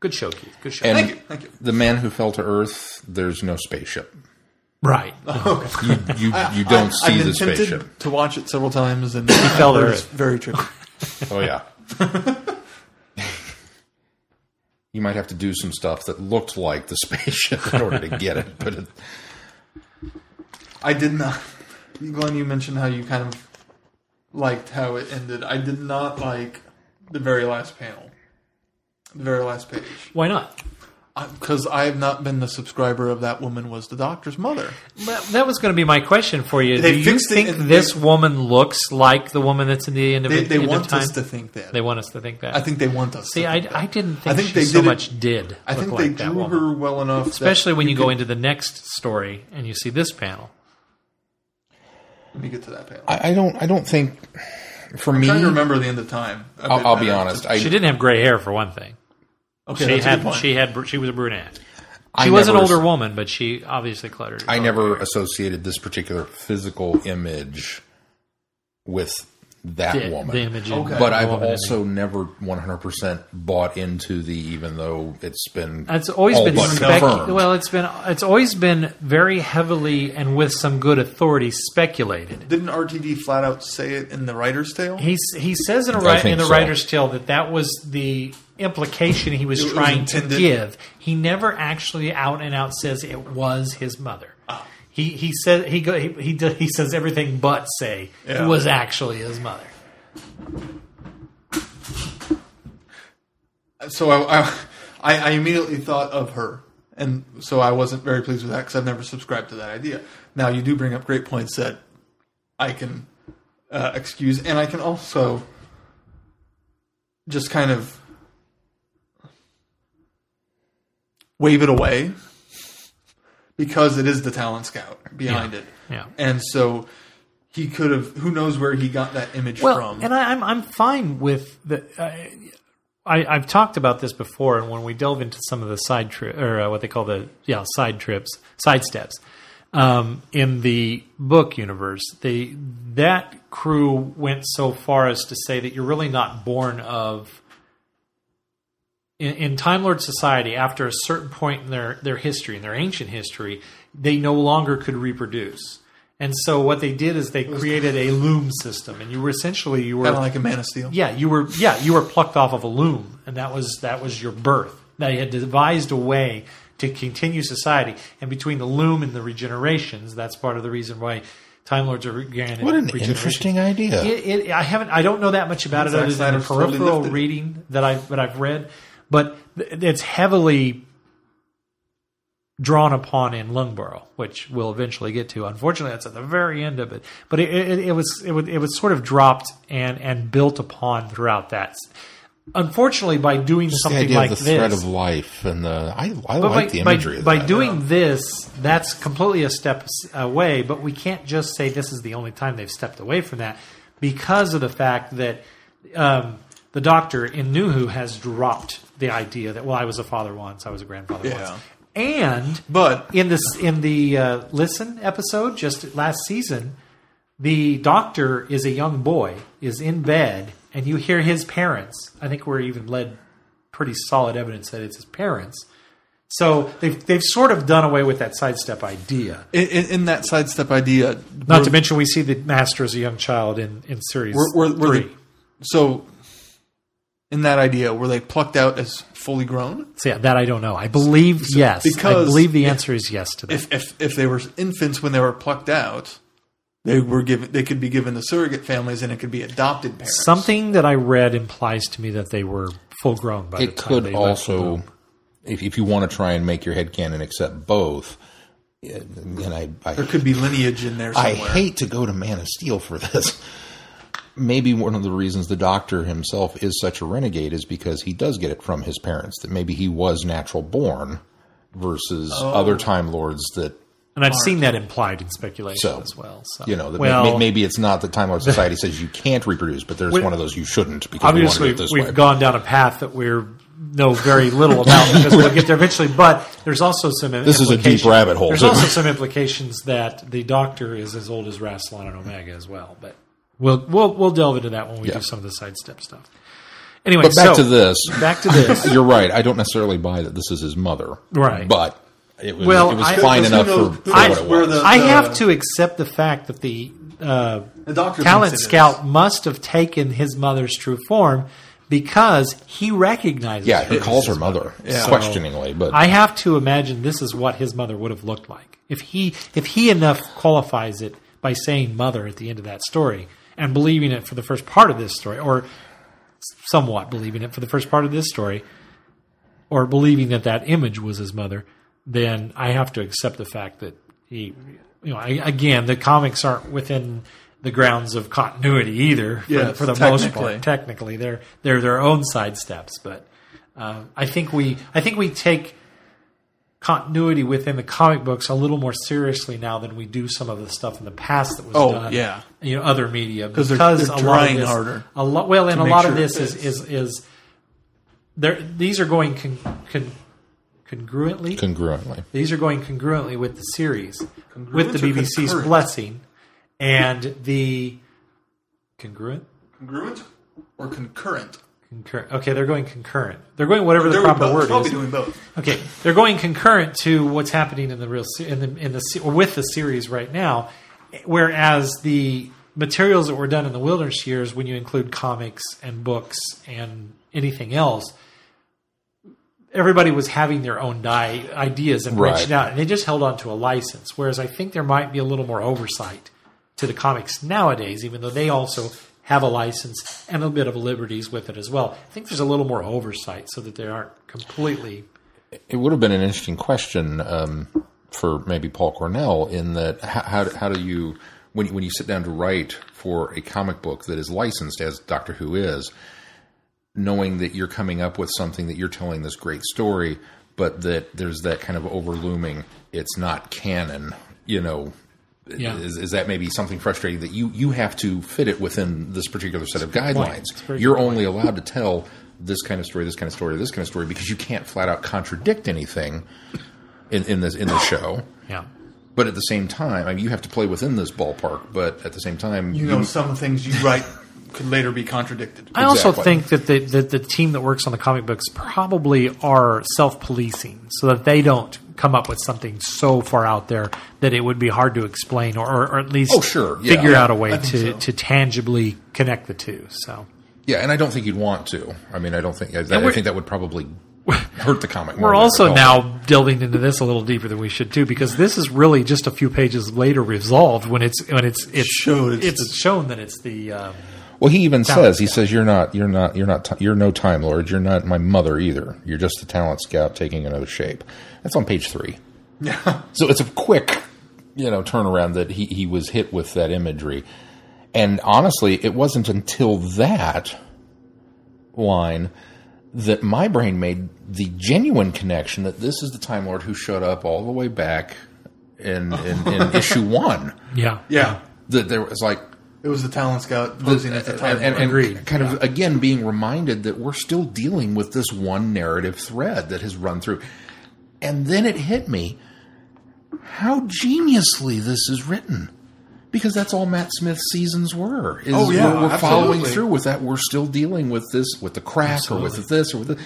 [SPEAKER 1] Good show, Keith. Good show.
[SPEAKER 3] And
[SPEAKER 2] Thank you, thank you.
[SPEAKER 3] the man who fell to Earth, there's no spaceship.
[SPEAKER 1] right. <laughs>
[SPEAKER 2] Okay.
[SPEAKER 3] You you, you don't
[SPEAKER 2] I-
[SPEAKER 3] see
[SPEAKER 2] I've
[SPEAKER 3] the
[SPEAKER 2] been tempted
[SPEAKER 3] spaceship.
[SPEAKER 2] to watch it several times, and he
[SPEAKER 1] fell to earth.
[SPEAKER 2] very tricky.
[SPEAKER 3] Oh yeah. <laughs> you might have to do some stuff that looked like the <laughs> spaceship in order to get it, but it, <laughs>
[SPEAKER 2] I did not. Glenn, you mentioned how you kind of liked how it ended. I did not like the very last panel, the very last page,
[SPEAKER 1] Why not?
[SPEAKER 2] Because I have not been the subscriber of that woman was the doctor's mother.
[SPEAKER 1] That, that was going to be my question for you.
[SPEAKER 2] They
[SPEAKER 1] Do you
[SPEAKER 2] fixed it
[SPEAKER 1] think this
[SPEAKER 2] they-
[SPEAKER 1] woman looks like the woman that's in the end of,
[SPEAKER 2] They, they
[SPEAKER 1] end
[SPEAKER 2] want
[SPEAKER 1] time?
[SPEAKER 2] us to think that.
[SPEAKER 1] they want us to think that.
[SPEAKER 2] I think they want us.
[SPEAKER 1] See,
[SPEAKER 2] to
[SPEAKER 1] I,
[SPEAKER 2] think
[SPEAKER 1] I
[SPEAKER 2] that.
[SPEAKER 1] didn't think,
[SPEAKER 2] I think
[SPEAKER 1] she
[SPEAKER 2] they
[SPEAKER 1] so
[SPEAKER 2] did it-
[SPEAKER 1] much did.
[SPEAKER 2] I think
[SPEAKER 1] like
[SPEAKER 2] they drew
[SPEAKER 1] woman.
[SPEAKER 2] her well enough,
[SPEAKER 1] especially when you go
[SPEAKER 2] could-
[SPEAKER 1] into the next story and you see this panel.
[SPEAKER 2] Let me get to that panel.
[SPEAKER 3] I, I don't I don't think for
[SPEAKER 2] I'm
[SPEAKER 3] me.
[SPEAKER 2] trying to remember the end of time. a
[SPEAKER 3] I'll, I'll be honest. I
[SPEAKER 1] She didn't have gray hair for one thing.
[SPEAKER 2] Okay,
[SPEAKER 1] she
[SPEAKER 2] that's a good
[SPEAKER 1] had
[SPEAKER 2] point.
[SPEAKER 1] she had she was a brunette.
[SPEAKER 3] I
[SPEAKER 1] She was an
[SPEAKER 3] never-
[SPEAKER 1] older woman, but she obviously cluttered.
[SPEAKER 3] I never associated this particular physical image with that
[SPEAKER 1] the,
[SPEAKER 3] woman.
[SPEAKER 1] the image. in
[SPEAKER 2] Okay.
[SPEAKER 3] but I've
[SPEAKER 1] woman in
[SPEAKER 3] also never 100% bought into the, even though it's been.
[SPEAKER 1] It's always
[SPEAKER 3] all
[SPEAKER 1] been
[SPEAKER 3] but
[SPEAKER 1] spec-
[SPEAKER 3] confirmed.
[SPEAKER 1] well. It's been it's always been very heavily and with some good authority speculated.
[SPEAKER 2] Didn't RTD flat out say it in the writer's tale?
[SPEAKER 1] He he says in a
[SPEAKER 3] I
[SPEAKER 1] ri-
[SPEAKER 3] think
[SPEAKER 1] in the
[SPEAKER 3] so.
[SPEAKER 1] writer's tale that that was the implication he was
[SPEAKER 2] It was
[SPEAKER 1] trying to give. He never actually out and out says it was his mother.
[SPEAKER 2] Ah.
[SPEAKER 1] He he said he go he he, do- he says everything but say
[SPEAKER 2] Yeah.
[SPEAKER 1] it was actually his mother.
[SPEAKER 2] so I, I, I I immediately thought of her, and so I wasn't very pleased with that because I've never subscribed to that idea. Now you do bring up great points that I can uh, excuse, and I can also just kind of wave it away because it is the talent scout behind
[SPEAKER 1] Yeah.
[SPEAKER 2] it,
[SPEAKER 1] Yeah.
[SPEAKER 2] and so he could have. Who knows where he got that image
[SPEAKER 1] Well,
[SPEAKER 2] from?
[SPEAKER 1] and I, I'm I'm fine with the. I, I, I've talked about this before, and when we delve into some of the side trip or uh, what they call the yeah side trips, side steps um, in the book universe, they that crew went so far as to say that you're really not born of in, in Time Lord society. After a certain point in their their history, in their ancient history, they no longer could reproduce. And so what they did is they created a loom system, and you were essentially you were
[SPEAKER 2] kind of like a Man of Steel.
[SPEAKER 1] yeah, you were yeah, you were plucked off of a loom, and that was that was your birth. They had devised a way to continue society, and between the loom and the regenerations, that's part of the reason why Time Lords are granted.
[SPEAKER 3] what an interesting idea.
[SPEAKER 1] It, it, I haven't. I don't know that much about it other than the
[SPEAKER 2] Snyder's totally
[SPEAKER 1] peripheral reading that I've that I've read, but th- it's heavily drawn upon in Lungbarrow, which we'll eventually get to. Unfortunately, that's at the very end of it. But it, it, it was it was it was sort of dropped and and built upon throughout that. Unfortunately, by doing
[SPEAKER 3] Just the
[SPEAKER 1] something
[SPEAKER 3] idea
[SPEAKER 1] like
[SPEAKER 3] of the
[SPEAKER 1] this,
[SPEAKER 3] thread of life and the. I, I like
[SPEAKER 1] by,
[SPEAKER 3] the imagery
[SPEAKER 1] by, by
[SPEAKER 3] that.
[SPEAKER 1] doing this, that's completely a step away. But we can't just say this is the only time they've stepped away from that because of the fact that um, the Doctor in New Who has dropped the idea that well, I was a father once, I was a grandfather
[SPEAKER 2] Yeah.
[SPEAKER 1] once, and
[SPEAKER 2] But
[SPEAKER 1] in this in the uh, listen episode just last season, the Doctor is a young boy, is in bed, and you hear his parents. I think we're even led pretty solid evidence that it's his parents. So they've they've sort of done away with that sidestep idea.
[SPEAKER 2] in, in, in that sidestep idea,
[SPEAKER 1] Not to mention, we see the Master as a young child in in series
[SPEAKER 2] were, were, were
[SPEAKER 1] three.
[SPEAKER 2] they, so in that idea, were they plucked out as fully grown?
[SPEAKER 1] so yeah, that I don't know. I believe yes. Because I
[SPEAKER 2] because
[SPEAKER 1] believe the
[SPEAKER 2] if-
[SPEAKER 1] answer is yes to that.
[SPEAKER 2] If, if if they were infants when they were plucked out, they were given they could be given to surrogate families and it could be adopted parents.
[SPEAKER 1] Something that I read implies to me that they were full grown by the
[SPEAKER 3] It
[SPEAKER 1] time
[SPEAKER 3] could
[SPEAKER 1] they
[SPEAKER 3] also, if, if you want to try and make your head canon accept both, and I, I
[SPEAKER 2] there could be lineage in there
[SPEAKER 3] I hate to go to Man of Steel for this. Maybe one of the reasons the Doctor himself is such a renegade is because he does get it from his parents. That maybe he was natural born versus
[SPEAKER 2] Oh.
[SPEAKER 3] other Time Lords that
[SPEAKER 1] And I've seen that implied in speculation
[SPEAKER 3] So,
[SPEAKER 1] as well. So
[SPEAKER 3] you know.
[SPEAKER 1] Well,
[SPEAKER 3] may, maybe it's not that Time Lord <laughs> Society says you can't reproduce, but there's
[SPEAKER 1] We-
[SPEAKER 3] one of those you shouldn't because we this
[SPEAKER 1] we've
[SPEAKER 3] way.
[SPEAKER 1] gone down a path that we're know very little about <laughs> because we'll get there eventually. But there's also some
[SPEAKER 3] This is a deep rabbit hole,
[SPEAKER 1] There's also some implications that the Doctor is as old as Rassilon and Omega as well. But we'll we'll we'll delve into that when we
[SPEAKER 3] Yeah.
[SPEAKER 1] do some of the sidestep stuff. Anyway,
[SPEAKER 3] But back
[SPEAKER 1] so,
[SPEAKER 3] to this.
[SPEAKER 1] Back to this. <laughs>
[SPEAKER 3] You're right. I don't necessarily buy that this is his mother.
[SPEAKER 1] Right.
[SPEAKER 3] But it was,
[SPEAKER 1] Well,
[SPEAKER 3] it was
[SPEAKER 1] I-
[SPEAKER 3] fine enough
[SPEAKER 2] knows-
[SPEAKER 3] for,
[SPEAKER 2] who
[SPEAKER 3] for
[SPEAKER 1] knows
[SPEAKER 3] what it was.
[SPEAKER 2] the-
[SPEAKER 1] I
[SPEAKER 2] Uh,
[SPEAKER 1] have to accept the fact that the uh,
[SPEAKER 2] The
[SPEAKER 1] talent scout
[SPEAKER 2] is.
[SPEAKER 1] must have taken his mother's true form because he recognizes.
[SPEAKER 3] yeah,
[SPEAKER 1] her
[SPEAKER 3] he calls her
[SPEAKER 1] his
[SPEAKER 3] mother
[SPEAKER 2] Yeah.
[SPEAKER 3] questioningly, but
[SPEAKER 1] I have to imagine this is what his mother would have looked like if he if he enough qualifies it by saying mother at the end of that story and believing it for the first part of this story, or somewhat believing it for the first part of this story, or believing that that image was his mother, then I have to accept the fact that he, you know, I, again, the comics aren't within the grounds of continuity either. For,
[SPEAKER 2] Yes,
[SPEAKER 1] for the most part, technically, they're they're their own sidesteps, but. Uh, I think we I think we take continuity within the comic books a little more seriously now than we do some of the stuff in the past that was
[SPEAKER 2] Oh,
[SPEAKER 1] done.
[SPEAKER 2] yeah.
[SPEAKER 1] you know, other media
[SPEAKER 2] 'Cause they're-
[SPEAKER 1] because
[SPEAKER 2] they're
[SPEAKER 1] a lot of
[SPEAKER 2] trying
[SPEAKER 1] this,
[SPEAKER 2] harder
[SPEAKER 1] A lot, well, and a lot
[SPEAKER 2] sure
[SPEAKER 1] of this is is is there. These are going con, con, congruently.
[SPEAKER 3] congruently.
[SPEAKER 1] these are going congruently with the series, with the BBC's
[SPEAKER 2] concurrent?
[SPEAKER 1] blessing, and the congruent.
[SPEAKER 2] congruent or concurrent.
[SPEAKER 1] Concurrent. Okay, they're going concurrent. They're going whatever the
[SPEAKER 2] They're
[SPEAKER 1] proper
[SPEAKER 2] both,
[SPEAKER 1] word
[SPEAKER 2] probably
[SPEAKER 1] is.
[SPEAKER 2] doing both.
[SPEAKER 1] Okay, they're going concurrent to what's happening in the real se- in the in the se- or with the series right now, whereas the materials that were done in the wilderness years, when you include comics and books and anything else, everybody was having their own di- ideas and
[SPEAKER 3] Right.
[SPEAKER 1] branching out, and they just held on to a license. Whereas I think there might be a little more oversight to the comics nowadays, even though they also have a license and a bit of liberties with it as well. I think there's a little more oversight so that they aren't completely
[SPEAKER 3] It would have been an interesting question um, for maybe Paul Cornell in that how, how, how do you when you- when you sit down to write for a comic book that is licensed as Doctor Who is, knowing that you're coming up with something that you're telling this great story, but that there's that kind of overlooming it's not canon, you know.
[SPEAKER 1] Yeah.
[SPEAKER 3] Is, is that maybe something frustrating that you, you have to fit it within this particular set of guidelines?
[SPEAKER 1] It's a very
[SPEAKER 3] You're
[SPEAKER 1] good
[SPEAKER 3] only allowed to tell this kind of story, this kind of story, this kind of story because you can't flat out contradict anything in, in this in the show.
[SPEAKER 1] yeah.
[SPEAKER 3] But at the same time, I mean, you have to play within this ballpark. But at the same time,
[SPEAKER 2] You know, some things you write could later be contradicted.
[SPEAKER 1] I also think that the, that the team that works on the comic books probably are self policing so that they don't come up with something so far out there that it would be hard to explain or, or, or at least
[SPEAKER 3] Oh, sure. Yeah.
[SPEAKER 1] figure
[SPEAKER 3] Yeah,
[SPEAKER 1] out a way to,
[SPEAKER 2] so.
[SPEAKER 1] to tangibly connect the two. So
[SPEAKER 3] yeah, and I don't think you'd want to. I mean, I don't think I, I think that would probably <laughs> hurt the comic. more
[SPEAKER 1] We're also now
[SPEAKER 3] help.
[SPEAKER 1] delving into this a little deeper than we should too, because this is really just a few pages later resolved when it's when it's it's
[SPEAKER 2] Showed it's
[SPEAKER 1] it's, shown that it's the um,
[SPEAKER 3] Well, he even
[SPEAKER 1] Talent
[SPEAKER 3] says he says you're not you're not you're not you're no time lord. You're not my mother either. You're just a talent scout taking another shape. That's on page three.
[SPEAKER 2] Yeah. <laughs>
[SPEAKER 3] So it's a quick, you know, turnaround that he, he was hit with that imagery. And honestly, it wasn't until that line that my brain made the genuine connection that this is the Time Lord who showed up all the way back in, in, in <laughs> issue one.
[SPEAKER 1] yeah
[SPEAKER 2] Yeah.
[SPEAKER 3] That there was like,
[SPEAKER 2] It was the talent scout losing at the uh, time.
[SPEAKER 3] and, and
[SPEAKER 1] Agreed.
[SPEAKER 3] kind of again being reminded that we're still dealing with this one narrative thread that has run through. And then it hit me how geniusly this is written. Because that's all Matt Smith's seasons were. Is
[SPEAKER 2] Oh, yeah,
[SPEAKER 3] we're, we're following through with that. We're still dealing with this, with the crack, or with this, or with the.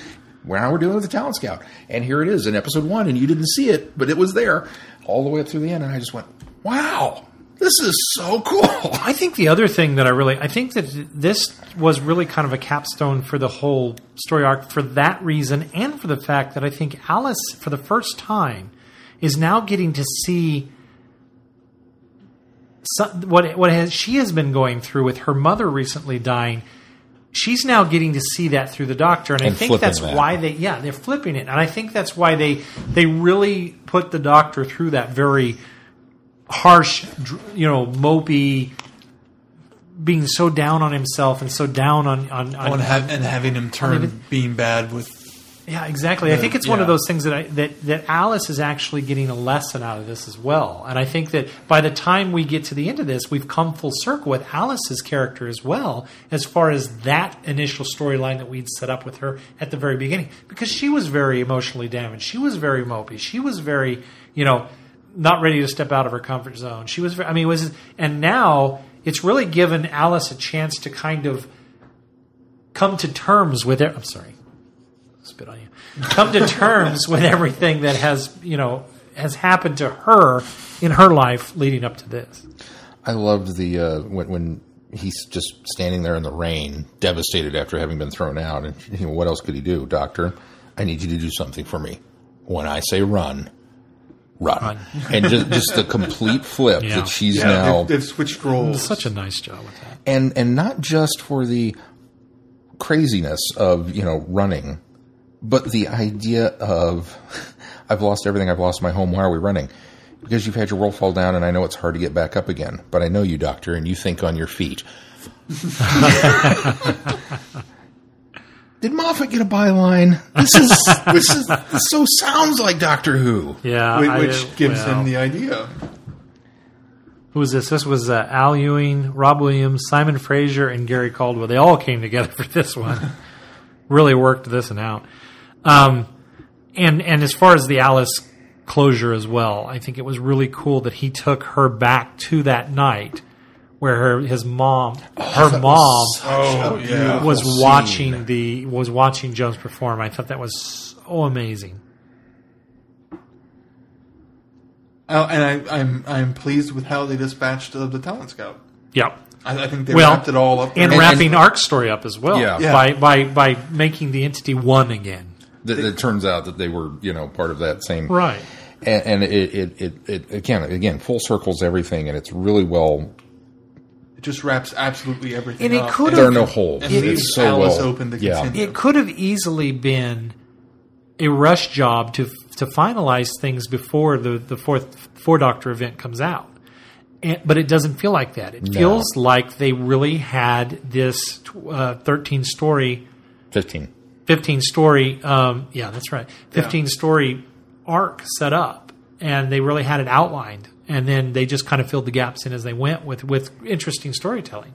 [SPEAKER 3] Well, now we're dealing with the talent scout, and here it is in episode one, and you didn't see it, but it was there all the way up through the end, and I just went, "Wow, this is so cool!"
[SPEAKER 1] I think the other thing that I really, I think that this was really kind of a capstone for the whole story arc for that reason, and for the fact that I think Alice, for the first time, is now getting to see some, what what has, she has been going through with her mother recently dying. She's now getting to see that through the doctor, and, I think that's
[SPEAKER 3] that.
[SPEAKER 1] why they, yeah, they're flipping it, and I think that's why they they really put the doctor through that very harsh, you know, mopey, being so down on himself and so down on on, on
[SPEAKER 2] and, having him turn
[SPEAKER 1] even-
[SPEAKER 2] being bad with
[SPEAKER 1] yeah, exactly. I think it's one of those things that I, that that Alice is actually getting a lesson out of this as well, and I think that by the time we get to the end of this, we've come full circle with Alice's character as well, as far as that initial storyline that we'd set up with her at the very beginning, because she was very emotionally damaged. She was very mopey. She was very, you know, not ready to step out of her comfort zone. She was. I mean, was and now it's really given Alice a chance to kind of come to terms with it. I'm sorry spit on you. Come to terms with everything that has, you know, has happened to her in her life leading up to this.
[SPEAKER 3] I loved the uh, when when he's just standing there in the rain, devastated after having been thrown out. And you know, what else could he do, Doctor? I need you to do something for me. When I say run, run,
[SPEAKER 1] Run.
[SPEAKER 3] and just just the complete flip
[SPEAKER 1] Yeah.
[SPEAKER 3] that she's
[SPEAKER 2] yeah,
[SPEAKER 3] now
[SPEAKER 2] they've, they've switched roles.
[SPEAKER 1] Such a nice job with that.
[SPEAKER 3] and and not just for the craziness of you know running, but the idea of <laughs> I've lost everything. I've lost my home. Why are we running? Because you've had your world fall down, and I know it's hard to get back up again. But I know you, doctor, and you think on your feet. <laughs> Did Moffat get a byline? This is <laughs> this is this so sounds like Doctor Who.
[SPEAKER 1] Yeah,
[SPEAKER 2] Whi-
[SPEAKER 1] I-
[SPEAKER 2] which gives
[SPEAKER 1] well,
[SPEAKER 2] him the idea.
[SPEAKER 1] who was this? This was uh, Al Ewing, Rob Williams, Simon Fraser, and Gary Caldwell. They all came together for this one. <laughs> really worked this one out. Um, and and as far as the Alice closure as well, I think it was really cool that he took her back to that night where her his mom, her mom,
[SPEAKER 2] Oh, yeah.
[SPEAKER 1] was
[SPEAKER 3] scene.
[SPEAKER 1] watching the was watching Jones perform. I thought that was so amazing.
[SPEAKER 2] Oh, and I, I'm I'm pleased with how they dispatched uh, the talent scout.
[SPEAKER 1] Yep.
[SPEAKER 2] I, I think they
[SPEAKER 1] Well,
[SPEAKER 2] wrapped it all up.
[SPEAKER 1] and
[SPEAKER 2] there.
[SPEAKER 1] wrapping Ark's story up as well.
[SPEAKER 3] Yeah.
[SPEAKER 2] Yeah.
[SPEAKER 1] By by by making the entity one again.
[SPEAKER 3] That it turns out that they were you know part of that same
[SPEAKER 1] Right.
[SPEAKER 3] and, and it, it, it, it again again full circles everything, and it's really well.
[SPEAKER 2] It just wraps absolutely everything
[SPEAKER 1] And it
[SPEAKER 2] up.
[SPEAKER 1] could
[SPEAKER 3] There are no holes.
[SPEAKER 2] and
[SPEAKER 3] It-
[SPEAKER 2] leaves
[SPEAKER 3] it's so
[SPEAKER 2] Alice
[SPEAKER 3] well.
[SPEAKER 2] open to
[SPEAKER 3] yeah.
[SPEAKER 2] continue.
[SPEAKER 1] It could have easily been a rush job to to finalize things before the the fourth four doctor event comes out. And, but it doesn't feel like that. It
[SPEAKER 3] No.
[SPEAKER 1] feels like they really had this uh, 13 story
[SPEAKER 3] Fifteen.
[SPEAKER 1] 15 story um, yeah that's right 15 story arc set up and they really had it outlined and then they just kind of filled the gaps in as they went with with interesting storytelling.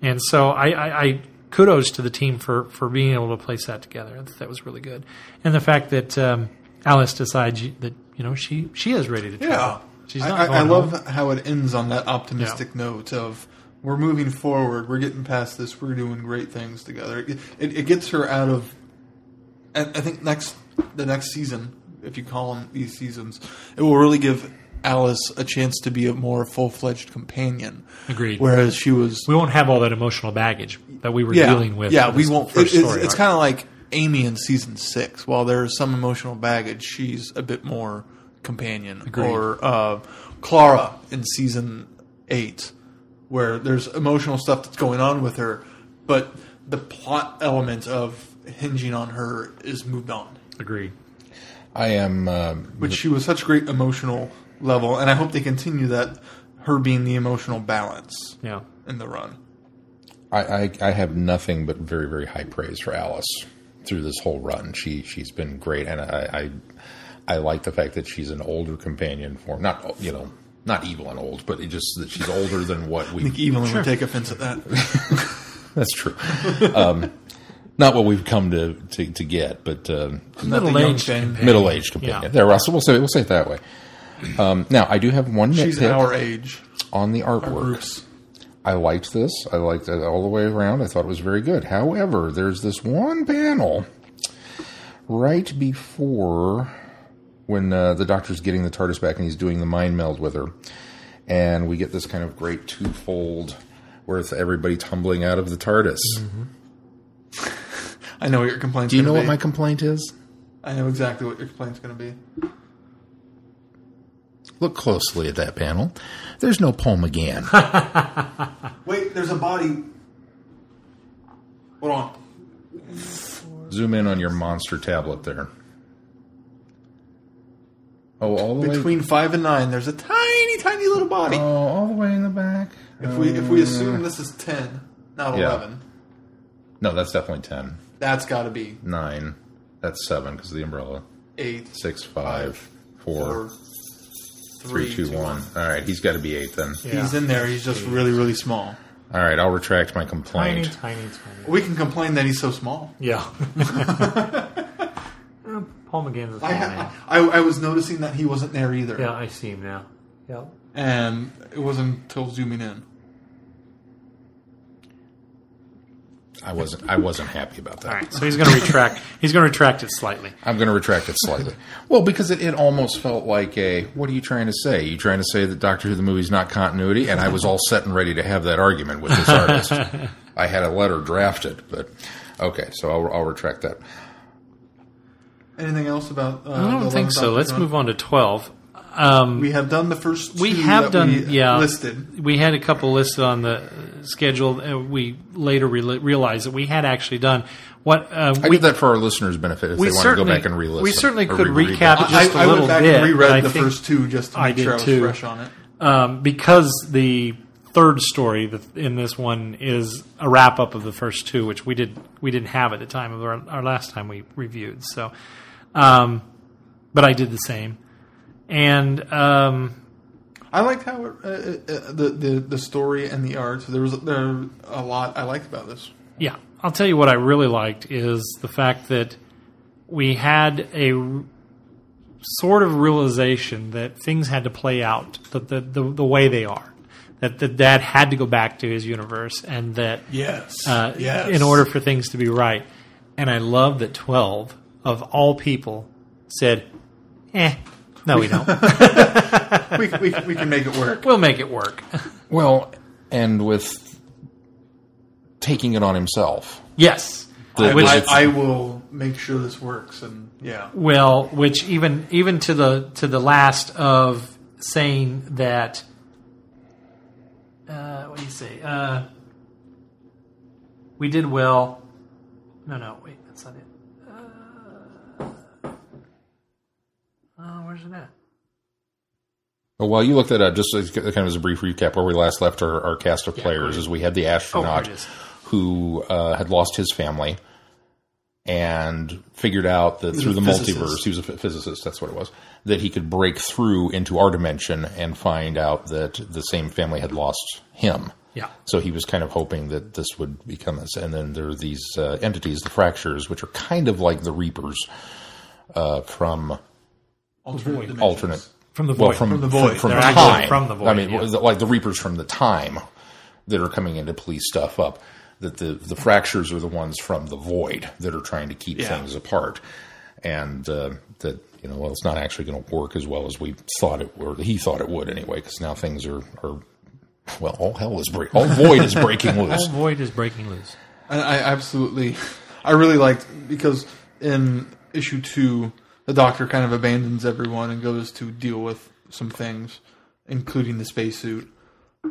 [SPEAKER 1] And so I, I, I kudos to the team for for being able to place that together. That was really good. And the fact that um, Alice decides that you know she she is ready to
[SPEAKER 2] Yeah,
[SPEAKER 1] she's not
[SPEAKER 2] I, I, love
[SPEAKER 1] home.
[SPEAKER 2] how it ends on that optimistic note of we're moving forward, we're getting past this, we're doing great things together. It, it, it gets her out of. I think next the next season, if you call them these seasons, it will really give Alice a chance to be a more full fledged companion.
[SPEAKER 1] Agreed.
[SPEAKER 2] Whereas she was
[SPEAKER 1] we won't have all that emotional baggage that we were
[SPEAKER 2] yeah,
[SPEAKER 1] dealing with
[SPEAKER 2] Yeah,
[SPEAKER 1] in
[SPEAKER 2] we
[SPEAKER 1] this
[SPEAKER 2] won't.
[SPEAKER 1] first
[SPEAKER 2] it- it's
[SPEAKER 1] story
[SPEAKER 2] it's kind of like Amy in season six. While there's some emotional baggage, she's a bit more companion.
[SPEAKER 1] Agreed.
[SPEAKER 2] Or uh, Clara in season eight, where there's emotional stuff that's going on with her, but the plot element of hinging on her is moved on.
[SPEAKER 1] agreed
[SPEAKER 3] I am. Um,
[SPEAKER 2] Which she was such great emotional level, and I hope they continue that. Her being the emotional balance
[SPEAKER 1] yeah
[SPEAKER 2] in the run.
[SPEAKER 3] I, I, I have nothing but very, very high praise for Alice through this whole run. She she's been great, and I I, I like the fact that she's an older companion for not you know not evil and old, but it just that she's older than what we.
[SPEAKER 2] Evelyn would take offense at that. <laughs>
[SPEAKER 3] That's true. um, not what we've come to to, to get, but um,
[SPEAKER 2] Not the young
[SPEAKER 1] Middle-aged companion.
[SPEAKER 3] middle-aged companion.
[SPEAKER 1] Yeah.
[SPEAKER 3] There, Russell. We'll say we'll say it that way. Um, now, I do have one
[SPEAKER 2] She's
[SPEAKER 3] nitpick
[SPEAKER 2] our age.
[SPEAKER 3] on the artwork. I liked this. I liked it all the way around. I thought it was very good. However, there's this one panel right before when uh, the doctor's getting the TARDIS back and he's doing the mind meld with her, and we get this kind of great twofold where it's everybody tumbling out of the TARDIS. <laughs>
[SPEAKER 2] I know what your complaint's
[SPEAKER 3] Do you know
[SPEAKER 2] gonna
[SPEAKER 3] what
[SPEAKER 2] be.
[SPEAKER 3] my complaint is?
[SPEAKER 2] I know exactly what your complaint's going to be.
[SPEAKER 3] Look closely at that panel. There's no Paul <laughs> McGann.
[SPEAKER 2] Wait, there's a body. Hold on.
[SPEAKER 3] Zoom in on your monster tablet there. Oh, all the way.
[SPEAKER 2] Between five and nine, there's a tiny, tiny little body.
[SPEAKER 3] Oh, all the way in the back.
[SPEAKER 2] if we if we uh, assume this is ten, not
[SPEAKER 3] Yeah.
[SPEAKER 2] eleven,
[SPEAKER 3] No, that's definitely ten.
[SPEAKER 2] that's got to be
[SPEAKER 3] Nine. That's seven because of the umbrella.
[SPEAKER 2] eight,
[SPEAKER 3] Six, five, four,
[SPEAKER 2] four,
[SPEAKER 3] three, two, one. All right, he's got to be eight then.
[SPEAKER 2] He's in there. He's just really, really small.
[SPEAKER 3] All right, I'll retract my complaint.
[SPEAKER 1] tiny, tiny. tiny.
[SPEAKER 2] We can complain that he's so small.
[SPEAKER 1] Yeah. <laughs> Uh, Paul McGann's a small
[SPEAKER 2] I,
[SPEAKER 1] man.
[SPEAKER 2] I I was noticing that he wasn't there either,
[SPEAKER 1] Yeah, I see him now. Yep.
[SPEAKER 2] and it wasn't until zooming in.
[SPEAKER 3] I wasn't. I wasn't happy about that.
[SPEAKER 1] All right, so he's going to retract. He's going to retract it slightly.
[SPEAKER 3] I'm going to retract it slightly. well, because it, it almost felt like a. What are you trying to say? you trying to say that Doctor Who the movie's not continuity? And I was all set and ready to have that argument with this artist. <laughs> I had a letter drafted, but okay, so I'll, I'll retract that.
[SPEAKER 2] Anything else about? Uh,
[SPEAKER 1] I don't think so. Let's move on to twelve. Um,
[SPEAKER 2] We have done the first.
[SPEAKER 1] we have
[SPEAKER 2] that
[SPEAKER 1] done,
[SPEAKER 2] we
[SPEAKER 1] yeah.
[SPEAKER 2] listed.
[SPEAKER 1] We had a couple listed on the schedule. And we later re- realized that we had actually done what uh,
[SPEAKER 3] I
[SPEAKER 1] we
[SPEAKER 3] did that for our listeners' benefit if
[SPEAKER 1] we
[SPEAKER 3] they want to go back and relist.
[SPEAKER 1] we certainly could recap
[SPEAKER 3] them.
[SPEAKER 1] it just
[SPEAKER 2] I,
[SPEAKER 1] a
[SPEAKER 2] I
[SPEAKER 1] little
[SPEAKER 2] went back
[SPEAKER 1] bit,
[SPEAKER 2] and reread the first two just to
[SPEAKER 1] I
[SPEAKER 2] make
[SPEAKER 1] did
[SPEAKER 2] sure I was
[SPEAKER 1] too.
[SPEAKER 2] fresh on it.
[SPEAKER 1] um, because the third story in this one is a wrap up of the first two, which we did we didn't have at the time of our, our last time we reviewed. So, um, but I did the same, and um,
[SPEAKER 2] I liked how it, uh, uh, the, the the story and the art. There was there a lot I liked about this.
[SPEAKER 1] yeah, I'll tell you what I really liked is the fact that we had a r- sort of realization that things had to play out the the, the, the way they are. That the dad had to go back to his universe, and that
[SPEAKER 2] Yes,
[SPEAKER 1] uh, in order for things to be right. And I love that 12 of all people said, eh, no, we don't. <laughs>
[SPEAKER 2] we, we we can make it work.
[SPEAKER 1] we'll make it work.
[SPEAKER 3] Well, and with taking it on himself.
[SPEAKER 1] yes.
[SPEAKER 3] The-
[SPEAKER 1] Which-
[SPEAKER 2] I, I will make sure this works. And yeah,
[SPEAKER 1] well, which even even to the to the last of saying that uh, what do you say? Uh, we did well. No, no, wait, that's not it. Uh, oh, where's it at?
[SPEAKER 3] Well, while you look that up, just as, kind of as a brief recap, where we last left our, our cast of players is we had the astronaut
[SPEAKER 1] Oh,
[SPEAKER 3] who uh, had lost his family and figured out that through the
[SPEAKER 2] physicist.
[SPEAKER 3] multiverse, he was a physicist, that's what it was, that he could break through into our dimension and find out that the same family had lost him.
[SPEAKER 1] Yeah.
[SPEAKER 3] So he was kind of hoping that this would become this. And then there are these uh, entities, the fractures, which are kind of like the Reapers uh, from
[SPEAKER 2] alternate
[SPEAKER 3] alternate
[SPEAKER 1] From the
[SPEAKER 3] well,
[SPEAKER 1] void.
[SPEAKER 3] from,
[SPEAKER 2] From the void.
[SPEAKER 3] from,
[SPEAKER 1] They're
[SPEAKER 3] the time.
[SPEAKER 1] from the void,
[SPEAKER 3] I mean,
[SPEAKER 1] yeah.
[SPEAKER 3] like the Reapers from the time that are coming in to police stuff up. That the the fractures are the ones from the void that are trying to keep
[SPEAKER 2] Yeah.
[SPEAKER 3] things apart, and uh, that you know, well, it's not actually going to work as well as we thought it, or he thought it would anyway. Because now things are are well, all hell is break, all void is breaking <laughs> loose.
[SPEAKER 1] All void is breaking loose.
[SPEAKER 2] And I absolutely, I really liked because in issue two, the Doctor kind of abandons everyone and goes to deal with some things, including the spacesuit,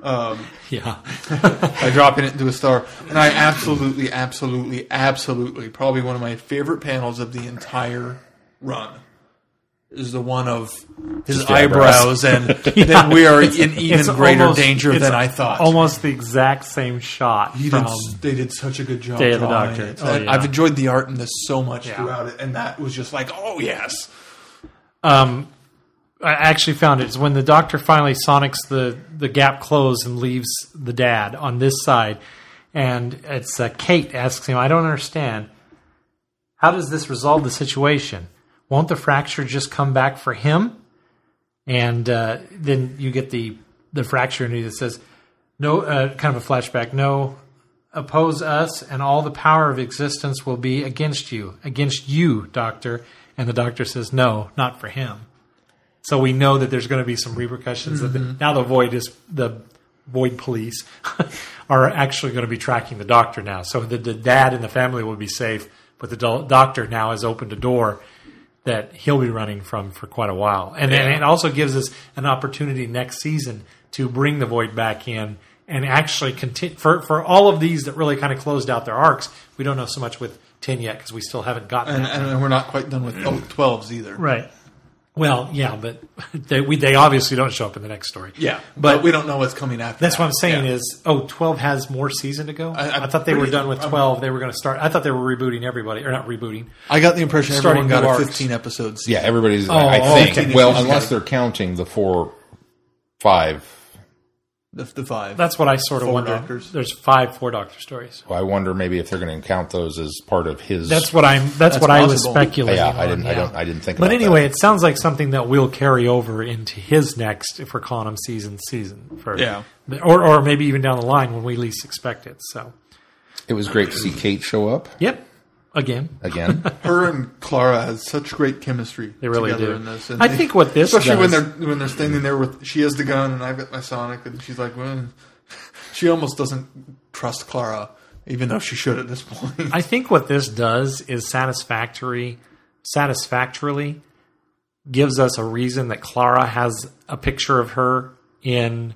[SPEAKER 2] um, <laughs>
[SPEAKER 1] Yeah. <laughs>
[SPEAKER 2] by dropping it into a star. And I absolutely, absolutely, absolutely, probably one of my favorite panels of the entire run is the one of his
[SPEAKER 3] the eyebrows.
[SPEAKER 2] eyebrows, and <laughs> then we are in even
[SPEAKER 1] It's
[SPEAKER 2] greater
[SPEAKER 1] almost-
[SPEAKER 2] danger
[SPEAKER 1] it's
[SPEAKER 2] than I thought.
[SPEAKER 1] Almost the exact same shot
[SPEAKER 2] He
[SPEAKER 1] from.
[SPEAKER 2] did, they did such a good job.
[SPEAKER 1] Day of the Doctor.
[SPEAKER 2] it.
[SPEAKER 1] Oh, yeah.
[SPEAKER 2] I've enjoyed the art in this so much
[SPEAKER 1] Yeah.
[SPEAKER 2] throughout it, and that was just like, oh yes,
[SPEAKER 1] Um, I actually found it is when the doctor finally sonics the the gap closed and leaves the dad on this side, and it's uh, Kate asks him, "I don't understand. How does this resolve the situation? Won't the fracture just come back for him?" And uh, then you get the the fracture and he says, "No, uh, kind of a flashback. No, oppose us, and all the power of existence will be against you, against you, Doctor." And the doctor says, "No, not for him." So we know that there's going to be some repercussions. That the, now the void is the void police <laughs> are actually going to be tracking the doctor now. So the, the dad and the family will be safe, but the do- doctor now has opened a door that he'll be running from for quite a while. And, and it also gives us an opportunity next season to bring the void back in and actually continue for for all of these that really kind of closed out their arcs. We don't know so much with ten yet because we still haven't gotten
[SPEAKER 2] And,
[SPEAKER 1] that.
[SPEAKER 2] and we're not quite done with oh, 12s either.
[SPEAKER 1] right. Well, yeah, but <laughs> they we, they obviously don't show up in the next story.
[SPEAKER 2] Yeah,
[SPEAKER 1] But-
[SPEAKER 2] but, we don't know what's coming after.
[SPEAKER 1] That's
[SPEAKER 2] that.
[SPEAKER 1] what I'm saying
[SPEAKER 2] Yeah.
[SPEAKER 1] is, oh, 12 has more season to go. I,
[SPEAKER 2] I-
[SPEAKER 1] thought they were done with
[SPEAKER 2] I'm-
[SPEAKER 1] 12. they were going to start. I thought they were rebooting everybody, or not rebooting.
[SPEAKER 2] I got the impression
[SPEAKER 1] Starting
[SPEAKER 2] everyone got a
[SPEAKER 1] arcs.
[SPEAKER 2] 15 episodes.
[SPEAKER 3] Yeah, everybody's.
[SPEAKER 1] Oh,
[SPEAKER 3] I think.
[SPEAKER 1] okay.
[SPEAKER 3] Well, unless they're counting the four, five.
[SPEAKER 2] The, the five.
[SPEAKER 1] That's what I sort of
[SPEAKER 2] Four
[SPEAKER 1] wonder.
[SPEAKER 2] Doctors.
[SPEAKER 1] There's five four doctor stories.
[SPEAKER 3] I wonder maybe if they're going to count those as part of his.
[SPEAKER 1] That's what I'm. That's, what I was speculating.
[SPEAKER 3] Yeah, I didn't- I
[SPEAKER 1] yeah.
[SPEAKER 3] don't- I didn't think that.
[SPEAKER 1] But
[SPEAKER 3] about
[SPEAKER 1] anyway,
[SPEAKER 3] that.
[SPEAKER 1] it sounds like something that we'll carry over into his next, if we're calling him season season for
[SPEAKER 2] Yeah.
[SPEAKER 1] or or maybe even down the line when we least expect it. So,
[SPEAKER 3] It was great to see Kate show up
[SPEAKER 1] yep, again.
[SPEAKER 3] again. <laughs>
[SPEAKER 2] Her and Clara has such great chemistry.
[SPEAKER 1] They really
[SPEAKER 2] together
[SPEAKER 1] do.
[SPEAKER 2] In this. And
[SPEAKER 1] I
[SPEAKER 2] they-
[SPEAKER 1] think what this
[SPEAKER 2] especially when they're when they're standing there with she has the gun and I've got my Sonic and she's like, well, <laughs> she almost doesn't trust Clara, even though she should at this point.
[SPEAKER 1] I think what this does is satisfactory, satisfactorily gives us a reason that Clara has a picture of her in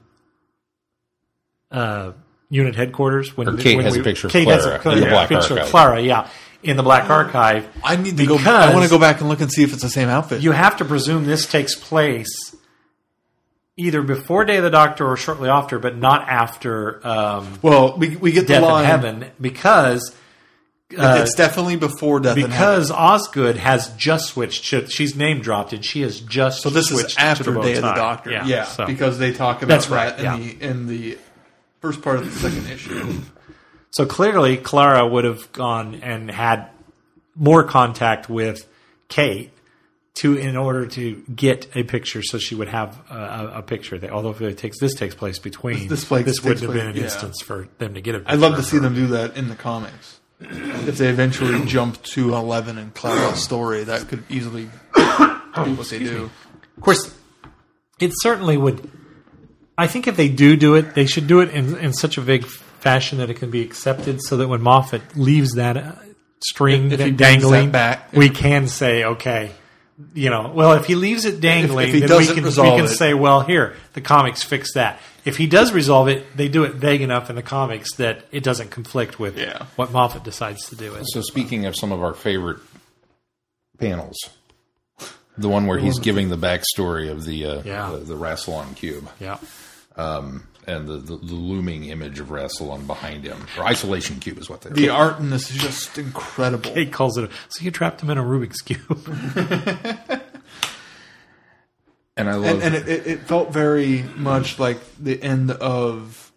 [SPEAKER 1] uh, unit headquarters. When
[SPEAKER 3] Or Kate
[SPEAKER 1] when
[SPEAKER 3] has a picture of
[SPEAKER 1] Kate has a
[SPEAKER 3] Clara in the
[SPEAKER 1] yeah,
[SPEAKER 3] Black
[SPEAKER 1] picture of Clara, yeah, in the Black Archive.
[SPEAKER 2] I need to go. I want to go back and look and see if it's the same outfit.
[SPEAKER 1] You have to presume this takes place either before Day of the Doctor or shortly after, but not after um,
[SPEAKER 2] well, we we get the
[SPEAKER 1] Death in
[SPEAKER 2] line.
[SPEAKER 1] Heaven because. uh,
[SPEAKER 2] it's definitely before Death in Heaven.
[SPEAKER 1] because Osgood has just switched. to- She's name dropped, and she has just
[SPEAKER 2] So this
[SPEAKER 1] switched
[SPEAKER 2] is after
[SPEAKER 1] the
[SPEAKER 2] Day of the. Doctor.
[SPEAKER 1] Yeah,
[SPEAKER 2] Yeah,
[SPEAKER 1] so.
[SPEAKER 2] because they talk about
[SPEAKER 1] That's
[SPEAKER 2] that in
[SPEAKER 1] yeah.
[SPEAKER 2] the in the first part of the second issue.
[SPEAKER 1] So clearly Clara would have gone and had more contact with Kate to in order to get a picture, so she would have a, a, picture. That although if it takes this takes place between
[SPEAKER 2] This place
[SPEAKER 1] this wouldn't have been an
[SPEAKER 2] yeah.
[SPEAKER 1] instance for them to get a. picture
[SPEAKER 2] I'd love to see
[SPEAKER 1] her.
[SPEAKER 2] them do that in the comics. If they eventually <clears throat> jump to Eleven and Clara's story, that could easily do what they do.
[SPEAKER 1] Of course, it certainly would. I think if they do do it, they should do it in, in such a big fashion that it can be accepted, so that when Moffat leaves that uh, string
[SPEAKER 2] If he
[SPEAKER 1] that dangling
[SPEAKER 2] that back.
[SPEAKER 1] we can say, okay, you know, well, if he leaves it dangling,
[SPEAKER 2] if he
[SPEAKER 1] then we
[SPEAKER 2] doesn't
[SPEAKER 1] can we can
[SPEAKER 2] it-
[SPEAKER 1] say, well, here the comics fix that. If he does resolve it, they do it vague enough in the comics that it doesn't conflict with
[SPEAKER 2] Yeah.
[SPEAKER 1] what Moffat decides to do. It.
[SPEAKER 3] So speaking of some of our favorite panels, the one where he's giving the backstory of the uh,
[SPEAKER 1] Yeah.
[SPEAKER 3] the, the Rassilon cube
[SPEAKER 1] Yeah.
[SPEAKER 3] And the, the, the looming image of Rassilon behind him, or isolation cube is what they.
[SPEAKER 2] The art in this is just incredible.
[SPEAKER 1] He calls it. A, so you trapped him in a Rubik's cube. <laughs>
[SPEAKER 3] and I love
[SPEAKER 2] and, and it, it, it felt very much like the end of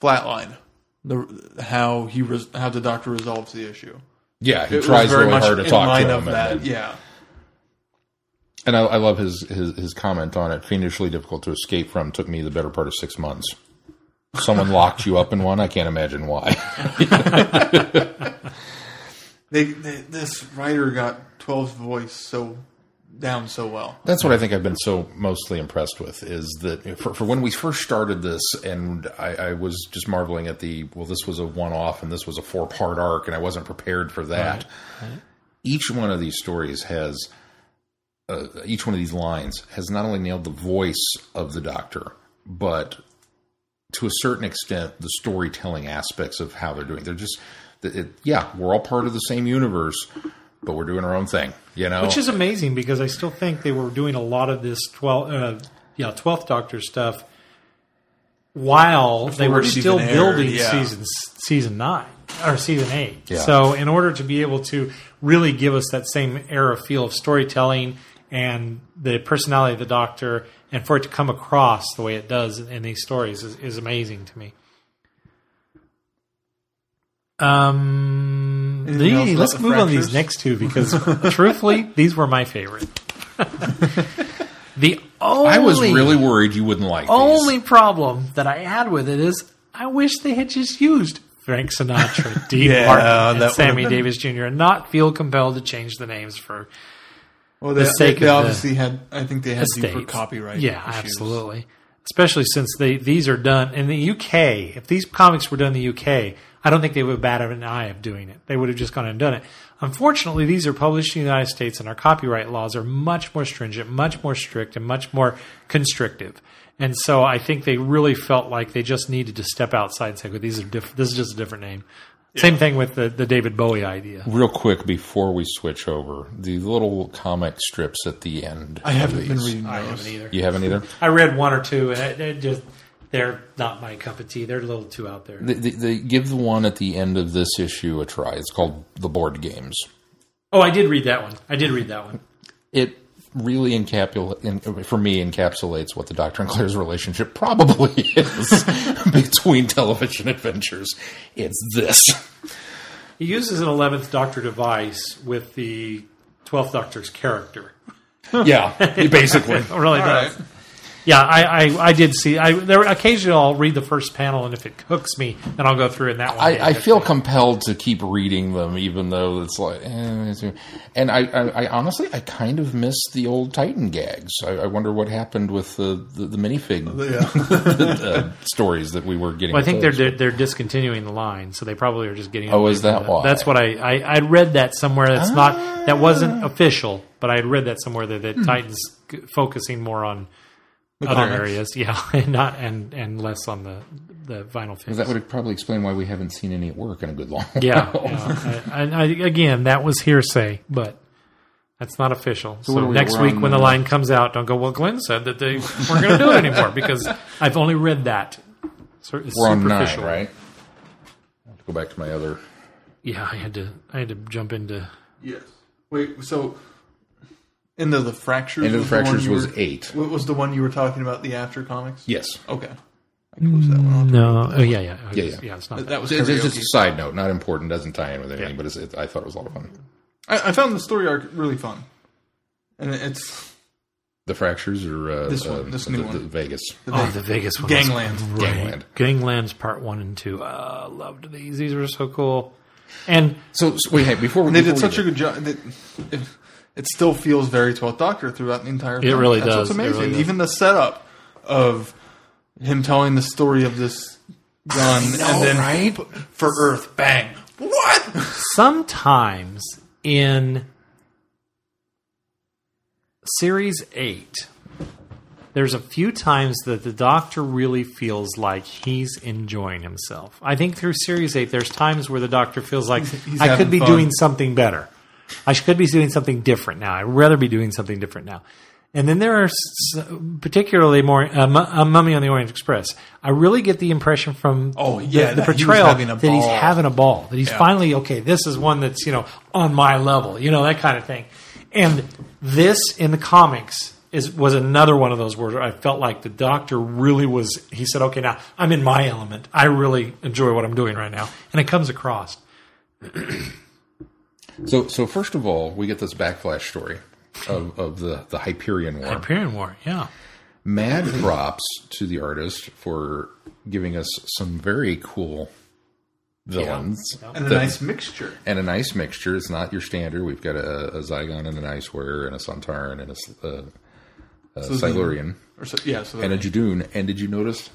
[SPEAKER 2] Flatline, the how he res, how the Doctor resolves the issue.
[SPEAKER 3] yeah he
[SPEAKER 2] It was
[SPEAKER 3] tries
[SPEAKER 2] very
[SPEAKER 3] really
[SPEAKER 2] much
[SPEAKER 3] hard to
[SPEAKER 2] in
[SPEAKER 3] talk
[SPEAKER 2] line
[SPEAKER 3] to
[SPEAKER 2] of
[SPEAKER 3] him,
[SPEAKER 2] that.
[SPEAKER 3] and,
[SPEAKER 2] yeah,
[SPEAKER 3] and I, I love his, his his comment on it. Fiendishly difficult to escape from. Took me the better part of six months. Someone locked you up in one. I can't imagine why. <laughs>
[SPEAKER 2] they, they this writer got 12's voice so down so well.
[SPEAKER 3] That's what I think I've been so mostly impressed with is that for, for when we first started this, and I, I was just marveling at the well, this was a one off and this was a four part arc, and I wasn't prepared for that. Each one of these stories has, uh, each one of these lines has not only nailed the voice of the Doctor, but to a certain extent the storytelling aspects of how they're doing. They're just, it, it- yeah, we're all part of the same universe, but we're doing our own thing. You know,
[SPEAKER 1] Which is amazing because I still think they were doing a lot of this 12, uh, yeah, 12th Doctor stuff while they were still
[SPEAKER 2] aired,
[SPEAKER 1] building
[SPEAKER 2] yeah.
[SPEAKER 1] season, season 9 or season 8.
[SPEAKER 3] Yeah.
[SPEAKER 1] So, in order to be able to really give us that same era feel of storytelling and the personality of the Doctor, and for it to come across the way it does in these stories is, is amazing to me. Um, the- let's move on these next two because, <laughs> truthfully, these were my favorite. <laughs> the only
[SPEAKER 3] I was really worried you wouldn't like
[SPEAKER 1] only
[SPEAKER 3] these.
[SPEAKER 1] problem that I had with it is I wish they had just used Frank Sinatra, Dean <laughs>
[SPEAKER 2] Yeah,
[SPEAKER 1] Martin, and Sammy Davis Jr. and not feel compelled to change the names for
[SPEAKER 2] Well, they,
[SPEAKER 1] the sake
[SPEAKER 2] they, they
[SPEAKER 1] of the
[SPEAKER 2] obviously had. I think they had to for copyright.
[SPEAKER 1] Yeah,
[SPEAKER 2] issues.
[SPEAKER 1] absolutely. Especially since they these are done in the UK. If these comics were done in the UK, I don't think they would have batted an eye of doing it. They would have just gone and done it. Unfortunately, these are published in the United States, and our copyright laws are much more stringent, much more strict, and much more constrictive. And so, I think they really felt like they just needed to step outside and say, "Well, these are diff- this is just a different name." Same thing with the, the David Bowie idea.
[SPEAKER 3] Real quick before we switch over, the little comic strips at the end.
[SPEAKER 2] I haven't been reading those.
[SPEAKER 1] I haven't either.
[SPEAKER 3] You haven't either.
[SPEAKER 1] I read one or two, and it, it just they're not my cup of tea. They're a little too out there.
[SPEAKER 3] They, they, they give the one at the end of this issue a try. It's called the board games.
[SPEAKER 1] Oh, I did read that one. I did read that one.
[SPEAKER 3] It really encapsulates, in, for me, encapsulates what the Doctor and Claire's relationship probably <laughs> is <laughs> between television adventures. It's this.
[SPEAKER 1] He uses an eleventh Doctor device with the twelfth Doctor's character.
[SPEAKER 3] Yeah, basically.
[SPEAKER 1] It <laughs> really
[SPEAKER 2] All
[SPEAKER 1] does.
[SPEAKER 2] right.
[SPEAKER 1] Yeah, I, I, I did see. I there occasionally I'll read the first panel, and if it hooks me, then I'll go through in that one.
[SPEAKER 3] I, I feel compelled to keep reading them, even though it's like, eh, and I, I, I honestly, I kind of miss the old Titan gags. I, I wonder what happened with the the, the minifig
[SPEAKER 2] Yeah. <laughs>
[SPEAKER 3] uh, stories that we were getting.
[SPEAKER 1] Well, I think
[SPEAKER 3] with
[SPEAKER 1] they're they're discontinuing the line, so they probably are just getting.
[SPEAKER 3] Oh, is that
[SPEAKER 1] the-
[SPEAKER 3] why?
[SPEAKER 1] That's what I, I I read that somewhere. That's not that wasn't official, but I had read that somewhere that, that Titans focusing more on other
[SPEAKER 2] comics.
[SPEAKER 1] areas, yeah, <laughs> and not and and less on the the vinyl fix.
[SPEAKER 3] that would probably explain why we haven't seen any at work in a good long.
[SPEAKER 1] yeah, <laughs>
[SPEAKER 3] while.
[SPEAKER 1] yeah. I, I, I, again, that was hearsay, but. That's not official. So,
[SPEAKER 3] what are we-
[SPEAKER 1] next week, when the
[SPEAKER 3] uh,
[SPEAKER 1] line comes out, don't go. Well, Glenn said that they weren't going to do it anymore because <laughs> I've only read that. So it's
[SPEAKER 3] We're on nine,
[SPEAKER 1] superficial.
[SPEAKER 3] right? I have to go back to my other.
[SPEAKER 1] Yeah, I had to. I had to jump into.
[SPEAKER 2] yes. Wait. So, into the fractures.
[SPEAKER 3] End of the
[SPEAKER 2] the
[SPEAKER 3] Fractures
[SPEAKER 2] you
[SPEAKER 3] was
[SPEAKER 2] were-
[SPEAKER 3] eight.
[SPEAKER 2] What was the one you were talking about? The after comics.
[SPEAKER 3] Yes.
[SPEAKER 2] Okay. I closed that one off.
[SPEAKER 1] No. Oh yeah, yeah,
[SPEAKER 3] Yeah, yeah.
[SPEAKER 1] yeah. It's not. That.
[SPEAKER 2] That was
[SPEAKER 3] It's, it's just a side note, not important, doesn't tie in with anything,
[SPEAKER 1] Yeah.
[SPEAKER 3] but it's, it, I thought it was a lot of fun.
[SPEAKER 2] I, I found the story arc really fun, and it's
[SPEAKER 3] The fractures or uh,
[SPEAKER 2] This one,
[SPEAKER 3] uh,
[SPEAKER 2] this
[SPEAKER 3] the,
[SPEAKER 2] new
[SPEAKER 3] the
[SPEAKER 2] one.
[SPEAKER 3] Vegas.
[SPEAKER 1] Oh, the Vegas one.
[SPEAKER 2] Gangland.
[SPEAKER 3] Gangland.
[SPEAKER 1] Gangland's part one and two. Uh, loved these. These were so cool. And
[SPEAKER 3] So, so wait, hey, before we
[SPEAKER 2] they
[SPEAKER 3] before
[SPEAKER 2] did
[SPEAKER 3] we
[SPEAKER 2] such a good job. That it, it still feels very 12th Doctor throughout the entire. It
[SPEAKER 1] really
[SPEAKER 2] That's
[SPEAKER 1] does.
[SPEAKER 2] What's
[SPEAKER 1] It
[SPEAKER 2] amazing.
[SPEAKER 1] really does.
[SPEAKER 2] Even the setup of him telling the story of this gun, and then
[SPEAKER 3] right?
[SPEAKER 2] for Earth, bang. What?
[SPEAKER 1] sometimes in series eight, there's a few times that the Doctor really feels like he's enjoying himself. I think through series eight, there's times where the Doctor feels like <laughs>
[SPEAKER 2] he's
[SPEAKER 1] I could be
[SPEAKER 2] fun."
[SPEAKER 1] doing something better. I could be doing something different now. I'd rather be doing something different now. And then there are s- particularly more uh, uh, Mummy on the Orient Express. I really get the impression from
[SPEAKER 2] Oh,
[SPEAKER 1] the-
[SPEAKER 2] yeah,
[SPEAKER 1] the,
[SPEAKER 2] that
[SPEAKER 1] portrayal
[SPEAKER 2] a
[SPEAKER 1] that he's having a ball. That he's
[SPEAKER 2] Yeah.
[SPEAKER 1] finally okay. This is one that's you know on my level. You know that kind of thing. And this in the comics is was another one of those where I felt like the Doctor really was. He said, "Okay, now I'm in my element. I really enjoy what I'm doing right now," and it comes across. <clears throat>
[SPEAKER 3] So, so first of all, we get this backflash story of, of the, the Hyperion War.
[SPEAKER 1] Hyperion War, yeah.
[SPEAKER 3] Mad props to the artist for giving us some very cool villains
[SPEAKER 2] And a
[SPEAKER 3] that-
[SPEAKER 2] nice mixture.
[SPEAKER 3] and a nice mixture. It's not your standard. We've got a, a Zygon and an Icewear and a Sontaran and a, S- uh, a
[SPEAKER 2] So
[SPEAKER 3] Silurian
[SPEAKER 2] Or so, yeah, so
[SPEAKER 3] and a Judoon. And did you notice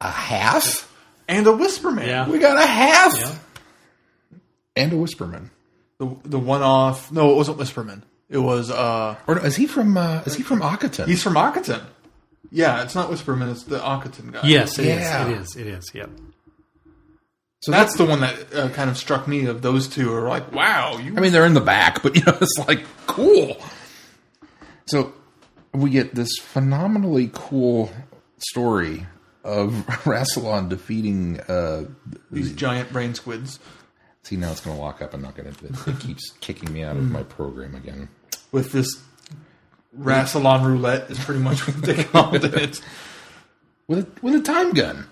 [SPEAKER 3] a half?
[SPEAKER 2] and a Whisperman.
[SPEAKER 1] Yeah.
[SPEAKER 3] We got a half
[SPEAKER 1] Yeah.
[SPEAKER 3] and a Whisperman.
[SPEAKER 2] The the one off. No, it wasn't Whisperman. It was. uh
[SPEAKER 3] Or no, is he from? Uh, is he from Akhaten?
[SPEAKER 2] He's from Akhaten. Yeah, it's not Whisperman. It's the Akhaten guy.
[SPEAKER 1] Yes, it is.
[SPEAKER 3] Yeah.
[SPEAKER 1] It is. It is. Yep.
[SPEAKER 3] so
[SPEAKER 2] That's the one that uh, kind of struck me. Of those two, are like, wow, you
[SPEAKER 3] I mean, they're in the back, but <laughs> you know, it's like cool. So we get this phenomenally cool story of <laughs> Rassilon defeating. Uh,
[SPEAKER 2] these giant brain squids
[SPEAKER 3] see, now it's going to lock up. I'm not going to. It, it keeps kicking me out of my program again.
[SPEAKER 2] with this Rassilon roulette is pretty much what they called it.
[SPEAKER 3] with a, with a time gun.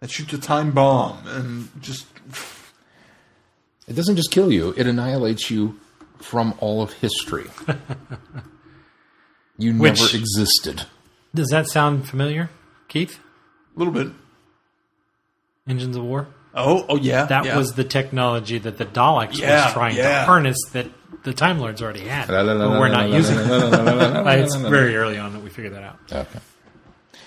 [SPEAKER 2] That shoots a time bomb and just
[SPEAKER 3] It doesn't just kill you; it annihilates you from all of history. <laughs> you
[SPEAKER 1] Which-
[SPEAKER 3] never existed.
[SPEAKER 1] Does that sound familiar, Keith?
[SPEAKER 2] a little bit.
[SPEAKER 1] Engines of War.
[SPEAKER 2] Oh, oh yeah.
[SPEAKER 1] That
[SPEAKER 2] yeah.
[SPEAKER 1] was the technology that the Daleks
[SPEAKER 2] Yeah,
[SPEAKER 1] was trying
[SPEAKER 2] yeah.
[SPEAKER 1] to harness that the Time Lords already had. but we're not using it. <laughs> It's very early on that we figured that out.
[SPEAKER 3] Okay.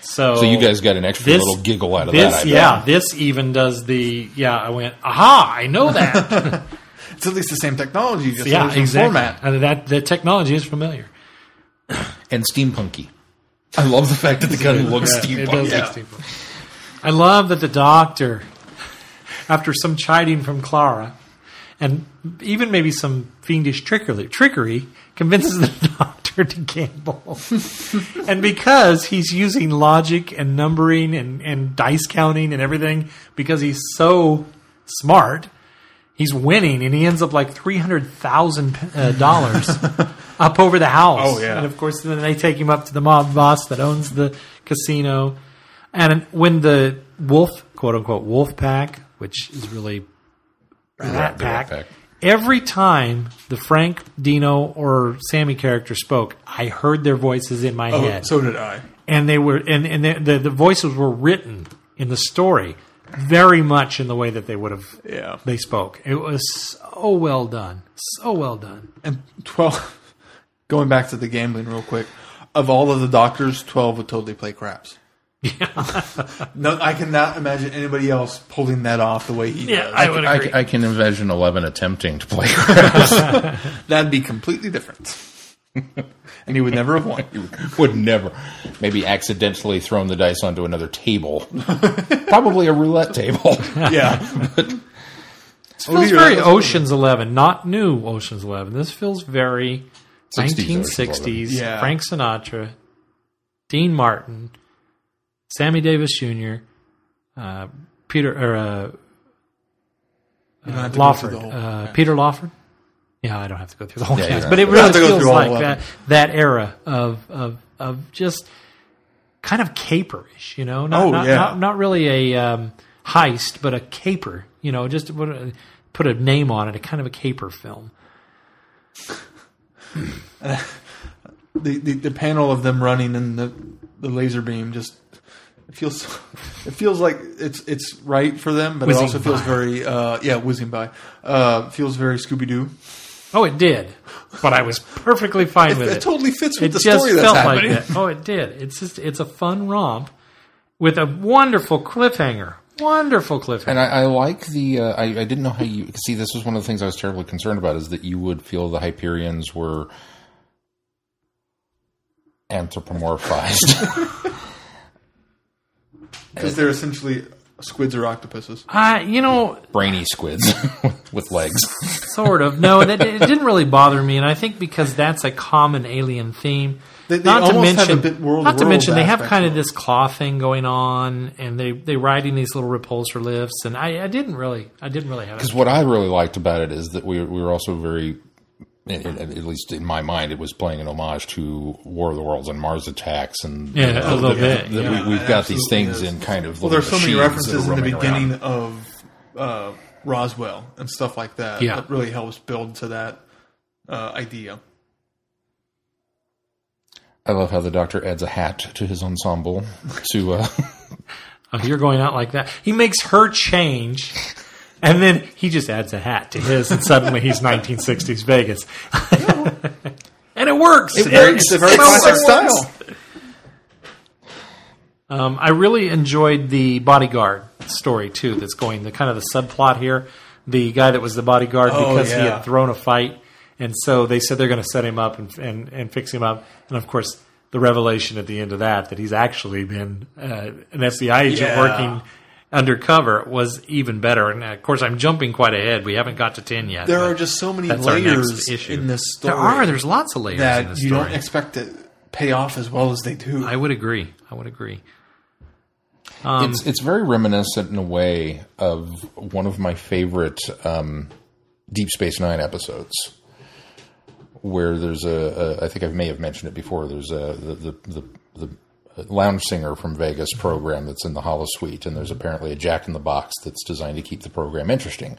[SPEAKER 1] So,
[SPEAKER 3] So you guys got an extra
[SPEAKER 1] this-
[SPEAKER 3] little giggle out of
[SPEAKER 1] this,
[SPEAKER 3] that. I bet.
[SPEAKER 1] yeah, this even does the yeah. I went, aha! I know that. <laughs>
[SPEAKER 2] it's at least the same technology, just
[SPEAKER 1] yeah,
[SPEAKER 2] a different
[SPEAKER 1] exactly.
[SPEAKER 2] format.
[SPEAKER 1] And that the technology is familiar. <coughs>
[SPEAKER 3] and steampunky. I love the fact that the gun <laughs> looks
[SPEAKER 1] It
[SPEAKER 3] steampunk.
[SPEAKER 1] does
[SPEAKER 2] yeah.
[SPEAKER 1] look steampunk. I love that the doctor, after some chiding from Clara, and even maybe some fiendish trickery, trickery convinces the <laughs> doctor to gamble. and because he's using logic and numbering and, and dice counting and everything, because he's so smart, he's winning, and he ends up like three hundred thousand uh, dollars <laughs> up over the house.
[SPEAKER 2] Oh, yeah.
[SPEAKER 1] and of course then they take him up to the mob boss that owns the casino. And when the wolf, quote unquote, wolf pack, which is really Rat Pack.
[SPEAKER 3] Pack.
[SPEAKER 1] Every time the Frank, Dino, or Sammy character spoke, I heard their voices in my
[SPEAKER 2] Oh,
[SPEAKER 1] head,
[SPEAKER 2] so did I.
[SPEAKER 1] and they were and and the, the the voices were written in the story very much in the way that they would have
[SPEAKER 2] Yeah.
[SPEAKER 1] they spoke. It was so well done, so well done.
[SPEAKER 2] And 12, <laughs> going back to the gambling real quick, of all of the doctors, 12 would totally play craps. No, I cannot imagine anybody else pulling that off the way he
[SPEAKER 1] Yeah,
[SPEAKER 2] does.
[SPEAKER 1] I would
[SPEAKER 3] I,
[SPEAKER 1] agree.
[SPEAKER 3] I can envision Eleven attempting to play. <laughs>
[SPEAKER 2] That'd be completely different. <laughs> and he would never have won.
[SPEAKER 3] He would never, maybe accidentally thrown the dice onto another table, probably a roulette table. <laughs>
[SPEAKER 2] Yeah.
[SPEAKER 1] This feels very Ocean's Eleven, not new Ocean's Eleven. This feels very
[SPEAKER 3] 60s
[SPEAKER 1] 1960s.
[SPEAKER 2] Yeah.
[SPEAKER 1] Frank Sinatra, Dean Martin, Sammy Davis Jr., uh, Peter or uh,
[SPEAKER 2] You don't have to go through
[SPEAKER 1] Lawford,
[SPEAKER 2] whole-
[SPEAKER 1] uh, Peter Lawford. Yeah, I don't have to go through the whole
[SPEAKER 3] Yeah,
[SPEAKER 1] cast,
[SPEAKER 3] don't
[SPEAKER 1] but it really
[SPEAKER 2] to
[SPEAKER 1] feels
[SPEAKER 2] through
[SPEAKER 1] like that that era of of of just kind of caperish, you know. Not,
[SPEAKER 2] Oh,
[SPEAKER 1] not,
[SPEAKER 2] yeah.
[SPEAKER 1] not, not really a um, heist, but a caper. You know, just put a, put a name on it, a kind of a caper film. <laughs>
[SPEAKER 2] the, the the panel of them running and the the laser beam just it feels it feels like it's it's right for them, but
[SPEAKER 1] Whizzing
[SPEAKER 2] it also feels very uh, yeah whizzing by. Uh, feels very Scooby Doo.
[SPEAKER 1] Oh, it did, but I was perfectly fine
[SPEAKER 2] It,
[SPEAKER 1] with
[SPEAKER 2] it
[SPEAKER 1] it.
[SPEAKER 2] totally fits with
[SPEAKER 1] it
[SPEAKER 2] the
[SPEAKER 1] just
[SPEAKER 2] story that's
[SPEAKER 1] felt
[SPEAKER 2] happening.
[SPEAKER 1] like that. Oh, it did. It's just it's a fun romp with a wonderful cliffhanger. Wonderful cliffhanger.
[SPEAKER 3] And I, I like the. Uh, I, I didn't know how you see. This was one of the things I was terribly concerned about. Is that you would feel the Hyperions were anthropomorphized. <laughs> <laughs>
[SPEAKER 2] because they're essentially squids or octopuses.
[SPEAKER 1] Uh, you know,
[SPEAKER 3] brainy squids <laughs> with legs.
[SPEAKER 1] sort of. No, that it didn't really bother me, and I think because that's a common alien theme.
[SPEAKER 2] They- they
[SPEAKER 1] not to
[SPEAKER 2] almost have
[SPEAKER 1] mention,
[SPEAKER 2] a bit world
[SPEAKER 1] not to mention, they have kind of this claw thing going on, and they they riding these little repulsor lifts, and I, I didn't really, I didn't really have.
[SPEAKER 3] Because
[SPEAKER 1] It.
[SPEAKER 3] what I really liked about it is that we, we were also very, at at least in my mind, it was playing an homage to War of the Worlds and Mars Attacks, and
[SPEAKER 1] Yeah, a little bit,
[SPEAKER 3] that
[SPEAKER 1] yeah.
[SPEAKER 3] we, we've got these things
[SPEAKER 2] is.
[SPEAKER 3] in kind of
[SPEAKER 2] Well,
[SPEAKER 3] little
[SPEAKER 2] there's so many references in the beginning
[SPEAKER 3] around.
[SPEAKER 2] of uh, Roswell and stuff like that.
[SPEAKER 1] Yeah.
[SPEAKER 2] that really helps build to that uh, idea.
[SPEAKER 3] I love how the Doctor adds a hat to his ensemble to. Uh, <laughs>
[SPEAKER 1] Oh, you're going out like that. He makes her change, <laughs> and then he just adds a hat to his, and suddenly he's 1960s Vegas, and it works. It,
[SPEAKER 2] very-
[SPEAKER 1] works.
[SPEAKER 2] it's a very
[SPEAKER 1] It
[SPEAKER 2] classic
[SPEAKER 1] works.
[SPEAKER 2] style.
[SPEAKER 1] Um, I really enjoyed the bodyguard story too. That's going the kind of the subplot here. The guy that was the bodyguard
[SPEAKER 2] Oh,
[SPEAKER 1] because he had thrown a fight, and so they said they're going to set him up and, and and fix him up. And of course, the revelation at the end of that that he's actually been uh, an FBI agent
[SPEAKER 2] Yeah.
[SPEAKER 1] working undercover was even better. And of course, I'm jumping quite ahead. We haven't got to ten yet.
[SPEAKER 2] There are just so many layers
[SPEAKER 1] next issue.
[SPEAKER 2] in this story.
[SPEAKER 1] There are. There's lots of layers in
[SPEAKER 2] that
[SPEAKER 1] this
[SPEAKER 2] you don't expect to pay off as well as they do.
[SPEAKER 1] I would agree. I would agree. Um,
[SPEAKER 3] it's it's very reminiscent in a way of one of my favorite um, Deep Space Nine episodes, where there's a, a I think I may have mentioned it before. There's a the the, the, the lounge singer from Vegas program that's in the holosuite, and there's apparently a Jack in the Box that's designed to keep the program interesting.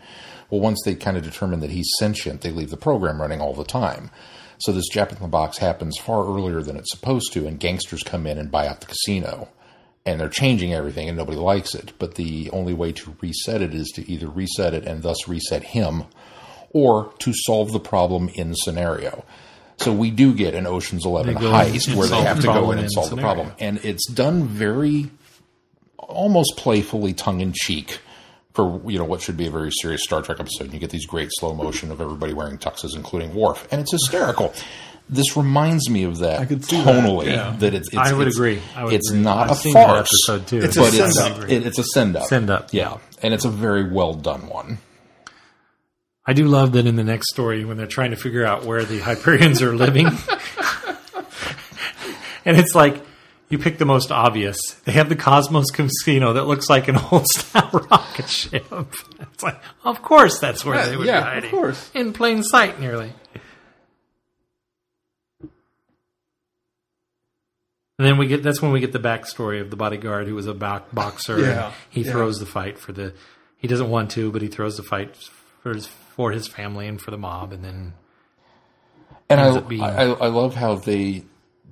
[SPEAKER 3] Well, once they kind of determine that he's sentient, they leave the program running all the time. So this Jack in the Box happens far earlier than it's supposed to, and gangsters come in and buy out the casino. And they're changing everything, and nobody likes it. But the only way to reset it is to either reset it and thus reset him, or to solve the problem in scenario. So we do get an Ocean's Eleven heist where they have
[SPEAKER 1] the
[SPEAKER 3] to go in and solve the
[SPEAKER 1] scenario.
[SPEAKER 3] problem, and it's done very, almost playfully, tongue in cheek for you know what should be a very serious Star Trek episode. And you get these great slow motion of everybody wearing tuxes, including Worf, and it's hysterical. This reminds me of that
[SPEAKER 2] I could see that,
[SPEAKER 3] tonally.
[SPEAKER 2] yeah.
[SPEAKER 3] That it's, it's
[SPEAKER 1] I would
[SPEAKER 3] it's-
[SPEAKER 1] agree. I would
[SPEAKER 3] it's
[SPEAKER 1] agree.
[SPEAKER 3] not
[SPEAKER 1] I've
[SPEAKER 3] a farce,
[SPEAKER 1] episode too.
[SPEAKER 2] It's a
[SPEAKER 3] but
[SPEAKER 2] send-up.
[SPEAKER 3] it, it's a send up.
[SPEAKER 1] Send up,
[SPEAKER 3] yeah, and it's a very well done one.
[SPEAKER 1] I do love that in the next story when they're trying to figure out where the Hyperions are living. <laughs> and it's like you pick the most obvious. They have the Cosmos Casino that looks like an old style <laughs> rocket ship. It's like, of course that's where
[SPEAKER 2] Yeah,
[SPEAKER 1] they would
[SPEAKER 2] yeah,
[SPEAKER 1] be
[SPEAKER 2] of
[SPEAKER 1] hiding.
[SPEAKER 2] course.
[SPEAKER 1] In plain sight nearly. And then we get that's when we get the backstory of the bodyguard who was a back boxer.
[SPEAKER 2] Yeah,
[SPEAKER 1] he
[SPEAKER 2] yeah.
[SPEAKER 1] throws the fight for the he doesn't want to, but he throws the fight for his for his family and for the mob, and then
[SPEAKER 3] And
[SPEAKER 1] ends
[SPEAKER 3] I,
[SPEAKER 1] up being-
[SPEAKER 3] I, I love how they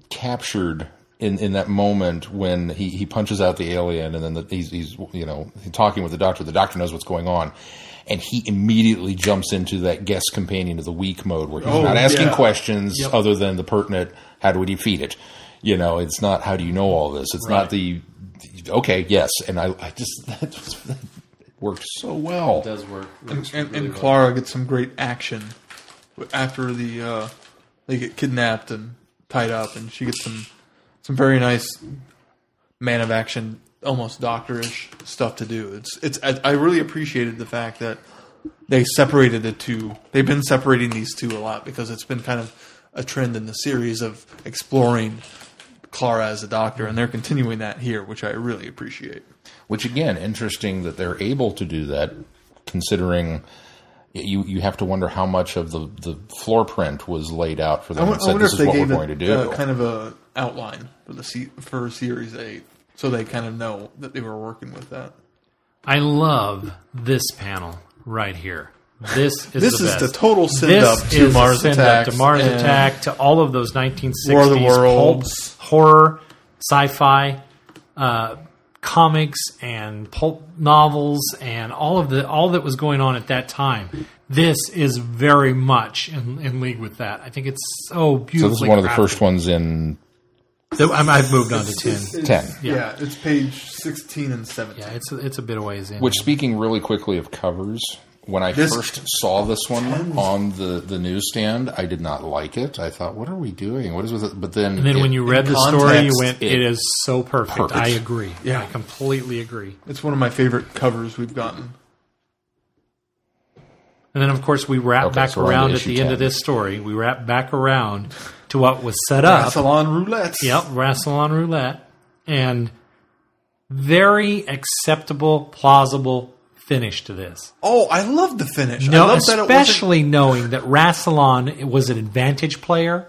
[SPEAKER 3] captured in, in that moment when he, he punches out the alien and then the, he's, he's you know talking with the doctor. The doctor knows what's going on, and he immediately jumps into that guest companion of the weak mode where he's
[SPEAKER 2] Oh,
[SPEAKER 3] not asking
[SPEAKER 2] yeah.
[SPEAKER 3] questions
[SPEAKER 1] Yep.
[SPEAKER 3] other than the pertinent "How do we defeat it?" You know, it's not "How do you know all this?" It's not the okay, yes, and I, I just <laughs> that, was, worked so well.
[SPEAKER 1] It does work.
[SPEAKER 2] and, and, and Clara gets some great action after the uh, they get kidnapped and tied up, and she gets some some very nice man of action, almost doctorish stuff to do. It's it's I, I really appreciated the fact that they separated the two. They've been separating these two a lot because it's been kind of a trend in the series of exploring Clara as a doctor, and they're continuing that here, which I really appreciate.
[SPEAKER 3] Which again, interesting that they're able to do that, considering you you have to wonder how much of the, the floor print was laid out for
[SPEAKER 2] I
[SPEAKER 3] them
[SPEAKER 2] won-
[SPEAKER 3] and
[SPEAKER 2] I
[SPEAKER 3] said
[SPEAKER 2] wonder
[SPEAKER 3] this
[SPEAKER 2] if
[SPEAKER 3] is
[SPEAKER 2] they
[SPEAKER 3] what we're
[SPEAKER 2] gave
[SPEAKER 3] going to do.
[SPEAKER 2] uh, kind of a outline for the se- for Series Eight, so they kind of know that they were working with that.
[SPEAKER 1] I love this panel right here. This is
[SPEAKER 2] This
[SPEAKER 1] the
[SPEAKER 2] is
[SPEAKER 1] best.
[SPEAKER 2] the total send
[SPEAKER 1] This
[SPEAKER 2] up to
[SPEAKER 1] is
[SPEAKER 2] Mars
[SPEAKER 1] send up
[SPEAKER 2] Attacks
[SPEAKER 1] to Mars Attack to all of those 1960s
[SPEAKER 2] War of the
[SPEAKER 1] pulp
[SPEAKER 2] Worlds.
[SPEAKER 1] horror, sci-fi, uh, comics, and pulp novels, and all of the all that was going on at that time. This is very much in, in league with that. I think it's so
[SPEAKER 3] beautiful.
[SPEAKER 1] so
[SPEAKER 3] this is one of the
[SPEAKER 1] crafted.
[SPEAKER 3] first ones in
[SPEAKER 1] So I'm, I've moved on to ten.
[SPEAKER 2] It's- it's-
[SPEAKER 3] 10.
[SPEAKER 2] Yeah. it's page sixteen and seventeen.
[SPEAKER 1] Yeah, it's a, it's a bit of ways in.
[SPEAKER 3] which speaking really quickly of covers, when I
[SPEAKER 2] This-
[SPEAKER 3] first saw this one on the, the newsstand, I did not like it. I thought, what are we doing? What is with it? But then,
[SPEAKER 1] and then
[SPEAKER 3] it-
[SPEAKER 1] when you read
[SPEAKER 2] in
[SPEAKER 1] the story, you went,
[SPEAKER 3] it-
[SPEAKER 1] "It is so perfect."
[SPEAKER 3] Perfect.
[SPEAKER 1] I agree.
[SPEAKER 2] Yeah.
[SPEAKER 1] I completely agree.
[SPEAKER 2] It's one of my favorite covers we've gotten.
[SPEAKER 1] And then, of course, we wrap
[SPEAKER 3] Okay,
[SPEAKER 1] back
[SPEAKER 3] so we're on to
[SPEAKER 1] around at
[SPEAKER 3] issue
[SPEAKER 1] the end of this story. We wrap back around to what was set up.
[SPEAKER 2] Salon Roulette.
[SPEAKER 1] Yep, Rassilon Roulette. And very acceptable, plausible finish to this.
[SPEAKER 2] Oh, I love the finish. I
[SPEAKER 1] No,
[SPEAKER 2] love that it
[SPEAKER 1] especially knowing that Rassilon was an advantage player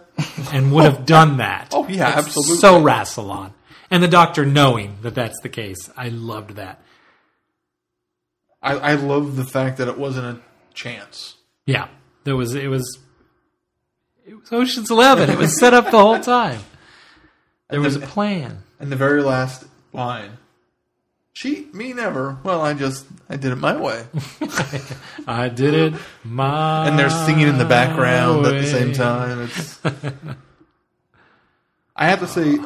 [SPEAKER 1] and would have done that. <laughs>
[SPEAKER 2] Oh, yeah, absolutely.
[SPEAKER 1] So Rassilon. And the doctor knowing that that's the case. I loved that.
[SPEAKER 2] I, I love the fact that it wasn't a chance.
[SPEAKER 1] Yeah, there was it was it was Ocean's Eleven. It was set up the whole time. <laughs> There was a plan.
[SPEAKER 2] And the very last line. Cheat me never. Well, I just I did it my way. <laughs>
[SPEAKER 1] I did it my
[SPEAKER 2] and they're singing in the background at the same time. It's. I have to say,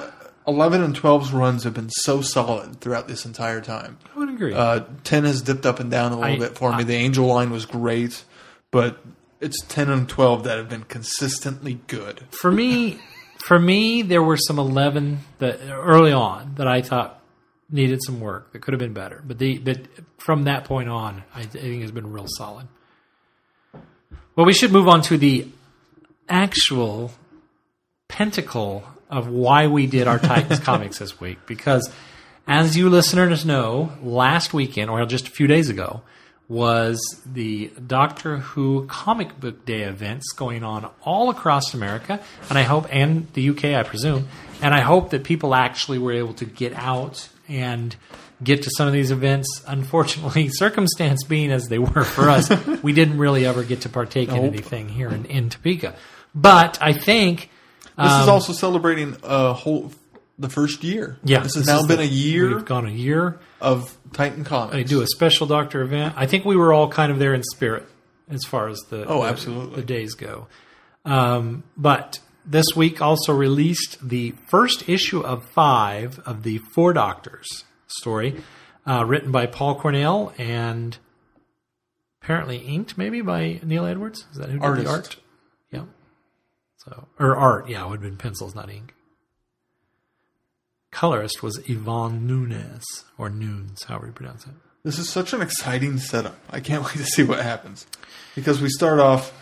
[SPEAKER 2] eleven and 12's runs have been so solid throughout this entire time.
[SPEAKER 1] I would agree.
[SPEAKER 2] Uh, ten has dipped up and down a little
[SPEAKER 1] I-
[SPEAKER 2] bit for me.
[SPEAKER 1] I-
[SPEAKER 2] the Angel line was great, but it's ten and twelve that have been consistently good.
[SPEAKER 1] for me, for me, there were some eleven that early on that I thought needed some work that could have been better. But the but from that point on, I, I think has been real solid. Well, we should move on to the actual pentacle of why we did our Titans <laughs> comics this week. Because, as you listeners know, last weekend, or just a few days ago, was the Doctor Who comic book day events going on all across America, and I hope, and the UK, I presume, and I hope that people actually were able to get out and get to some of these events. Unfortunately, <laughs> circumstance being as they were for us, <laughs> we didn't really ever get to partake in anything here in, in Topeka. But I think
[SPEAKER 2] This is also celebrating a whole the first year.
[SPEAKER 1] Um, yeah,
[SPEAKER 2] this has
[SPEAKER 1] this
[SPEAKER 2] now been
[SPEAKER 1] the-
[SPEAKER 2] a year
[SPEAKER 1] We've gone a year.
[SPEAKER 2] of Titan Comics.
[SPEAKER 1] They do a special Doctor event. I think we were all kind of there in spirit as far as the
[SPEAKER 2] Oh,
[SPEAKER 1] the-
[SPEAKER 2] absolutely.
[SPEAKER 1] the days go. Um, but this week also released the first issue of five of the Four Doctors story, uh, written by Paul Cornell and apparently inked maybe by Neil Edwards. Is that who did
[SPEAKER 2] Artist.
[SPEAKER 1] the art? Yeah. So or art, yeah, it would have been pencils, not ink. Colorist was Ivan Nunes or Nunes, however you pronounce it.
[SPEAKER 2] This is such an exciting setup. I can't <laughs> wait to see what happens. Because we start off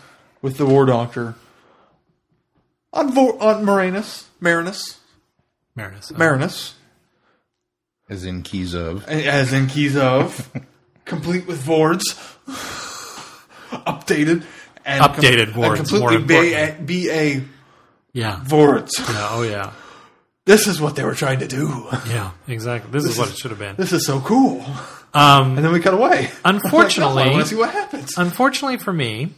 [SPEAKER 2] with the War Doctor on, Vo- on Marinus, Marinus,
[SPEAKER 1] Marinus. uh,
[SPEAKER 2] Marinus,
[SPEAKER 3] As in keys of.
[SPEAKER 2] as in keys of, <laughs> complete with Voords, updated, and
[SPEAKER 1] Updated
[SPEAKER 2] and
[SPEAKER 1] Voords,
[SPEAKER 2] completely
[SPEAKER 1] more
[SPEAKER 2] BA, BA
[SPEAKER 1] Yeah.
[SPEAKER 2] Voords.
[SPEAKER 1] yeah. Oh, yeah.
[SPEAKER 2] This is what they were trying to do.
[SPEAKER 1] Yeah, exactly. This, is what it should have been.
[SPEAKER 2] This is so cool.
[SPEAKER 1] Um,
[SPEAKER 2] And then we cut away.
[SPEAKER 1] Unfortunately-
[SPEAKER 2] I want to see what happens.
[SPEAKER 1] unfortunately for me,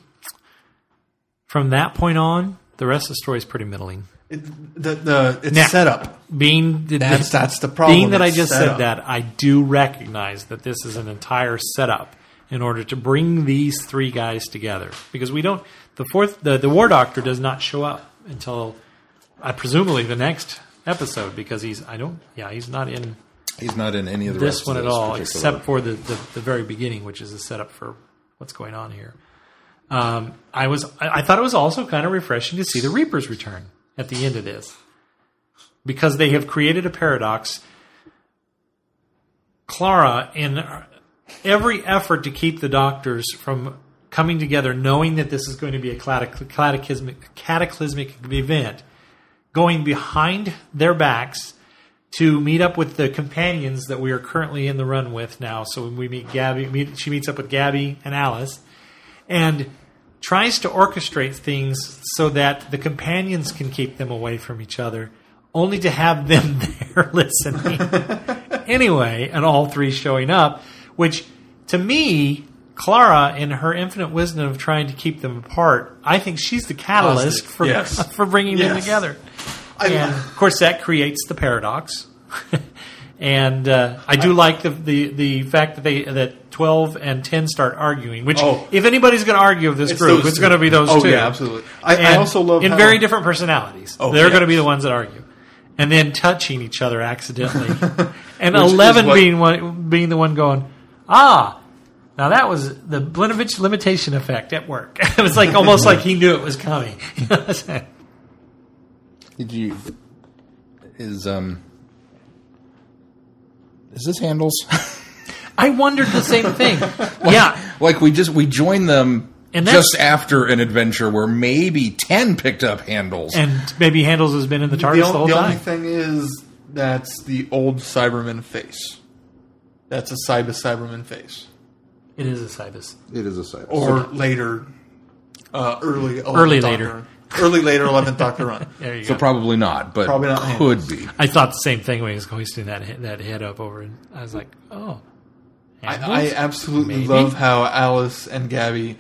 [SPEAKER 1] from that point on, the rest of the story is pretty middling.
[SPEAKER 2] It, the the it's
[SPEAKER 1] Now-
[SPEAKER 2] setup.
[SPEAKER 1] Being the,
[SPEAKER 2] That's that's the problem.
[SPEAKER 1] being that I just
[SPEAKER 2] setup.
[SPEAKER 1] said that, I do recognize that this is an entire setup in order to bring these three guys together. Because we don't, the fourth, the, the War Doctor does not show up until, uh, presumably, the next episode because he's, I don't, yeah, he's not in
[SPEAKER 3] He's not in any of the
[SPEAKER 1] this
[SPEAKER 3] rest
[SPEAKER 1] one
[SPEAKER 3] of
[SPEAKER 1] at all,
[SPEAKER 3] particular-
[SPEAKER 1] except for the, the, the very beginning, which is a setup for what's going on here. Um, I was I, I thought it was also kind of refreshing to see the Reapers return at the end of this because they have created a paradox. Clara, in every effort to keep the doctors from coming together, knowing that this is going to be a cataclysmic, cataclysmic event, going behind their backs to meet up with the companions that we are currently in the run with now. So when we meet Gabby, meet, she meets up with Gabby and Alice, and tries to orchestrate things so that the companions can keep them away from each other, only to have <laughs> them there <laughs> listening. <laughs> anyway, and all three showing up, which to me, Clara, in her infinite wisdom of trying to keep them apart, I think she's the catalyst
[SPEAKER 2] Positive.
[SPEAKER 1] for
[SPEAKER 2] Yes.
[SPEAKER 1] for bringing them together.
[SPEAKER 2] I-
[SPEAKER 1] and of course, that creates the paradox. And uh, I do like the, the the fact that they that twelve and ten start arguing. Which,
[SPEAKER 2] Oh.
[SPEAKER 1] if anybody's going to argue with this
[SPEAKER 2] It's
[SPEAKER 1] group,
[SPEAKER 2] those
[SPEAKER 1] it's going to be those
[SPEAKER 2] Oh,
[SPEAKER 1] two.
[SPEAKER 2] yeah, absolutely. I- I also love
[SPEAKER 1] in
[SPEAKER 2] how-
[SPEAKER 1] very different personalities.
[SPEAKER 2] Oh,
[SPEAKER 1] They're
[SPEAKER 2] yeah.
[SPEAKER 1] going to be the ones that argue, and then touching each other accidentally, <laughs> and
[SPEAKER 2] Which
[SPEAKER 1] eleven
[SPEAKER 2] what-
[SPEAKER 1] being one being the one going, ah. Now that was the Blinovitch limitation effect at work. <laughs> it was like almost like he knew it was coming. <laughs>
[SPEAKER 3] Did you? Is um? Is this handles? <laughs>
[SPEAKER 1] I wondered the same thing. <laughs> yeah,
[SPEAKER 3] like we just we joined them
[SPEAKER 1] And
[SPEAKER 3] just after an adventure where maybe ten picked up handles.
[SPEAKER 1] and maybe Handles has been in the TARDIS
[SPEAKER 2] the,
[SPEAKER 1] the,
[SPEAKER 2] on-
[SPEAKER 1] whole
[SPEAKER 2] the
[SPEAKER 1] time.
[SPEAKER 2] only thing is that's the old Cyberman face. That's a Cybus Cyberman face.
[SPEAKER 1] it is a Cybus.
[SPEAKER 3] it is a site.
[SPEAKER 2] Or later, uh, early 11th
[SPEAKER 1] Early
[SPEAKER 2] Doctor
[SPEAKER 1] later.
[SPEAKER 2] Run. Early later 11th Doctor run.
[SPEAKER 1] There you
[SPEAKER 3] so
[SPEAKER 1] go.
[SPEAKER 3] probably not, but
[SPEAKER 2] Probably not
[SPEAKER 3] could
[SPEAKER 2] handles.
[SPEAKER 3] be.
[SPEAKER 1] I thought the same thing when he was hoisting that that head up over, and I was like, oh.
[SPEAKER 2] I, I absolutely
[SPEAKER 1] Maybe.
[SPEAKER 2] love how Alice and Gabby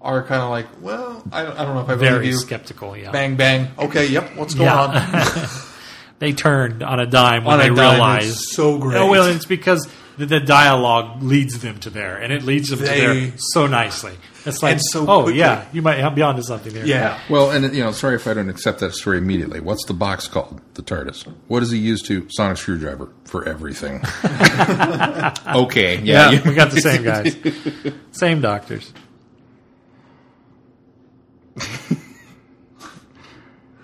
[SPEAKER 2] are kind of like, well, I, I don't know if I believe
[SPEAKER 1] very
[SPEAKER 2] you.
[SPEAKER 1] skeptical. Yeah,
[SPEAKER 2] Bang, bang. Okay, yep, what's going on? <laughs>
[SPEAKER 1] they turned on a dime when
[SPEAKER 2] On a
[SPEAKER 1] they
[SPEAKER 2] dime,
[SPEAKER 1] realized.
[SPEAKER 2] it's so great.
[SPEAKER 1] Oh well, it's because the, the dialogue leads them to there, and it leads them to there so nicely. It's like,
[SPEAKER 2] And so
[SPEAKER 1] oh
[SPEAKER 2] quickly.
[SPEAKER 1] yeah, you might be onto something there.
[SPEAKER 2] Yeah.
[SPEAKER 3] Well, and you know, sorry if I don't accept that story immediately. What's the box called? The TARDIS. What does he use to sonic screwdriver for everything? <laughs> okay, yeah,
[SPEAKER 1] Yeah, we got the same guys, same doctors.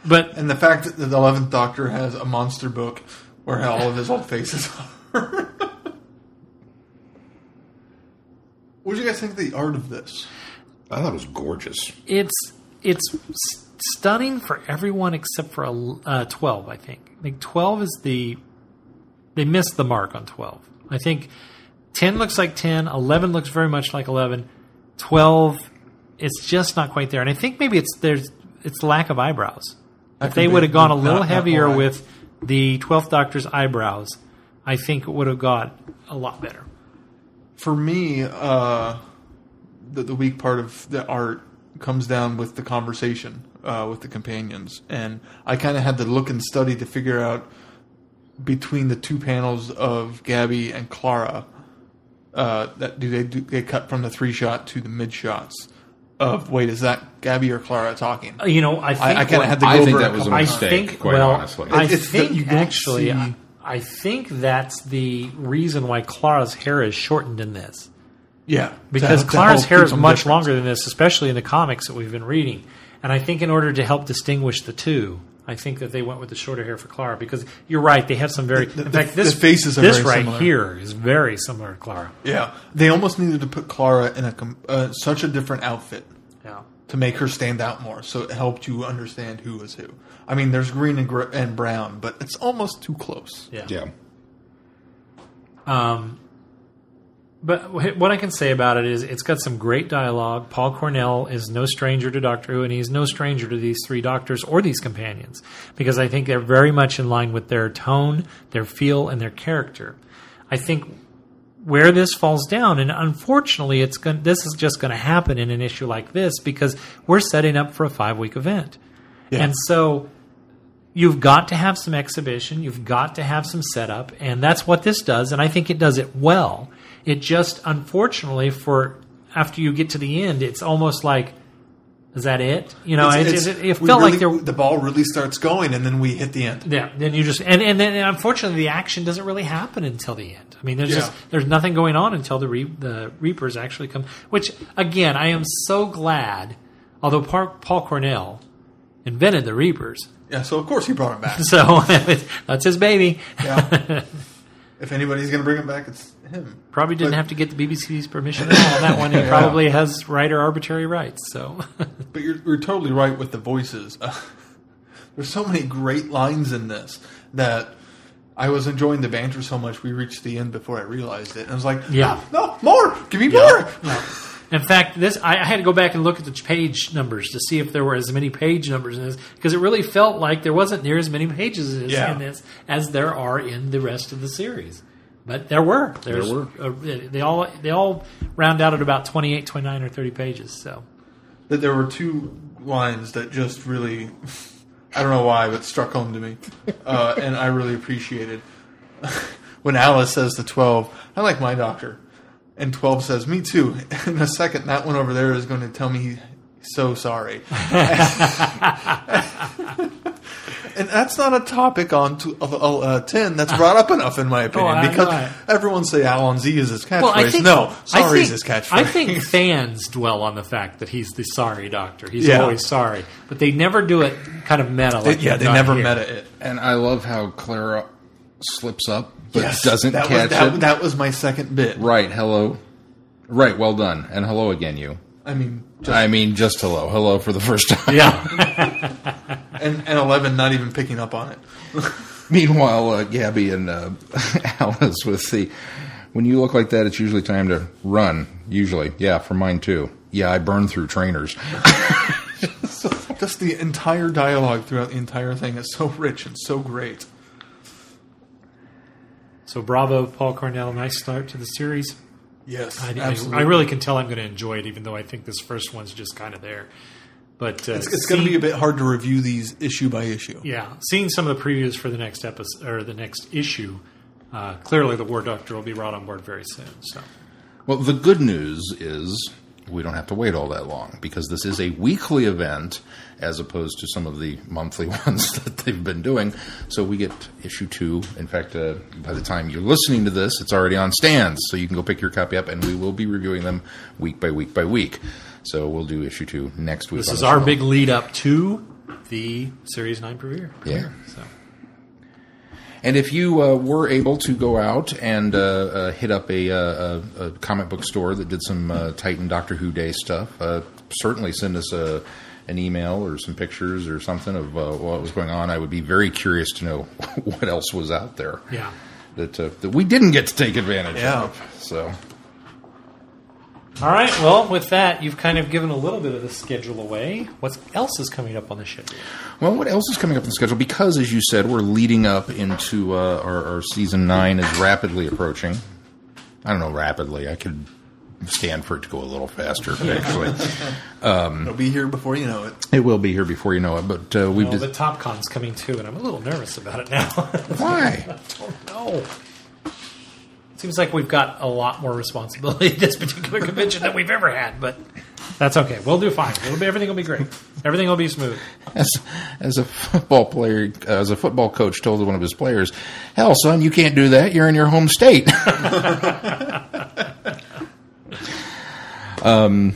[SPEAKER 1] But
[SPEAKER 2] And the fact that the 11th Doctor has a monster book where all of his old faces are. What do you guys think of the art of this?
[SPEAKER 3] I thought it was gorgeous.
[SPEAKER 1] it's it's stunning for everyone except for uh, twelve. I think. I think twelve is the they missed the mark on twelve. I think 10 looks like 10, 11 looks very much like 11, 12 it's just not quite there. And I think maybe it's there's it's lack of eyebrows.
[SPEAKER 2] That
[SPEAKER 1] If they would have gone a little
[SPEAKER 2] not
[SPEAKER 1] heavier
[SPEAKER 2] more.
[SPEAKER 1] with the 12th Doctor's eyebrows, I think it would have got a lot better.
[SPEAKER 2] For me, uh, the, the weak part of the art comes down with the conversation uh, with the companions, and I kind of had to look and study to figure out between the two panels of Gabby and Clara uh, that do they do they cut from the three shot to the mid shots of wait is that Gabby or Clara talking?
[SPEAKER 1] Uh, You know, I think
[SPEAKER 2] I, I kind of had to go
[SPEAKER 3] I think
[SPEAKER 2] over
[SPEAKER 3] that
[SPEAKER 2] a
[SPEAKER 3] was a
[SPEAKER 2] couple
[SPEAKER 1] I
[SPEAKER 3] mistake,
[SPEAKER 1] think
[SPEAKER 3] quite
[SPEAKER 1] well,
[SPEAKER 3] honestly.
[SPEAKER 1] I
[SPEAKER 2] It's- it's
[SPEAKER 1] think
[SPEAKER 2] that you
[SPEAKER 1] actually,
[SPEAKER 2] see-
[SPEAKER 1] I, think that's the reason why Clara's hair is shortened in this.
[SPEAKER 2] Yeah,
[SPEAKER 1] because Clara's hair is much
[SPEAKER 2] different.
[SPEAKER 1] longer than this, especially in the comics that we've been reading. And I think in order to help distinguish the two, I think that they went with the shorter hair for Clara because you're right; they have some very.
[SPEAKER 2] The-
[SPEAKER 1] in fact, this
[SPEAKER 2] the faces
[SPEAKER 1] this right
[SPEAKER 2] similar.
[SPEAKER 1] here is very similar to Clara.
[SPEAKER 2] Yeah, they almost needed to put Clara in a uh, such a different outfit to make her stand out more, so it helped you understand who was who. I mean, there's green and, gr- and brown, but it's almost too close.
[SPEAKER 1] yeah.
[SPEAKER 3] Yeah.
[SPEAKER 1] Um, but wh- what I can say about it is it's got some great dialogue. Paul Cornell is no stranger to Doctor Who, and he's no stranger to these three doctors or these companions because I think they're very much in line with their tone, their feel, and their character. I think where this falls down, and unfortunately, it's going. This is just going to happen in an issue like this because we're setting up for a five week event,
[SPEAKER 2] Yeah.
[SPEAKER 1] and so you've got to have some exhibition, you've got to have some setup, and that's what this does, and I think it does it well. It just unfortunately for after you get to the end, it's almost like is that it? You know, it,
[SPEAKER 2] It's-
[SPEAKER 1] it, it
[SPEAKER 2] we
[SPEAKER 1] felt
[SPEAKER 2] really-
[SPEAKER 1] like there.
[SPEAKER 2] the ball really starts going, and then we hit the end.
[SPEAKER 1] Yeah, then you just and and then unfortunately the action doesn't really happen until the end. I mean, there's just there's nothing going on until the re, the Reapers actually come. Which again, I am so glad. Although Paul, Paul Cornell invented the Reapers,
[SPEAKER 2] Yeah, so of course he brought him back. <laughs>
[SPEAKER 1] so <laughs> that's his baby.
[SPEAKER 2] Yeah. <laughs> if anybody's going to bring him back, it's him.
[SPEAKER 1] Probably didn't
[SPEAKER 2] But-
[SPEAKER 1] have to get the BBC's permission at all on that one. He <laughs> probably has writer arbitrary rights. So <laughs>
[SPEAKER 2] But you're, you're totally right with the voices. Uh, <laughs> there's so many great lines in this that I was enjoying the banter so much. We reached the end before I realized it. And I was like,
[SPEAKER 1] Yeah.
[SPEAKER 2] no, more, give me more.
[SPEAKER 1] In fact, this I, I had to go back and look at the page numbers to see if there were as many page numbers in this because it really felt like there wasn't near as many pages as
[SPEAKER 2] Yeah.
[SPEAKER 1] in this as there are in the rest of the series. But there were. There's,
[SPEAKER 3] There
[SPEAKER 1] Uh, they all they all round out at about 28, 29, or thirty pages. So
[SPEAKER 2] That there were two lines that just really, <laughs> I don't know why, but struck home to me, uh, and I really appreciated <laughs> when Alice says to Twelve, "I like my doctor," and Twelve says, "Me too." <laughs> In a second, that one over there is going to tell me he's so sorry, and that's not a topic on t- uh, uh, ten that's brought up enough, in my <laughs> opinion,
[SPEAKER 1] Oh,
[SPEAKER 2] because
[SPEAKER 1] I-
[SPEAKER 2] everyone say allons-y is his catchphrase.
[SPEAKER 1] well, think
[SPEAKER 2] no,
[SPEAKER 1] I
[SPEAKER 2] sorry is his catchphrase.
[SPEAKER 1] I think fans dwell on the fact that he's the sorry doctor. He's
[SPEAKER 2] Yeah.
[SPEAKER 1] always sorry, but they never do it kind of meta. Like
[SPEAKER 2] yeah,
[SPEAKER 1] they've
[SPEAKER 2] they never
[SPEAKER 1] here.
[SPEAKER 2] met it.
[SPEAKER 3] And I love how Clara slips up but
[SPEAKER 2] Yes,
[SPEAKER 3] doesn't
[SPEAKER 2] that
[SPEAKER 3] catch
[SPEAKER 2] was, that,
[SPEAKER 3] it.
[SPEAKER 2] That was my second bit.
[SPEAKER 3] right, hello. Right, well done. And hello again, you.
[SPEAKER 2] I mean, just,
[SPEAKER 3] I mean, just hello. Hello for the first time.
[SPEAKER 1] Yeah. <laughs> <laughs>
[SPEAKER 2] and, and Eleven not even picking up on it. <laughs>
[SPEAKER 3] Meanwhile, uh, Gabby and uh, <laughs> Alice with the. When you look like that, it's usually time to run. Usually. Yeah, for mine too. Yeah, I burn through trainers. <laughs>
[SPEAKER 2] Just the entire dialogue throughout the entire thing is so rich and so great.
[SPEAKER 1] So bravo, Paul Cornell. Nice start to the series.
[SPEAKER 2] Yes,
[SPEAKER 1] I, I,
[SPEAKER 2] absolutely.
[SPEAKER 1] I really can tell I'm going to enjoy it, even though I think this first one's just kind of there. But uh,
[SPEAKER 2] It's, it's going to be a bit hard to review these issue by issue.
[SPEAKER 1] yeah. Seeing some of the previews for the next episode or the next issue, uh, clearly the War Doctor will be brought on board very soon. So
[SPEAKER 3] Well, the good news is we don't have to wait all that long because this is a weekly event as opposed to some of the monthly <laughs> ones that they've been doing. So we get issue two. In fact, uh, by the time you're listening to this, it's already on stands, so you can go pick your copy up, and we will be reviewing them week by week by week. So we'll do issue two next week.
[SPEAKER 1] this is our
[SPEAKER 3] show.
[SPEAKER 1] big lead up to the Series Nine premiere.
[SPEAKER 3] Yeah.
[SPEAKER 1] So
[SPEAKER 3] And if you uh, were able to go out and uh, uh, hit up a, uh, a, a comic book store that did some uh, Titan Doctor Who Day stuff, uh, certainly send us a, an email or some pictures or something of uh, what was going on. I would be very curious to know <laughs> what else was out there.
[SPEAKER 1] yeah.
[SPEAKER 3] that uh, that we didn't get to take advantage
[SPEAKER 2] Yeah.
[SPEAKER 3] of. So
[SPEAKER 1] All right. Well, with that, you've kind of given a little bit of the schedule away. What else is coming up on the schedule?
[SPEAKER 3] Well, what else is coming up on the schedule? Because, as you said, we're leading up into uh, our, our season nine is rapidly approaching. I don't know, rapidly. I could stand for it to go a little faster, actually. <laughs>
[SPEAKER 2] It'll be here before you know it.
[SPEAKER 3] it will be here before you know it. But uh, we've
[SPEAKER 1] Well,
[SPEAKER 3] dis-
[SPEAKER 1] the Top Con's coming too, and I'm a little nervous about it now. <laughs>
[SPEAKER 3] why?
[SPEAKER 1] no. Seems like we've got a lot more responsibility at this particular convention than we've ever had, but that's okay. We'll do fine. It'll be, everything will be great. Everything will be smooth.
[SPEAKER 3] As as a football player, as a football coach told one of his players, "Hell, son, you can't do that. You're in your home state." <laughs> um,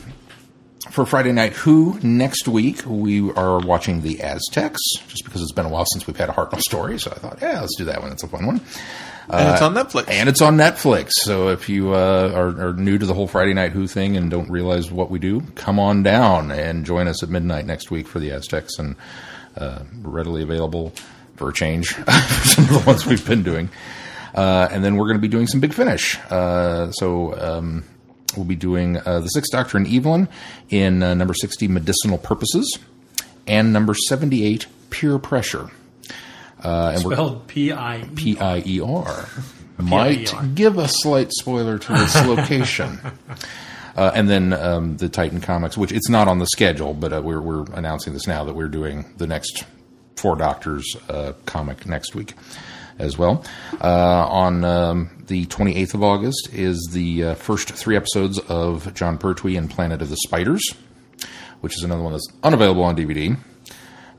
[SPEAKER 3] for Friday Night Who next week, we are watching the Aztecs, just because it's been a while since we've had a Hartnell story. So I thought, yeah, let's do that one. It's a fun one.
[SPEAKER 2] And it's on Netflix.
[SPEAKER 3] And it's on Netflix. So if you uh, are, are new to the whole Friday Night Who thing and don't realize what we do, come on down and join us at midnight next week for the Aztecs and uh, readily available for a change <laughs> for some of the ones we've been doing. Uh, and then we're going to be doing some Big Finish. Uh, so um, we'll be doing uh, the Sixth Doctor and Evelyn in uh, number 60, Medicinal Purposes, and number 78, Pier Pressure. Uh, and
[SPEAKER 1] Spelled P I E.
[SPEAKER 3] P I E R <laughs> might give a slight spoiler to its <laughs> location. Uh, and then um, the Titan Comics, which it's not on the schedule, but uh, we're, we're announcing this now that we're doing the next Four Doctors uh, comic next week as well. Uh, on um, the 28th of August is the uh, first three episodes of Jon Pertwee and Planet of the Spiders, which is another one that's unavailable on DVD.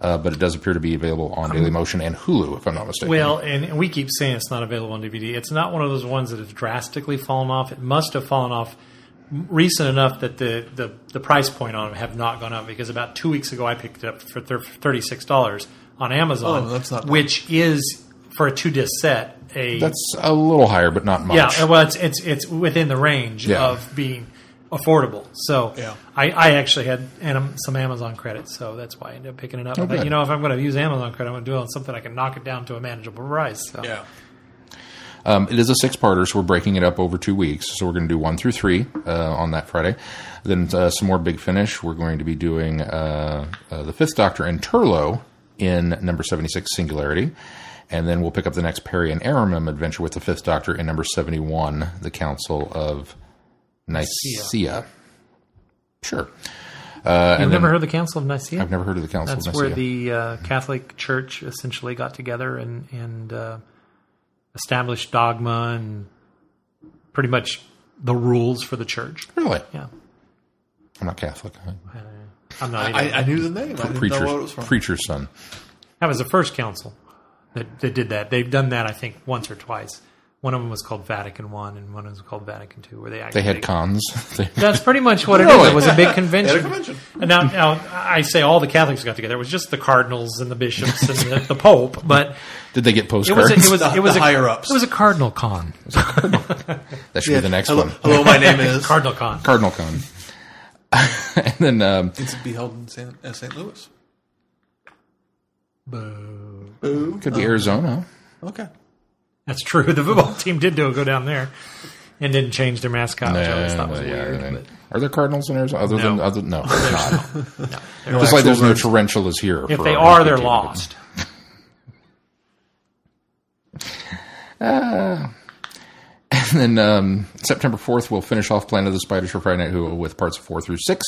[SPEAKER 3] Uh, but it does appear to be available on Dailymotion and Hulu, if I'm not mistaken.
[SPEAKER 1] Well, and, and we keep saying it's not available on DVD. It's not one of those ones that has drastically fallen off. It must have fallen off recent enough that the, the, the price point on them have not gone up because about two weeks ago I picked it up for $36 on Amazon,
[SPEAKER 2] Oh, that's not bad.
[SPEAKER 1] which is for a two disc set a
[SPEAKER 3] That's a little higher, but not much.
[SPEAKER 1] yeah. Well, it's it's it's within the range
[SPEAKER 3] Yeah.
[SPEAKER 1] of being affordable. So
[SPEAKER 2] Yeah.
[SPEAKER 1] I, I actually had anim- some Amazon credits, so that's why I ended up picking it up.
[SPEAKER 3] Oh,
[SPEAKER 1] but you know, if I'm going to use Amazon credit, I'm going to do it on something I can knock it down to a manageable price. So.
[SPEAKER 2] Yeah.
[SPEAKER 3] Um, it is a six-parter, so we're breaking it up over two weeks. So we're going to do one through three uh, on that Friday. Then uh, some more Big Finish. We're going to be doing uh, uh, the Fifth Doctor and Turlough in number seventy-six, Singularity, and then we'll pick up the next Peri and Erimem adventure with the Fifth Doctor in number seventy-one, the Council of Nicaea. Sure. Uh,
[SPEAKER 1] You've
[SPEAKER 3] and
[SPEAKER 1] never
[SPEAKER 3] then-
[SPEAKER 1] heard of the Council of Nicaea?
[SPEAKER 3] I've never heard of the Council
[SPEAKER 1] That's
[SPEAKER 3] of
[SPEAKER 1] where the uh, Catholic Church essentially got together and and uh, established dogma and pretty much the rules for the church.
[SPEAKER 3] really?
[SPEAKER 1] Yeah,
[SPEAKER 3] I'm not Catholic.
[SPEAKER 1] I'm not.
[SPEAKER 2] I. I knew the name. I didn't know what it
[SPEAKER 3] Preacher's,
[SPEAKER 2] was from.
[SPEAKER 3] preacher's son.
[SPEAKER 1] that was the first council that, that did that. They've done that, I think, once or twice. One of them was called Vatican One, and one was called Vatican Two, where they actually
[SPEAKER 3] They had cons. <laughs>
[SPEAKER 1] That's pretty much what it
[SPEAKER 3] Really?
[SPEAKER 1] is. It was a big <laughs> convention.
[SPEAKER 2] At a convention.
[SPEAKER 1] And now, now I say all the Catholics got together. It was just the cardinals and the bishops and the, the Pope, but
[SPEAKER 3] Did they get
[SPEAKER 1] it
[SPEAKER 3] postcards?
[SPEAKER 1] was a, it was
[SPEAKER 2] The-
[SPEAKER 1] it was
[SPEAKER 2] the
[SPEAKER 1] a,
[SPEAKER 2] higher-ups.
[SPEAKER 1] It was a cardinal con. <laughs>
[SPEAKER 3] that should be the next
[SPEAKER 2] hello,
[SPEAKER 3] one.
[SPEAKER 2] Hello, my name is.
[SPEAKER 1] Cardinal con.
[SPEAKER 3] Cardinal Con. and then um,
[SPEAKER 2] It's to be held in St. Uh, St. Louis.
[SPEAKER 1] Boo.
[SPEAKER 2] Boo.
[SPEAKER 3] could be Arizona.
[SPEAKER 2] Okay.
[SPEAKER 1] That's true. <laughs> The football team did do go down there and didn't change their mascot, which I always thought was weird. but
[SPEAKER 3] Are there Cardinals in Arizona? Other than
[SPEAKER 1] No.
[SPEAKER 3] other no, <laughs> there's not.
[SPEAKER 1] no.
[SPEAKER 3] Just like there's no tarantulas here.
[SPEAKER 1] if
[SPEAKER 3] for
[SPEAKER 1] they are, they're lost. <laughs>
[SPEAKER 3] And then um, September 4th, we'll finish off Planet of the Spiders for Friday Night Who with parts 4 through 6.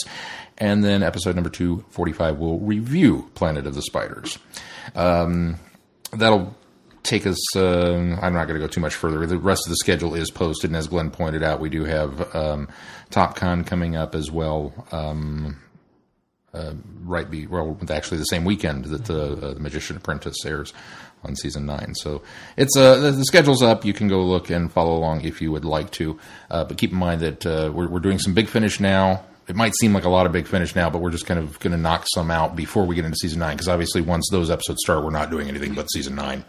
[SPEAKER 3] And then episode number 245 will review Planet of the Spiders. Um, that'll take us, um I'm not going to go too much further. The rest of the schedule is posted. And as Glenn pointed out, we do have um, TopCon coming up as well. Um, uh, right, be well, actually the same weekend that the, uh, the Magician Apprentice airs on season nine. So it's uh, the, the schedule's up. You can go look and follow along if you would like to. Uh, but keep in mind that uh, we're, we're doing some big finish now. It might seem like a lot of big finish now, but we're just kind of going to knock some out before we get into season nine. Because obviously, once those episodes start, we're not doing anything but season nine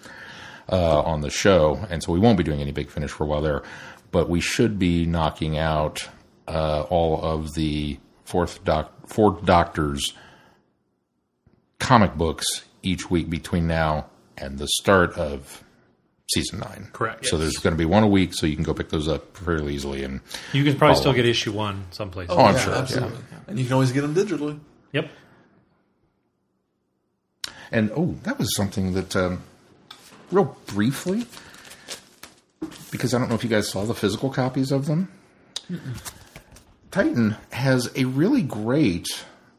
[SPEAKER 3] uh, on the show, and so we won't be doing any big finish for a while there. But we should be knocking out uh, all of the fourth doc, fourth Doctor's comic books each week between now and the start of season nine.
[SPEAKER 1] Correct.
[SPEAKER 3] So there's going to be one a week, so you can go pick those up fairly easily. And
[SPEAKER 1] You can probably still
[SPEAKER 3] on.
[SPEAKER 1] get issue one someplace.
[SPEAKER 3] oh, I'm
[SPEAKER 2] Yeah,
[SPEAKER 3] sure.
[SPEAKER 2] absolutely.
[SPEAKER 3] Yeah.
[SPEAKER 2] And you can always get them digitally.
[SPEAKER 1] Yep.
[SPEAKER 3] And oh, that was something that, um, real briefly, because I don't know if you guys saw the physical copies of them. Titan has a really great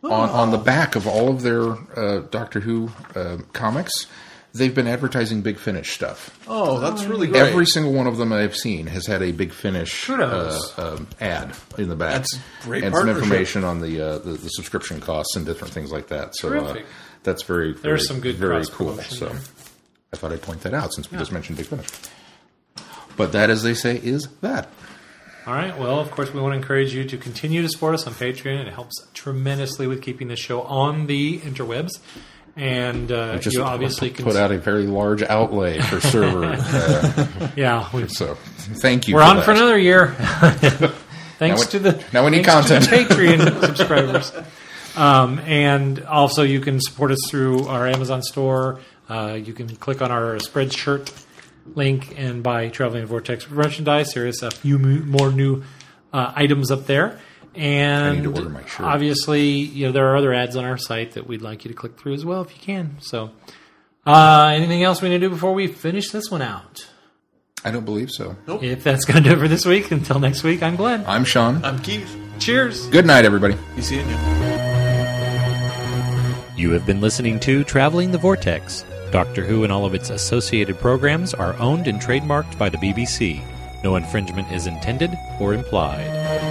[SPEAKER 3] on on the back of all of their uh, Doctor Who uh, comics. They've been advertising Big Finish stuff.
[SPEAKER 2] Oh, that's really great.
[SPEAKER 3] Every single one of them I've seen has had a Big Finish uh, um, ad in the back.
[SPEAKER 2] That's great
[SPEAKER 3] And some information on the, uh, the the subscription costs and different things like that. So uh, that's very, very
[SPEAKER 1] There's some good
[SPEAKER 3] very cool. So
[SPEAKER 1] there.
[SPEAKER 3] I thought I'd point that out since we just mentioned Big Finish. But that, as they say, is that.
[SPEAKER 1] All right. Well, of course, we want to encourage you to continue to support us on Patreon. It helps tremendously with keeping the show on the interwebs. And uh,
[SPEAKER 3] Just
[SPEAKER 1] you obviously
[SPEAKER 3] put
[SPEAKER 1] can.
[SPEAKER 3] out a very large outlay for <laughs> server. uh,
[SPEAKER 1] yeah,
[SPEAKER 3] so thank you.
[SPEAKER 1] we're
[SPEAKER 3] for
[SPEAKER 1] on
[SPEAKER 3] that.
[SPEAKER 1] for another year. <laughs> thanks
[SPEAKER 3] we-
[SPEAKER 1] to the
[SPEAKER 3] now we need
[SPEAKER 1] thanks to the
[SPEAKER 3] content.
[SPEAKER 1] Patreon <laughs> subscribers. Um, and also, you can support us through our Amazon store. Uh, you can click on our Spreadshirt link and buy Traveling Vortex merchandise. There is a few more new uh, items up there. And
[SPEAKER 3] need to order my shirt.
[SPEAKER 1] obviously, you know there are other ads on our site that we'd like you to click through as well if you can. So, uh, anything else we need to do before we finish this one out?
[SPEAKER 3] I don't believe so. Nope.
[SPEAKER 1] If that's going to do it for this week, until next week, I'm Glenn.
[SPEAKER 3] I'm Sean.
[SPEAKER 2] I'm Keith.
[SPEAKER 1] Cheers.
[SPEAKER 3] Good night, everybody.
[SPEAKER 2] Be seeing you.
[SPEAKER 4] You have been listening to Traveling the Vortex. Doctor Who and all of its associated programs are owned and trademarked by the BBC. No infringement is intended or implied.